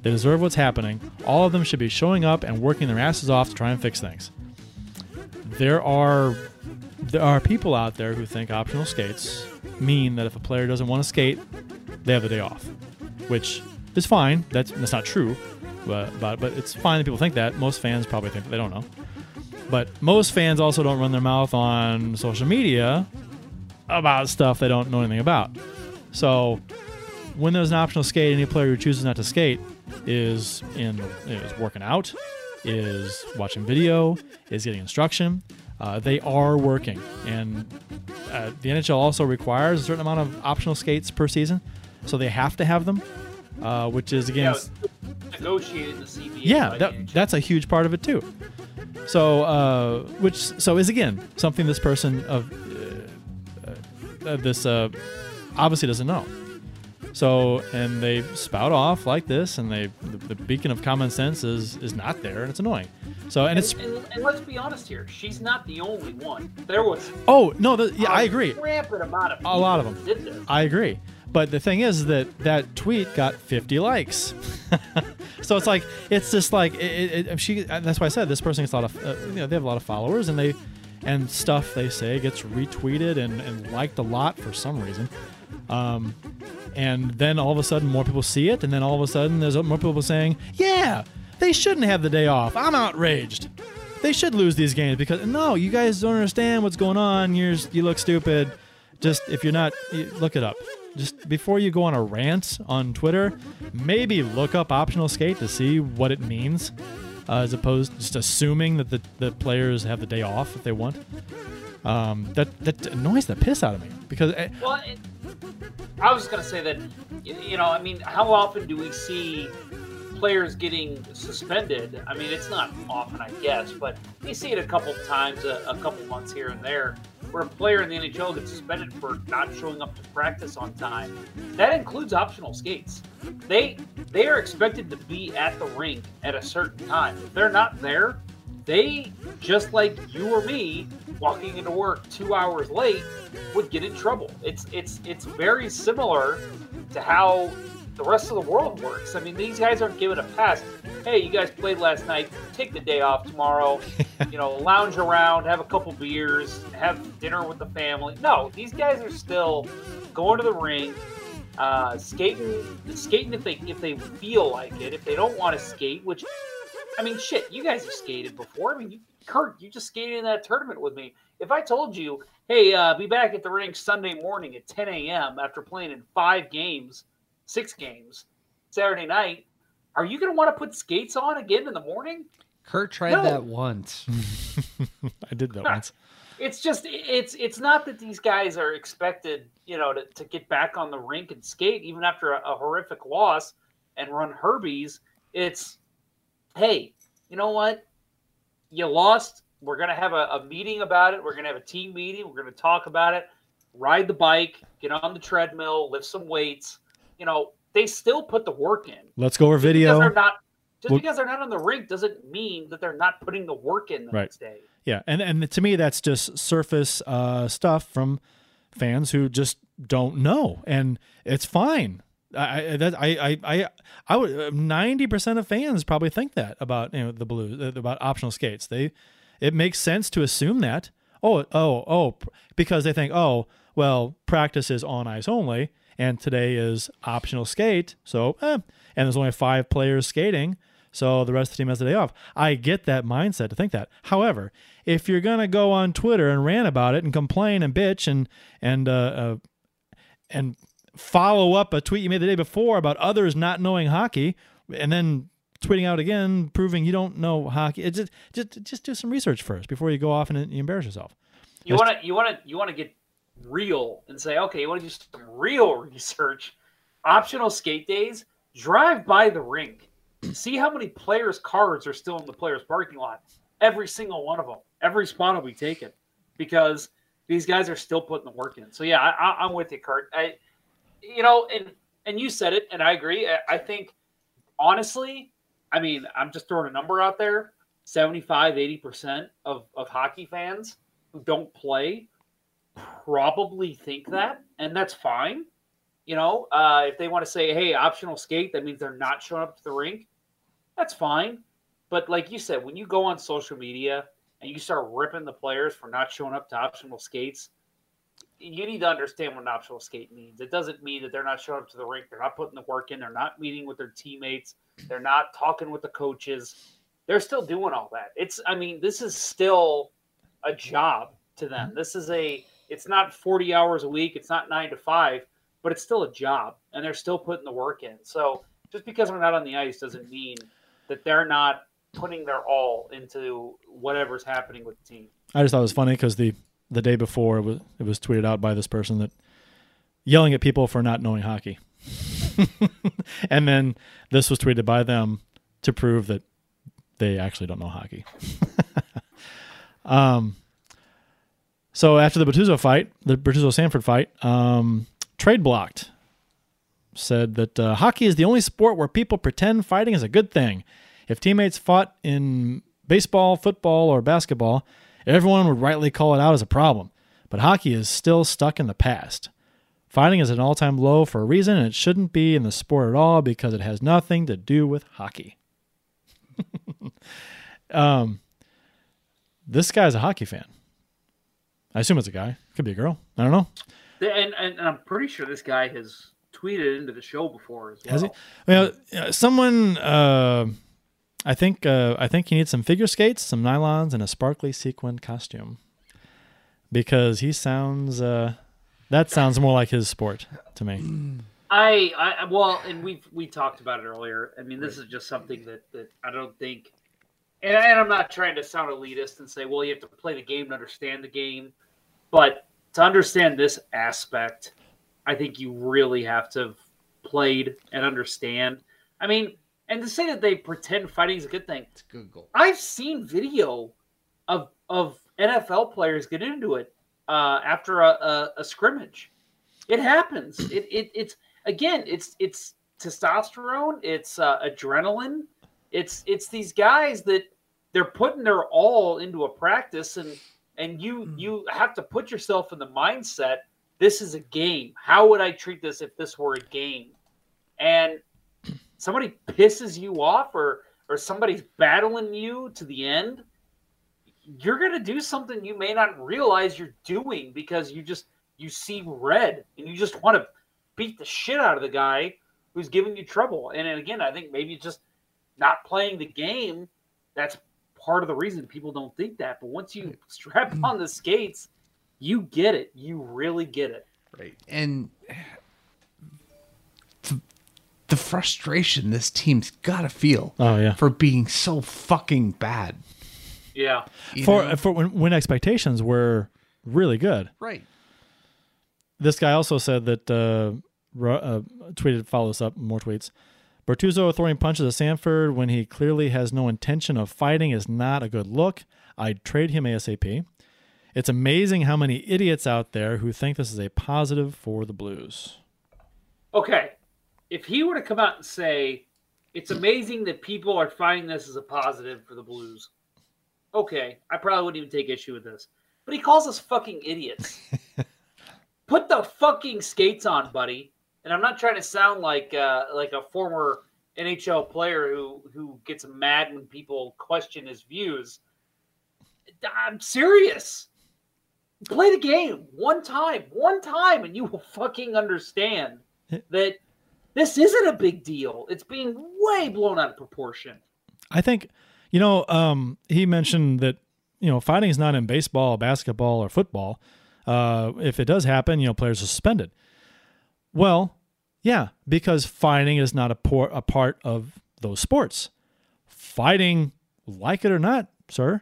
They deserve what's happening. All of them should be showing up and working their asses off to try and fix things. There are there are people out there who think optional skates mean that if a player doesn't want to skate, they have the day off, which is fine. That's that's not true, but but, but it's fine that people think that. Most fans probably think that they don't know. But most fans also don't run their mouth on social media about stuff they don't know anything about. So when there's an optional skate, any player who chooses not to skate is in is working out, is watching video, is getting instruction. Uh, they are working, and uh, the NHL also requires a certain amount of optional skates per season, so they have to have them, uh, which is Yeah, against it negotiated in the CBA. yeah that, that's a huge part of it too. So uh, which so is again something this person of uh, uh, this uh, obviously doesn't know so and they spout off like this and they the, the beacon of common sense is is not there and it's annoying so and it's And, and, and let's be honest here, she's not the only one. There was oh no the, yeah i agree rampant amount of A lot of them. did this. I agree. But the thing is that that tweet got 50 likes. so it's like it's just like it, it- she. That's why I said this person gets a lot of uh, you know they have a lot of followers and they and stuff they say gets retweeted and, and liked a lot for some reason. Um, and then all of a sudden more people see it and then all of a sudden there's more people saying yeah they shouldn't have the day off. I'm outraged. They should lose these games because no, you guys don't understand what's going on. You're you look stupid. Just if you're not, look it up. Just before you go on a rant on Twitter, maybe look up optional skate to see what it means, uh, as opposed to just assuming that the, the players have the day off if they want. Um, that that annoys the piss out of me because eh, Well, it, I was going to say that, you know, I mean, how often do we see players getting suspended? I mean, it's not often, I guess, but you see it a couple times, a, a couple months here and there. where a player in the NHL gets suspended for not showing up to practice on time. That includes optional skates. They they are expected to be at the rink at a certain time. If they're not there, they just like you or me walking into work two hours late would get in trouble. It's it's it's very similar to how the rest of the world works. I mean, these guys aren't given a pass. Hey, you guys played last night. Take the day off tomorrow. you know, lounge around, have a couple beers, have dinner with the family. No, these guys are still going to the ring, uh, skating, skating if they if they feel like it. If they don't want to skate, which I mean, shit, you guys have skated before. I mean, you, Kurt, you just skated in that tournament with me. If I told you, hey, uh, be back at the rink Sunday morning at 10 a.m. after playing in five games six games Saturday night. Are you going to want to put skates on again in the morning? Kurt tried no. that once. I did that once. It's just it's it's not that these guys are expected, you know, to, to get back on the rink and skate even after a, a horrific loss and run Herbies. It's hey, you know what? You lost. We're gonna have a, a meeting about it. We're gonna have a team meeting. We're gonna talk about it. Ride the bike, get on the treadmill, lift some weights you know, they still put the work in. Let's go over video. they're not just because they're not on the rink doesn't mean that they're not putting the work in the right. next day. Yeah, and and to me that's just surface uh, stuff from fans who just don't know, and it's fine. I that I I I, I would ninety percent of fans probably think that about you know the blues uh, about optional skates. They it makes sense to assume that. Oh oh oh because they think oh well practice is on ice only and today is optional skate. So, eh, and there's only five players skating, so the rest of the team has the day off. I get that mindset to think that. However, if you're gonna go on Twitter and rant about it and complain and bitch and and uh, uh, and follow up a tweet you made the day before about others not knowing hockey, and then tweeting out again proving you don't know hockey, just just just do some research first before you go off and you embarrass yourself. You want to you want to you want to get real and say, okay, you want to do some real research? Optional skate days, drive by the rink, see how many players' cards are still in the players' parking lot. Every single one of them, every spot will be taken because these guys are still putting the work in. So yeah, I, am with you, Kurt. I, you know, and and you said it, and I agree. I, think honestly, I mean, I'm just throwing a number out there 75, 80% of, of hockey fans who don't play probably think that, and that's fine. You know, uh, if they want to say, "Hey, optional skate," that means they're not showing up to the rink. That's fine. But like you said, when you go on social media and you start ripping the players for not showing up to optional skates, you need to understand what an optional skate means. It doesn't mean that they're not showing up to the rink, they're not putting the work in, they're not meeting with their teammates, they're not talking with the coaches. They're still doing all that. It's, I mean, this is still a job to them. Mm-hmm. This is a it's not 40 hours a week, it's not nine to five, but it's still a job and they're still putting the work in. So just because they're not on the ice doesn't mean that they're not putting their all into whatever's happening with the team. I just thought it was funny because the the day before it was it was tweeted out by this person that yelling at people for not knowing hockey, and then this was tweeted by them to prove that they actually don't know hockey. um, so after the Bortuzzo fight, the Bortuzzo Sanford fight, um, trade blocked said that uh, hockey is the only sport where people pretend fighting is a good thing. If teammates fought in baseball, football, or basketball, everyone would rightly call it out as a problem. But hockey is still stuck in the past. Fighting is at an all time low for a reason, and it shouldn't be in the sport at all because it has nothing to do with hockey. um, this guy's a hockey fan. I assume it's a guy. Could be a girl. I don't know. And, and, and I'm pretty sure this guy has tweeted into the show before as well. Has he? Well, someone. Uh, I think. Uh, I think he needs some figure skates, some nylons, and a sparkly sequined costume. Because he sounds. Uh, that sounds more like his sport to me. I, I well, and we we talked about it earlier. I mean, this is just something that that I don't think and, and I'm not trying to sound elitist and say, well, you have to play the game to understand the game, but to understand this aspect, I think you really have to have played and understand. I mean, and to say that they pretend fighting is a good thing. It's Google. I've seen video of of NFL players get into it uh, after a, a, a scrimmage. It happens. It, it it's again. It's it's testosterone. It's uh, adrenaline. It's it's these guys that they're putting their all into a practice, and and you you have to put yourself in the mindset. This is a game. How would I treat this if this were a game? And somebody pisses you off, or or somebody's battling you to the end you're going to do something you may not realize you're doing because you just you see red and you just want to beat the shit out of the guy who's giving you trouble. And, and again, I think maybe just not playing the game. That's part of the reason people don't think that. But once you strap on the skates, you get it. You really get it. Right. And the, the frustration this team's got to feel Oh yeah. for being so fucking bad. Yeah. you For know? for when, when expectations were really good. right. This guy also said that uh, ru- uh, tweeted follow this up more tweets. Bortuzzo throwing punches at Sanford when he clearly has no intention of fighting is not a good look. I'd trade him ASAP. It's amazing how many idiots out there who think this is a positive for the Blues. Okay. If he were to come out and say, it's amazing that people are finding this as a positive for the Blues, okay, I probably wouldn't even take issue with this. But he calls us fucking idiots. Put the fucking skates on, buddy. And I'm not trying to sound like uh, like a former NHL player who who gets mad when people question his views. I'm serious. Play the game one time, one time, and you will fucking understand that this isn't a big deal. It's being way blown out of proportion. I think, you know, um, he mentioned that, you know, fighting is not in baseball, basketball, or football. Uh, if it does happen, you know, players are suspended. Well, yeah, because fighting is not a, por- a part of those sports. Fighting, like it or not, sir,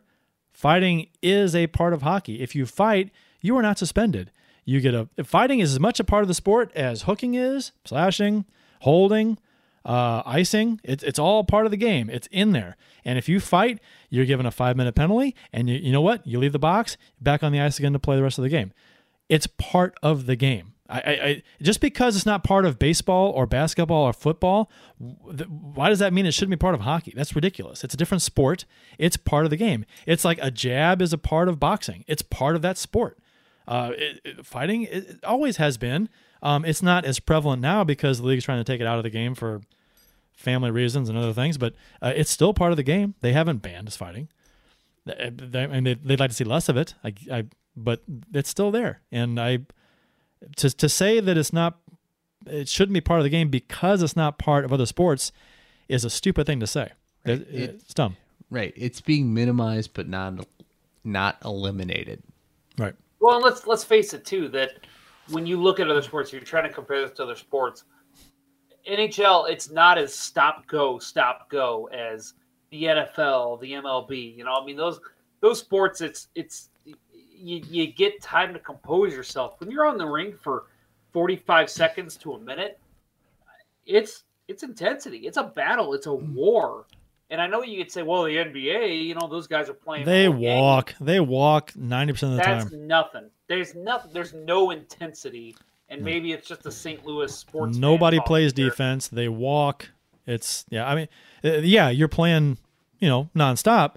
fighting is a part of hockey. If you fight, you are not suspended. You get a if fighting is as much a part of the sport as hooking is, slashing, holding, uh, icing. It's it's all part of the game. It's in there. And if you fight, you're given a five minute penalty, and you you know what? You leave the box, back on the ice again to play the rest of the game. It's part of the game. I, I, I just because it's not part of baseball or basketball or football, th- why does that mean it shouldn't be part of hockey? That's ridiculous. It's a different sport. It's part of the game. It's like a jab is a part of boxing. It's part of that sport. Uh, it, it- fighting it, always has been. Um, it's not as prevalent now because the league's trying to take it out of the game for family reasons and other things, but uh, it's still part of the game. They haven't banned us fighting. They, they, I mean, they, they'd like to see less of it. I, I, but it's still there, and I to to say that it's not, it shouldn't be part of the game because it's not part of other sports, is a stupid thing to say. It- It- it's dumb. Right. It's being minimized but not not eliminated. Right. Well, and let's let's face it too that when you look at other sports, you're trying to compare this to other sports. NHL, it's not as stop go stop go as the NFL, the MLB. You know, I mean those those sports, it's it's you, you get time to compose yourself when you're on the ring for 45 seconds to a minute. It's it's intensity. It's a battle. It's a mm. war. And I know you could say, well, the NBA, you know, those guys are playing. They the walk. They walk ninety percent of the That's time. nothing. There's nothing. There's no intensity, and maybe it's just a St. Louis sports. Nobody plays here. defense. They walk. It's yeah. I mean, uh, yeah, you're playing, you know, nonstop,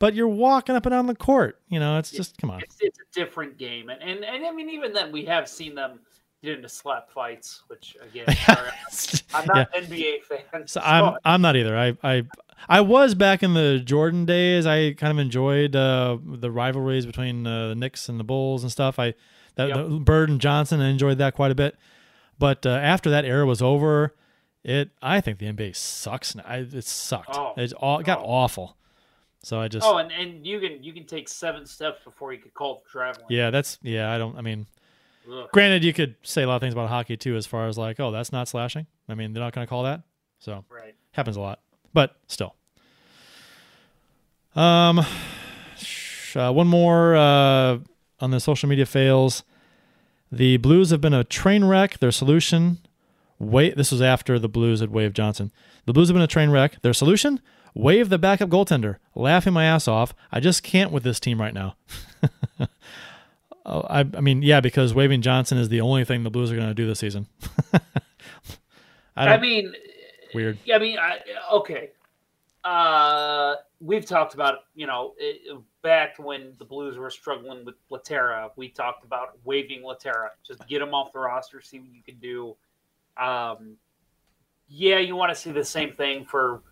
but you're walking up and down the court. You know, it's just come on. It's, it's a different game, and, and and I mean, even then, we have seen them get into slap fights, which again, sorry, I'm not Yeah. NBA fan. So I'm I'm not either. I I I was back in the Jordan days. I kind of enjoyed uh, the rivalries between uh, the Knicks and the Bulls and stuff. I that Yep. Bird and Johnson. I enjoyed that quite a bit. But uh, after that era was over, it I think the NBA sucks. Now. I, it sucked. Oh. It all it got Oh. awful. So I just Oh, and, and you can you can take seven steps before you get call for traveling. yeah, that's yeah. I don't. I mean, Ugh. granted, you could say a lot of things about hockey too, as far as like, oh, that's not slashing. I mean, they're not going to call that. So Right. happens a lot, but still. Um, uh, one more uh, on the social media fails. The Blues have been a train wreck. Their solution, wait. This was after the Blues had waived Johnson. The Blues have been a train wreck. Their solution, waive the backup goaltender. Laughing my ass off. I just can't with this team right now. Oh, I, I mean, yeah, because waving Johnson is the only thing the Blues are going to do this season. I, I mean, weird. I mean, I, okay. Uh, we've talked about you know back when the Blues were struggling with Lehtera. We talked about waving Lehtera, just get him off the roster, see what you can do. Um, yeah, you want to see the same thing for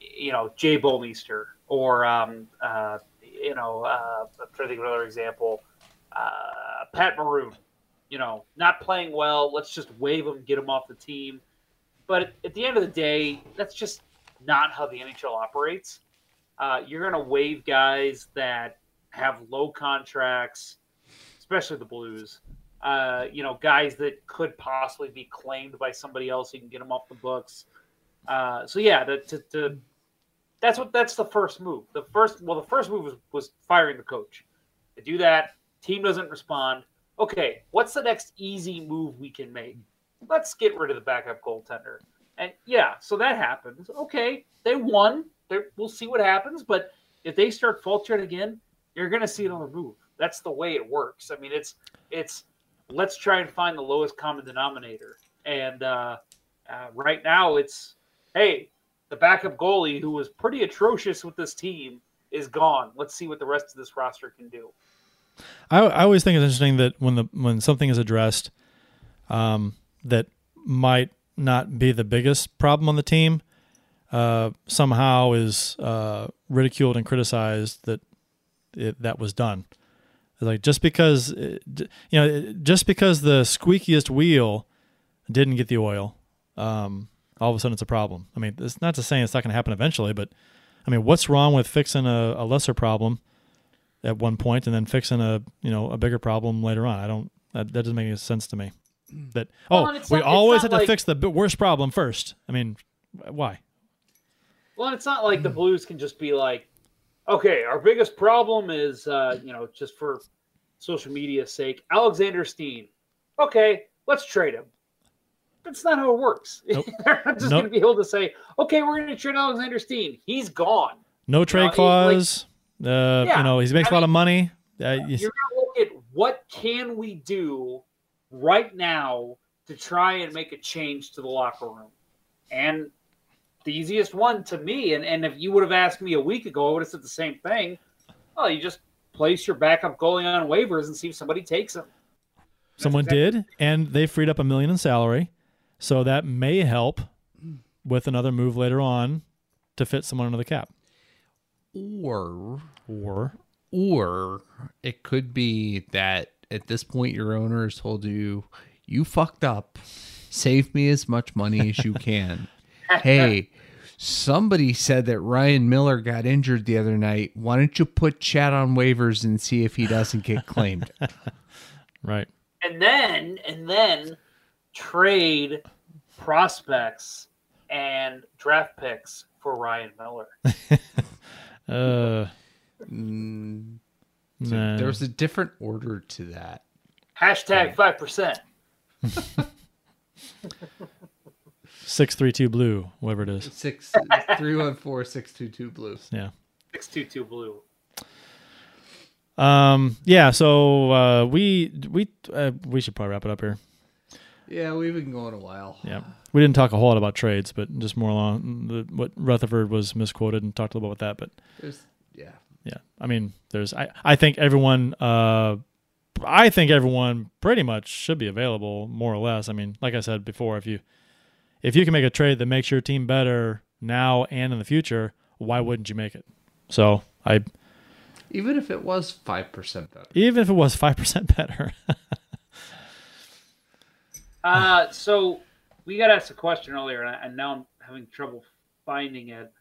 you know Jay Bouwmeester or um, uh, you know uh, I'm trying to think another example. Uh, Pat Maroon, you know, not playing well. Let's just wave him, get him off the team. But at the end of the day, that's just not how the NHL operates. Uh, you're going to waive guys that have low contracts, especially the Blues. Uh, you know, guys that could possibly be claimed by somebody else. You can get them off the books. Uh, so yeah, to, to, to, that's what that's the first move. The first well, the first move was, was firing the coach. To do that, team doesn't respond. Okay, what's the next easy move we can make? Let's get rid of the backup goaltender. And yeah, so that happens. Okay, they won. They're, we'll see what happens. But if they start faltering again, you're going to see another move. That's the way it works. I mean, it's it's let's try and find the lowest common denominator. And uh, uh, right now, it's hey, the backup goalie who was pretty atrocious with this team is gone. Let's see what the rest of this roster can do. I, I always think it's interesting that when the when something is addressed, um, that might not be the biggest problem on the team, uh, somehow is uh, ridiculed and criticized that it, that was done. Like just because it, you know, just because the squeakiest wheel didn't get the oil, um, all of a sudden it's a problem. I mean, it's not to say it's not going to happen eventually, but I mean, what's wrong with fixing a, a lesser problem at one point and then fixing a you know a bigger problem later on? I don't. That, that doesn't make any sense to me. That oh, Well, we not- always have to fix the worst problem first. I mean, why? Well, it's not like the Blues can just be like, okay, our biggest problem is, uh, you know, just for social media's sake, Alexander Steen. Okay, let's trade him. That's not how it works. Nope. They're not just Nope. going to be able to say, okay, we're going to trade Alexander Steen. He's gone. No trade it- like- clause. uh, Yeah, you know, he makes I a lot of money. Uh, You're going to look at what can we do right now to try and make a change to the locker room. And the easiest one to me, and, and if you would have asked me a week ago, I would have said the same thing. Well, you just place your backup goalie on waivers and see if somebody takes him. Someone did, and they freed up a million in salary, so that may help with another move later on to fit someone under the cap. Or Or or it could be that at this point your owner has told you you fucked up. Save me as much money as you can. hey, somebody said that Ryan Miller got injured the other night. Why don't you put Chad on waivers and see if he doesn't get claimed? right, And then, and then trade prospects and draft picks for Ryan Miller. uh, Mm, nah. There's a different order to that. Hashtag 5%. six three two blue, whatever it is. Six three one four six two two blues. Yeah. 622 Blue. Um. Yeah. So uh, we we uh, we should probably wrap it up here. Yeah, we've been going a while. Yeah. We didn't talk a whole lot about trades, but just more along the, what Rutherford was misquoted and talked a little bit about that. But There's yeah. Yeah, I mean, there's I I think everyone uh I think everyone pretty much should be available more or less. I mean, like I said before, if you if you can make a trade that makes your team better now and in the future, why wouldn't you make it? So I Even if it was five percent better. even if it was five percent better. Uh, so we got asked a question earlier, and, I, and now I'm having trouble finding it.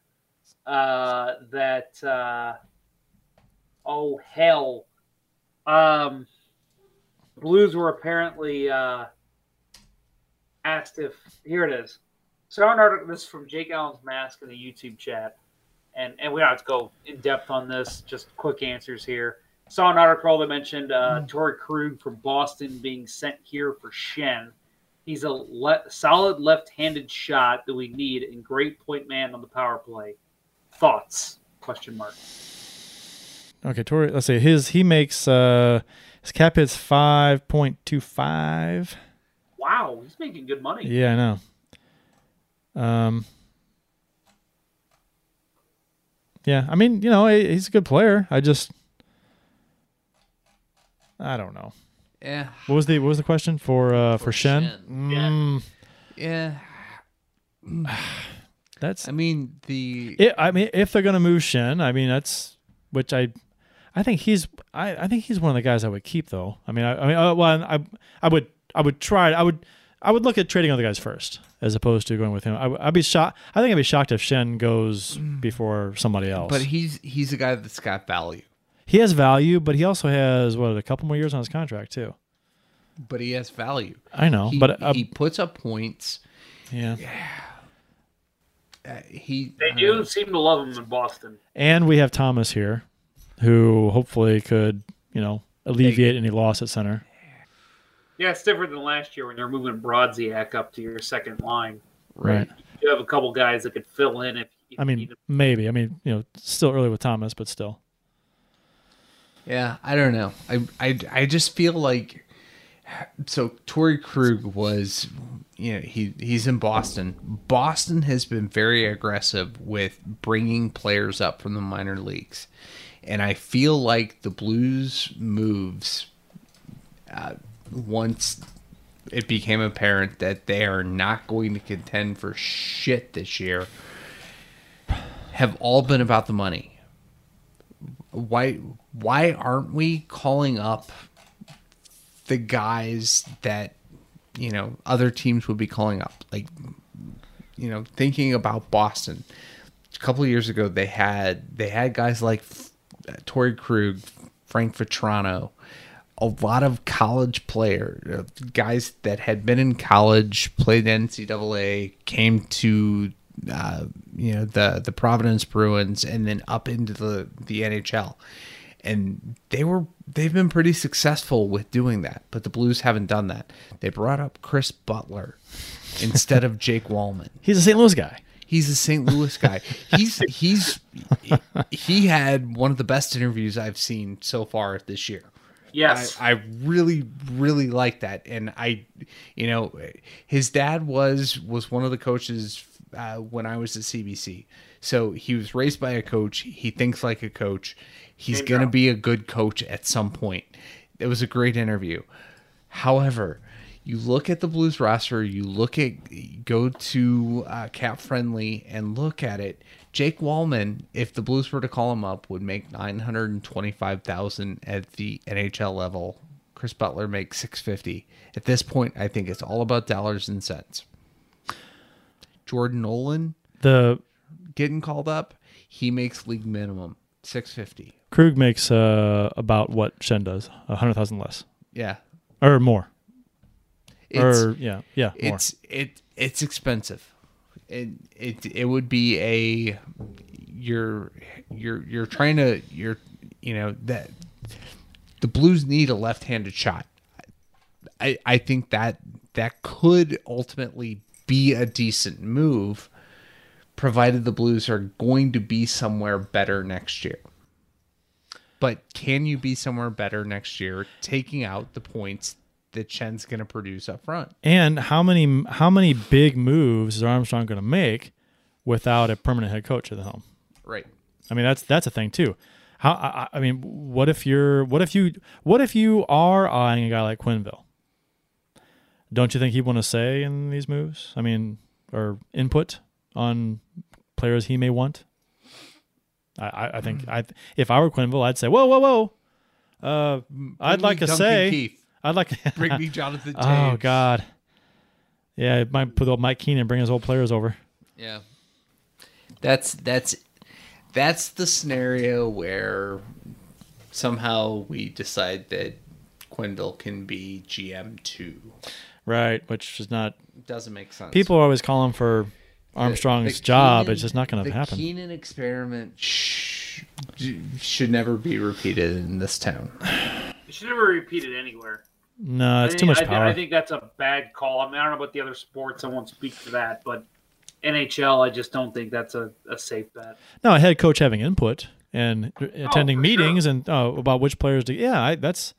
Uh, that uh, oh hell, um, Blues were apparently uh, asked if here it is. So an article this is from Jake Allen's Mask in the YouTube chat, and and we don't have to go in depth on this. Just quick answers here. Saw an article that mentioned uh, Torey Krug from Boston being sent here for Schenn. He's a le- solid left-handed shot that we need and great point man on the power play. Thoughts? Question mark. Okay, Torey. Let's see. His he makes uh His cap hit's five point two five. Wow, he's making good money. Yeah, I know. Um. Yeah, I mean, you know, he's a good player. I just, I don't know. Yeah. What was the what was the question for uh for, Schenn? Schenn. Mm, Yeah. that's I mean the it. I mean, if they're gonna move Schenn, I mean that's which I, I think he's I, I think he's one of the guys I would keep though. I mean, I, I mean, uh, well, I I would I would try. I would I would look at trading other guys first as opposed to going with him. I, would- I'd be shocked. I think I'd be shocked if Schenn goes before somebody else. but he's he's a guy that's got value. he has value, but he also has what a couple more years on his contract too. But he has value. I know, He, but uh, he puts up points. yeah. Uh, he They do seem to love him in Boston. And we have Thomas here, who hopefully could, you know, alleviate any loss at center. Yeah, it's different than last year when they're moving Brodziak up to your second line. Right. You have a couple guys that could fill in if, if I mean, need them. maybe. I mean, you know, still early with Thomas, but still. Yeah, I don't know. I I I just feel like so Torey Krug was you know, he he's in Boston. Boston has been very aggressive with bringing players up from the minor leagues. And I feel like the Blues moves uh, once it became apparent that they are not going to contend for shit this year have all been about the money. Why why aren't we calling up the guys that you know other teams would be calling up? Like you know thinking about Boston. A couple years ago they had they had guys like Torey Krug Frank Vatrano a lot of college player uh, guys that had been in college played NCAA came to uh, you know the the Providence Bruins and then up into the the NHL and they were they've been pretty successful with doing that but the Blues haven't done that they brought up Chris Butler instead of Jake Walman He's a St. Louis guy. He's a St. Louis guy. He's he's he had one of the best interviews I've seen so far this year. Yes. I, I really really like that, and I, you know, his dad was was one of the coaches uh, when I was at CBC. So he was raised by a coach. He thinks like a coach. He's gonna be a good coach at some point. It was a great interview. However, you look at the Blues roster, you look at go to uh, Cap Friendly and look at it. Jake Walman, if the Blues were to call him up, would make nine hundred and twenty-five thousand at the NHL level. Chris Butler makes six fifty. At this point, I think it's all about dollars and cents. Jordan Nolan The getting called up, he makes league minimum six fifty. Krug makes uh, about what Schenn does, a hundred thousand less Yeah, or more, it's or yeah, yeah, more. it's it it's expensive. It it it would be a you're you're you're trying to you're you know that the Blues need a left-handed shot. I I think that that could ultimately be a decent move provided the Blues are going to be somewhere better next year. But can you be somewhere better next year taking out the points that Schenn's going to produce up front? And how many how many big moves is Armstrong going to make without a permanent head coach at the helm? Right. I mean, that's that's a thing too. How I, I mean, what if you're what if you what if you are eyeing a guy like Quenneville? Don't you think he'd want to say in these moves? I mean, or input on players he may want. I I, I think I if I were Quenneville, I'd say, whoa, whoa, whoa. Uh, I'd like to say, Keith. I'd like to Bring me Jonathan oh, James. Oh God. Yeah, it might put old Mike Keenan bring his old players over. Yeah. That's that's that's the scenario where somehow we decide that Quenneville can be GM two. Right, which is not Doesn't make sense. people are always calling for Armstrong's The job. Keenan- it's just not going to the happen. Keenan experiment sh- should never be repeated in this town. It should never repeat it anywhere. No, it's think- too much I, power. I think that's a bad call. I mean, I don't know about the other sports. I won't speak for that, but NHL, I just don't think that's a, a safe bet. no, a head coach having input and attending for meetings and oh, about which players to. Yeah, I, that's.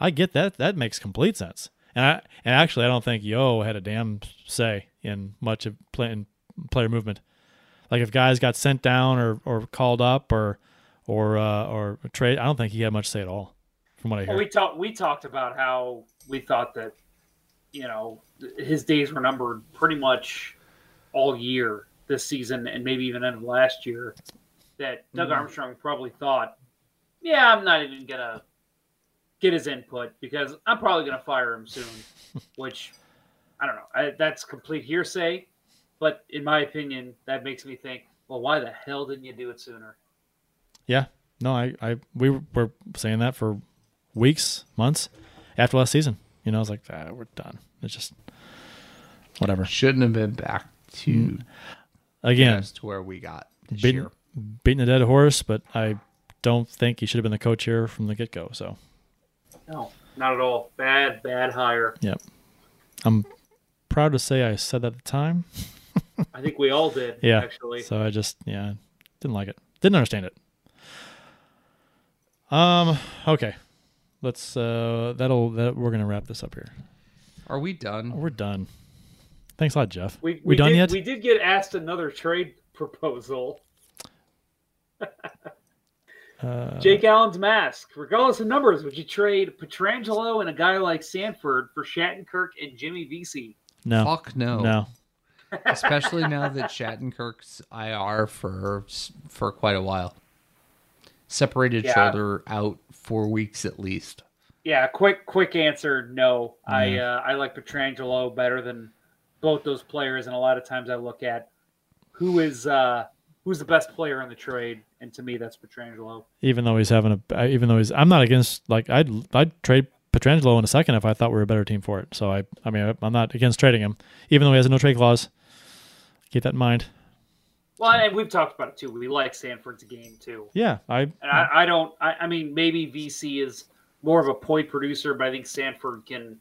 I get that. That makes complete sense. And I and actually, I don't think Yeo had a damn say in much of play, in player movement. Like if guys got sent down or, or called up or or uh, or trade, I don't think he had much say at all. From what I hear, Well, we talked we talked about how we thought that you know his days were numbered pretty much all year this season and maybe even end of last year. That Doug mm-hmm. Armstrong probably thought, yeah, I'm not even gonna get his input because I'm probably gonna fire him soon. Which I don't know. I, that's complete hearsay, but in my opinion, that makes me think, well, why the hell didn't you do it sooner? yeah, no, I, I we were saying that for weeks, months after last season. You know, I was like, ah, we're done. It's just whatever. Shouldn't have been back to Again, as to where we got this beating, year. beating a dead horse, but I don't think he should have been the coach here from the get go. So, No, not at all. Bad, bad hire. yep. I'm proud to say I said that at the time. I think we all did. Yeah. actually. So I just yeah didn't like it. Didn't understand it. Um. Okay. Let's. Uh. That'll. That we're gonna wrap this up here. Are we done? We're done. Thanks a lot, Jeff. We, we, done did, yet? We did get asked another trade proposal. Uh, Jake Allen's mask. Regardless of numbers, would you trade Pietrangelo and a guy like Sanford for Shattenkirk and Jimmy Vesey? no. Fuck no. No. Especially now that Shattenkirk's IR for for quite a while. Separated Yeah. shoulder out four weeks at least. Yeah, quick quick answer, no. I uh, I like Pietrangelo better than both those players, and a lot of times I look at who is uh, who's the best player in the trade, and to me that's Pietrangelo. Even though he's having a, Even though he's. I'm not against. Like I'd. I'd trade Pietrangelo in a second if I thought we were a better team for it. So I. I mean I'm not against trading him, even though he has a no trade clause. Keep that in mind. Well, and we've talked about it too. We like Sanford's game too. Yeah. I. And I, I don't. I, I mean, maybe Vesey is more of a point producer, but I think Sanford can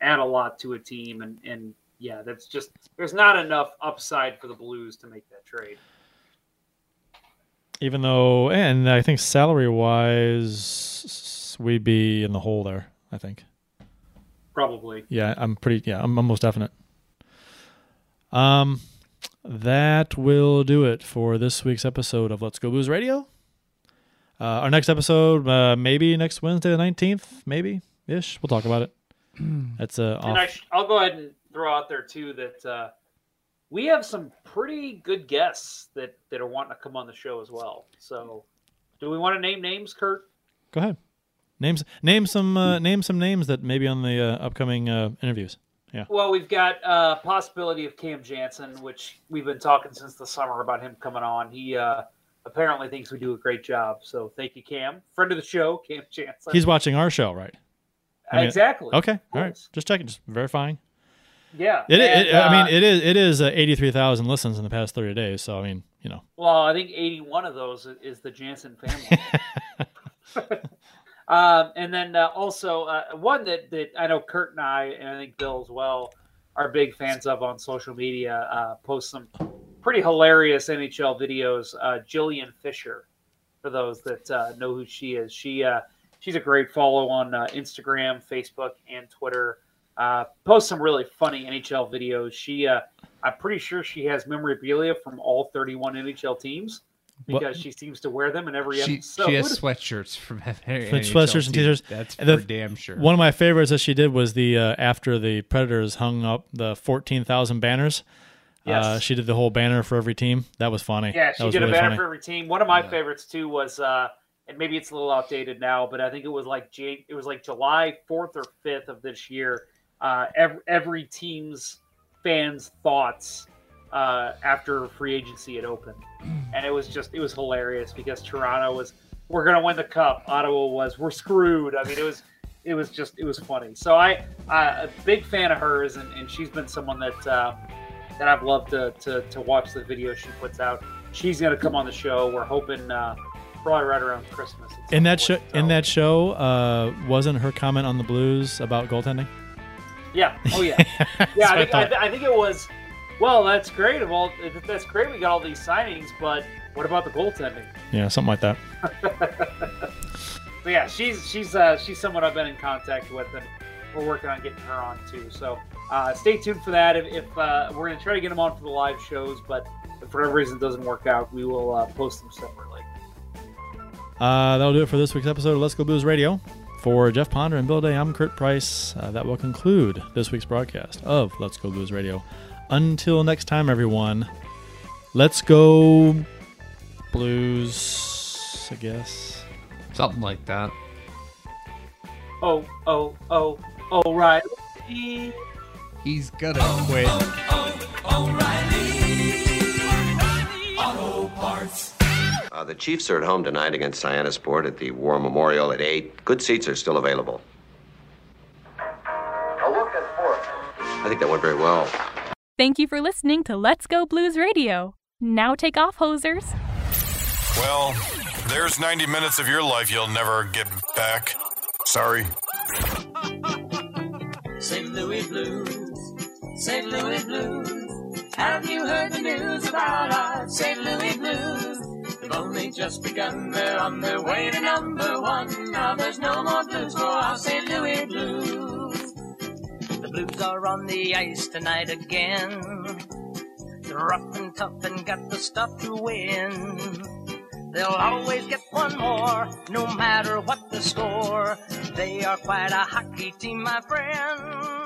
add a lot to a team. And and yeah, that's just there's not enough upside for the Blues to make that trade. even though and i think salary wise we'd be in the hole there i think Probably. yeah i'm pretty yeah i'm almost definite um that will do it for this week's episode of let's go blues radio uh, our next episode uh, maybe next wednesday the 19th maybe ish we'll talk about it that's uh And I off. sh- I'll go ahead and throw out there too that uh, we have some pretty good guests that that are wanting to come on the show as well. So, do we want to name names, Kurt? go ahead names name some uh, name some names that maybe on the uh, upcoming uh, interviews yeah Well, we've got uh, possibility of Cam Janssen, which we've been talking since the summer about him coming on. He uh, apparently thinks we do a great job. So thank you, Cam, friend of the show, Cam Janssen. he's watching our show right I mean- exactly okay all right just checking just verifying Yeah, It, and, it, I uh, mean, it is it is uh, eighty three thousand listens in the past thirty days. So I mean, you know, Well, I think 81 of those is the Janssen family. um, and then uh, also uh, one that, that I know Kurt and I, and I think Bill as well, are big fans of on social media, uh, posts some pretty hilarious NHL videos. Uh, Jillian Fisher, for those that uh, know who she is, she uh, she's a great follow on Instagram, Facebook, and Twitter. Posts some really funny NHL videos. She, I'm pretty sure she has memorabilia from all 31 NHL teams What- because she seems to wear them in every She, episode. she has sweatshirts from every sweatshirts and team. t-shirts. That's And the- for damn sure. one of my favorites that she did was the uh, after the Predators hung up the fourteen thousand banners. Uh, Yes. she did the whole banner for every team. That was funny. Yeah, that she was did really a banner funny. for every team. One of my Yeah. favorites too was, uh, and maybe it's a little outdated now, but I think it was like Jan- it was like July fourth or fifth of this year. Uh, every, every team's fans' thoughts uh, after free agency had opened, and it was just it was hilarious because Toronto was we're gonna win the cup. Ottawa was we're screwed. I mean, it was it was just it was funny. So I uh, big fan of hers, and, and she's been someone that uh, that I've loved to, to to watch the videos she puts out. She's gonna come on the show. We're hoping uh, probably right around Christmas. In that show, in that show, uh, wasn't her comment on the Blues about goaltending? yeah, oh yeah, yeah. I what I I, th- I think it was. Well, that's great. Of all, that's great. We got all these signings, but what about the goaltending? Yeah, something like that. but yeah, she's she's uh, she's someone I've been in contact with, and we're working on getting her on too. So uh, stay tuned for that. If, if uh, we're gonna try to get them on for the live shows, but if for whatever reason it doesn't work out, we will uh, post them separately. Uh, that'll do it for this week's episode of Let's Go Blues Radio. For Jeff Ponder and Bill Day, I'm Kurt Price. Uh, that will conclude this week's broadcast of Let's Go Blues Radio. Until next time, everyone, let's go blues, I guess. Something like that. Oh, oh, oh, oh, right. He's gonna quit. oh all right auto Uh, the Chiefs are at home tonight against Sport at the War Memorial at 8. Good seats are still available. A look at sports. I think that went very well. Thank you for listening to Let's Go Blues Radio. Now take off, hosers. Well, there's 90 minutes of your life you'll never get back. Sorry. St. Louis Blues, St. Louis Blues. Have you heard the news about our St. Louis Blues? They've only just begun, they're on their way to number one. Now there's no more blues for our St. Louis Blues. Blues are on the ice tonight again. They're rough and tough and got the stuff to win. They'll always get one more, no matter what the score. They are quite a hockey team, my friend.